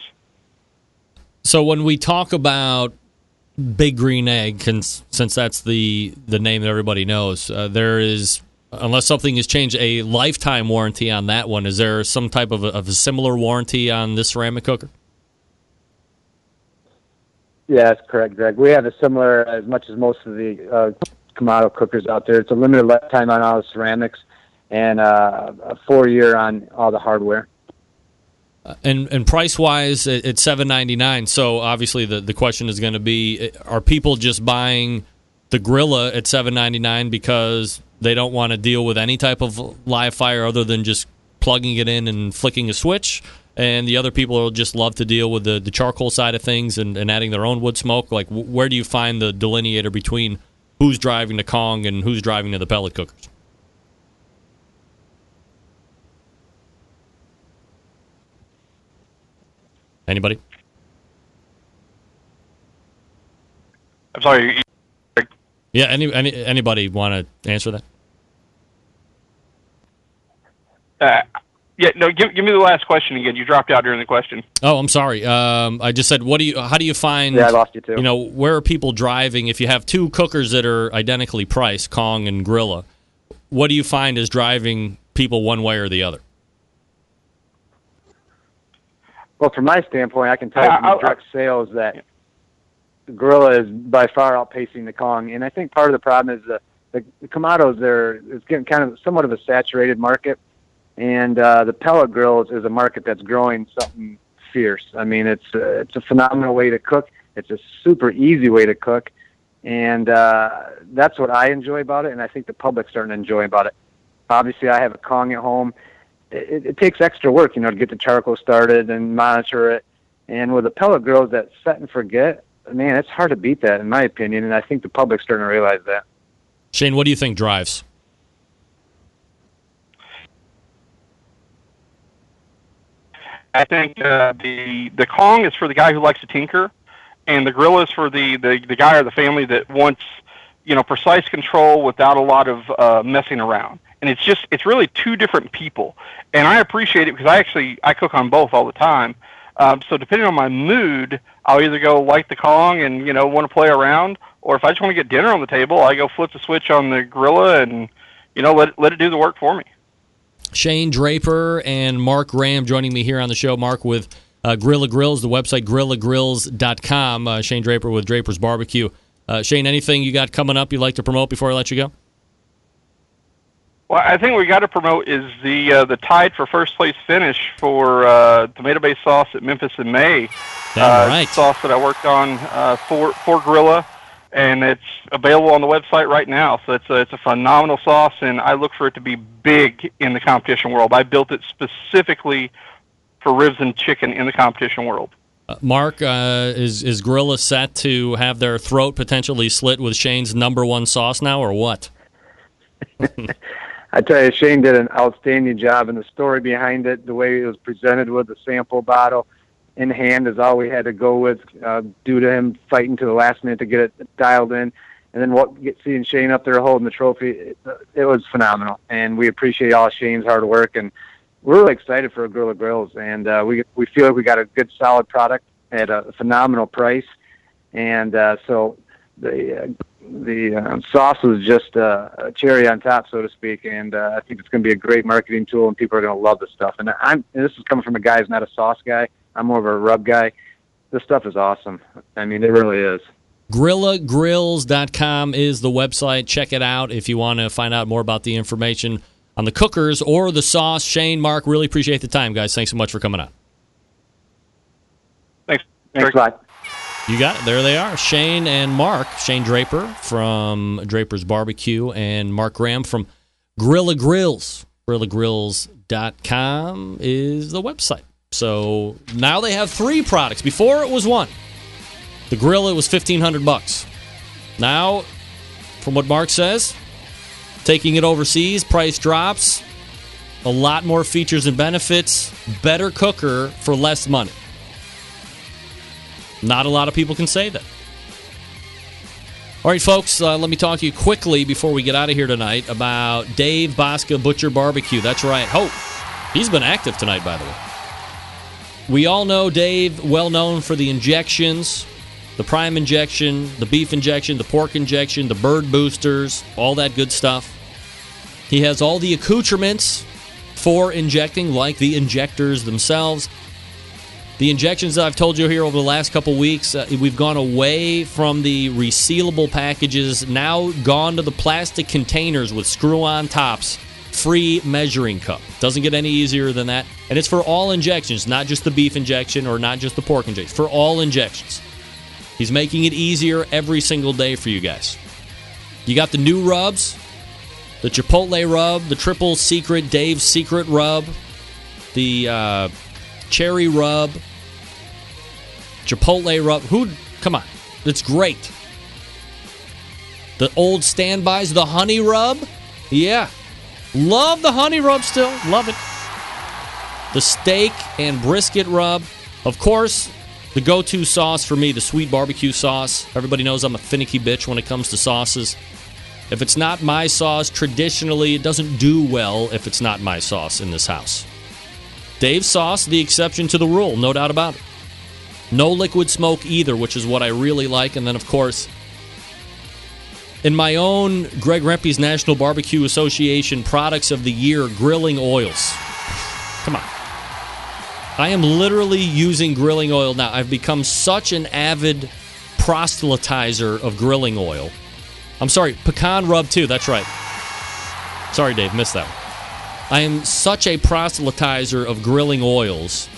So when we talk about Big Green Egg, since that's the the name that everybody knows, uh, there is unless something has changed a lifetime warranty on that one. Is there some type of a, of a similar warranty on this ceramic cooker? Yeah, that's correct, Greg. We have a similar, as much as most of the uh, Kamado cookers out there. It's a limited lifetime on all the ceramics and uh, a four year on all the hardware. Uh, and and price wise, it's seven ninety nine. So obviously, the the question is going to be: Are people just buying the Grilla at seven ninety nine because they don't want to deal with any type of live fire other than just plugging it in and flicking a switch? And the other people will just love to deal with the, the charcoal side of things and, and adding their own wood smoke. Like, where do you find the delineator between who's driving the Kong and who's driving to the pellet cookers? Anybody? I'm sorry. Yeah, any, any anybody want to answer that? Uh, yeah, no. Give, give me the last question again. You dropped out during the question. Oh, I'm sorry. Um, I just said, what do you? How do you find? Yeah, I lost you too. You know, where are people driving? If you have two cookers that are identically priced, Kong and Grilla, what do you find is driving people one way or the other? Well, from my standpoint, I can tell you from direct sales that the Grilla is by far outpacing the Kong, and I think part of the problem is the the, the Kamados it's getting kind of somewhat of a saturated market, and uh, the pellet grills is a market that's growing something fierce. I mean, it's a, it's a phenomenal way to cook. It's a super easy way to cook, and uh, that's what I enjoy about it, and I think the public's starting to enjoy about it. Obviously, I have a Kong at home it, it takes extra work, you know, to get the charcoal started and monitor it. And with the pellet grills that set and forget, man, it's hard to beat that, in my opinion. And I think the public's starting to realize that. Shane, what do you think drives? I think uh, the the Kong is for the guy who likes to tinker, and the grill is for the, the, the guy or the family that wants, you know, precise control without a lot of uh, messing around and it's just it's really two different people. And i appreciate it because i actually i cook on both all the time. Um, so depending on my mood i'll either go light the kong and you know want to play around or if i just want to get dinner on the table i go flip the switch on the grilla and you know let, let it do the work for me. Shane draper and mark graham joining me here on the show mark with uh, grills the website grillagrills.com uh, shane draper with draper's barbecue. Uh, shane anything you got coming up you'd like to promote before i let you go well, I think we got to promote is the uh, the tied for first place finish for uh, tomato based sauce at Memphis in May. uh, right. Sauce that I worked on uh, for for Grilla, and it's available on the website right now. So it's a, it's a phenomenal sauce, and I look for it to be big in the competition world. I built it specifically for ribs and chicken in the competition world. Uh, Mark, uh, is is Grilla set to have their throat potentially slit with Shane's number one sauce now, or what? I tell you, Shane did an outstanding job, and the story behind it, the way it was presented with the sample bottle in hand, is all we had to go with, uh, due to him fighting to the last minute to get it dialed in. And then what get seeing Shane up there holding the trophy, it, it was phenomenal, and we appreciate all Shane's hard work, and we're really excited for Grilla Grills, and uh, we we feel like we got a good, solid product at a phenomenal price, and uh, so the uh, the uh, sauce was just uh, a cherry on top, so to speak. And uh, I think it's going to be a great marketing tool, and people are going to love this stuff. And I'm and this is coming from a guy who's not a sauce guy. I'm more of a rub guy. This stuff is awesome. I mean, it really is. GrillaGrills.com is the website. Check it out if you want to find out more about the information on the cookers or the sauce. Shane, Mark, really appreciate the time, guys. Thanks so much for coming on. Thanks. Thanks a lot. You got it. There they are. Shane and Mark. Shane Draper from Draper's Barbecue and Mark Graham from Grilla Grills. GrillaGrills.com is the website. So now they have three products. Before it was one. The Grilla was 1500 bucks. Now, from what Mark says, taking it overseas, price drops. a lot more features and benefits, better cooker for less money. Not a lot of people can say that. All right, folks, uh, let me talk to you quickly before we get out of here tonight about Dave Bouska Butcher Barbecue. That's right. Hope. He's been active tonight, by the way. We all know Dave, well known for the injections, the prime injection, the beef injection, the pork injection, the bird boosters, all that good stuff. He has all the accoutrements for injecting, like the injectors themselves. The injections that I've told you here over the last couple weeks, uh, we've gone away from the resealable packages, now gone to the plastic containers with screw on tops, free measuring cup. Doesn't get any easier than that. And it's for all injections, not just the beef injection or not just the pork injection, for all injections. He's making it easier every single day for you guys. You got the new rubs, the Chipotle rub, the triple secret Dave's secret rub, the uh, cherry rub, Chipotle rub. Who? Come on, it's great. The old standbys, the honey rub. Yeah, love the honey rub still. Love it. The steak and brisket rub. Of course, the go to sauce for me, the sweet barbecue sauce. Everybody knows I'm a finicky bitch when it comes to sauces. If it's not my sauce, traditionally, it doesn't do well if it's not my sauce in this house. Dave's sauce, the exception to the rule, no doubt about it. No liquid smoke either, which is what I really like. And then, of course, in my own Greg Rempe's National Barbecue Association Products of the Year grilling oils. Come on. I am literally using grilling oil now. I've become such an avid proselytizer of grilling oil. I'm sorry, pecan rub too. That's right. Sorry, Dave, missed that. I am such a proselytizer of grilling oils.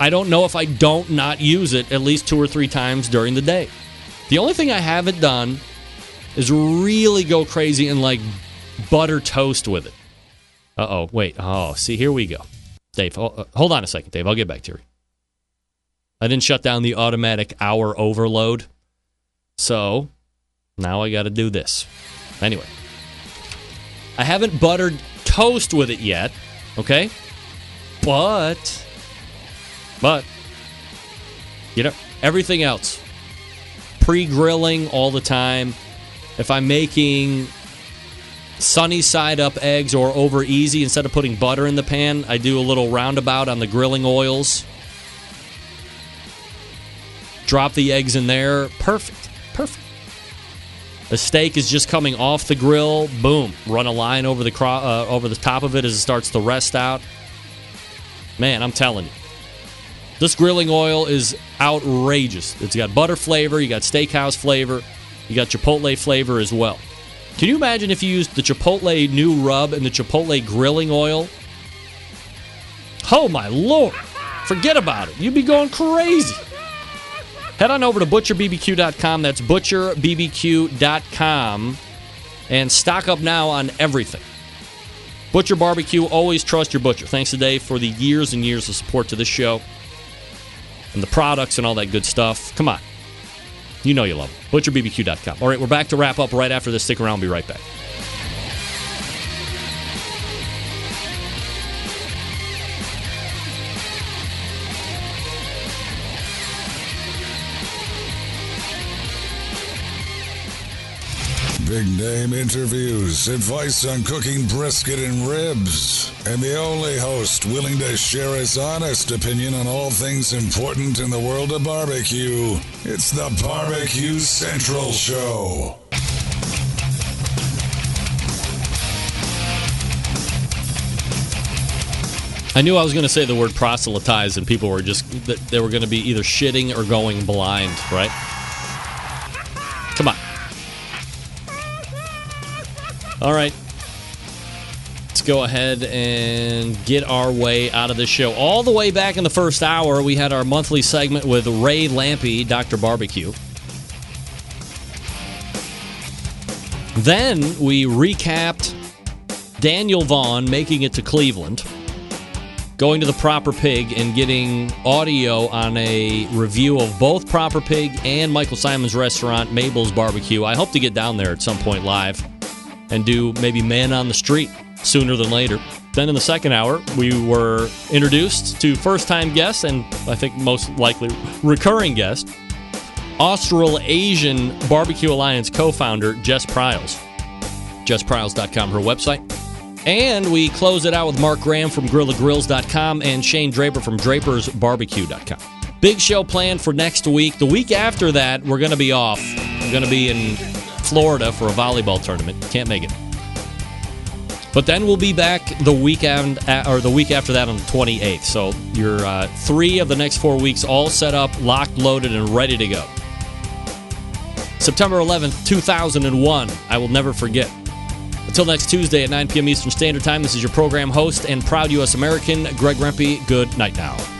I don't know if I don't not use it at least two or three times during the day. The only thing I haven't done is really go crazy and like butter toast with it. Uh oh, wait. Oh, see, here we go. Dave, hold on a second, Dave. I'll get back to you. I didn't shut down the automatic hour overload. So now I got to do this. Anyway, I haven't buttered toast with it yet, okay? But, but, you know, everything else, pre grilling all the time. If I'm making sunny side up eggs or over easy, instead of putting butter in the pan, I do a little roundabout on the grilling oils. Drop the eggs in there. Perfect. Perfect. The steak is just coming off the grill. Boom! Run a line over the cro- uh, over the top of it as it starts to rest out. Man, I'm telling you, this grilling oil is outrageous. It's got butter flavor, you got steakhouse flavor, you got chipotle flavor as well. Can you imagine if you used the chipotle new rub and the chipotle grilling oil? Oh my lord! Forget about it. You'd be going crazy. Head on over to butcherbbq.com. That's butcherbbq.com. And stock up now on everything. Butcher Barbecue, always trust your butcher. Thanks today for the years and years of support to this show and the products and all that good stuff. Come on. You know you love it. ButcherBBQ.com. All right, we're back to wrap up right after this. Stick around. We'll be right back. Big name interviews, advice on cooking brisket and ribs, and the only host willing to share his honest opinion on all things important in the world of barbecue. It's the Barbecue Central Show. I knew I was going to say the word proselytize, and people were just, they were going to be either shitting or going blind, right? Come on. All right. Let's go ahead and get our way out of the show. All the way back in the first hour, we had our monthly segment with Ray Lampe, Dr. Barbecue. Then we recapped Daniel Vaughn making it to Cleveland, going to the Proper Pig and getting audio on a review of both Proper Pig and Michael Symon's restaurant, Mabel's Barbecue. I hope to get down there at some point live and do maybe man on the street sooner than later. Then in the second hour, we were introduced to first time guests and I think most likely recurring guest, Australasian Barbecue Alliance co founder Jess Pryles. JessPryles.com, her website. And we close it out with Mark Graham from GrillAGrills.com and Shane Draper from DrapersBarbecue.com. Big show planned for next week. The week after that, we're going to be off. We're going to be in Florida for a volleyball tournament. Can't make it. But then we'll be back the weekend or the week after that on the 28th. So your uh, three of the next four weeks all set up, locked, loaded, and ready to go. September 11th, 2001. I will never forget. Until next Tuesday at 9 p.m. Eastern Standard Time, this is your program host and proud U.S. American, Greg Rempe. Good night now.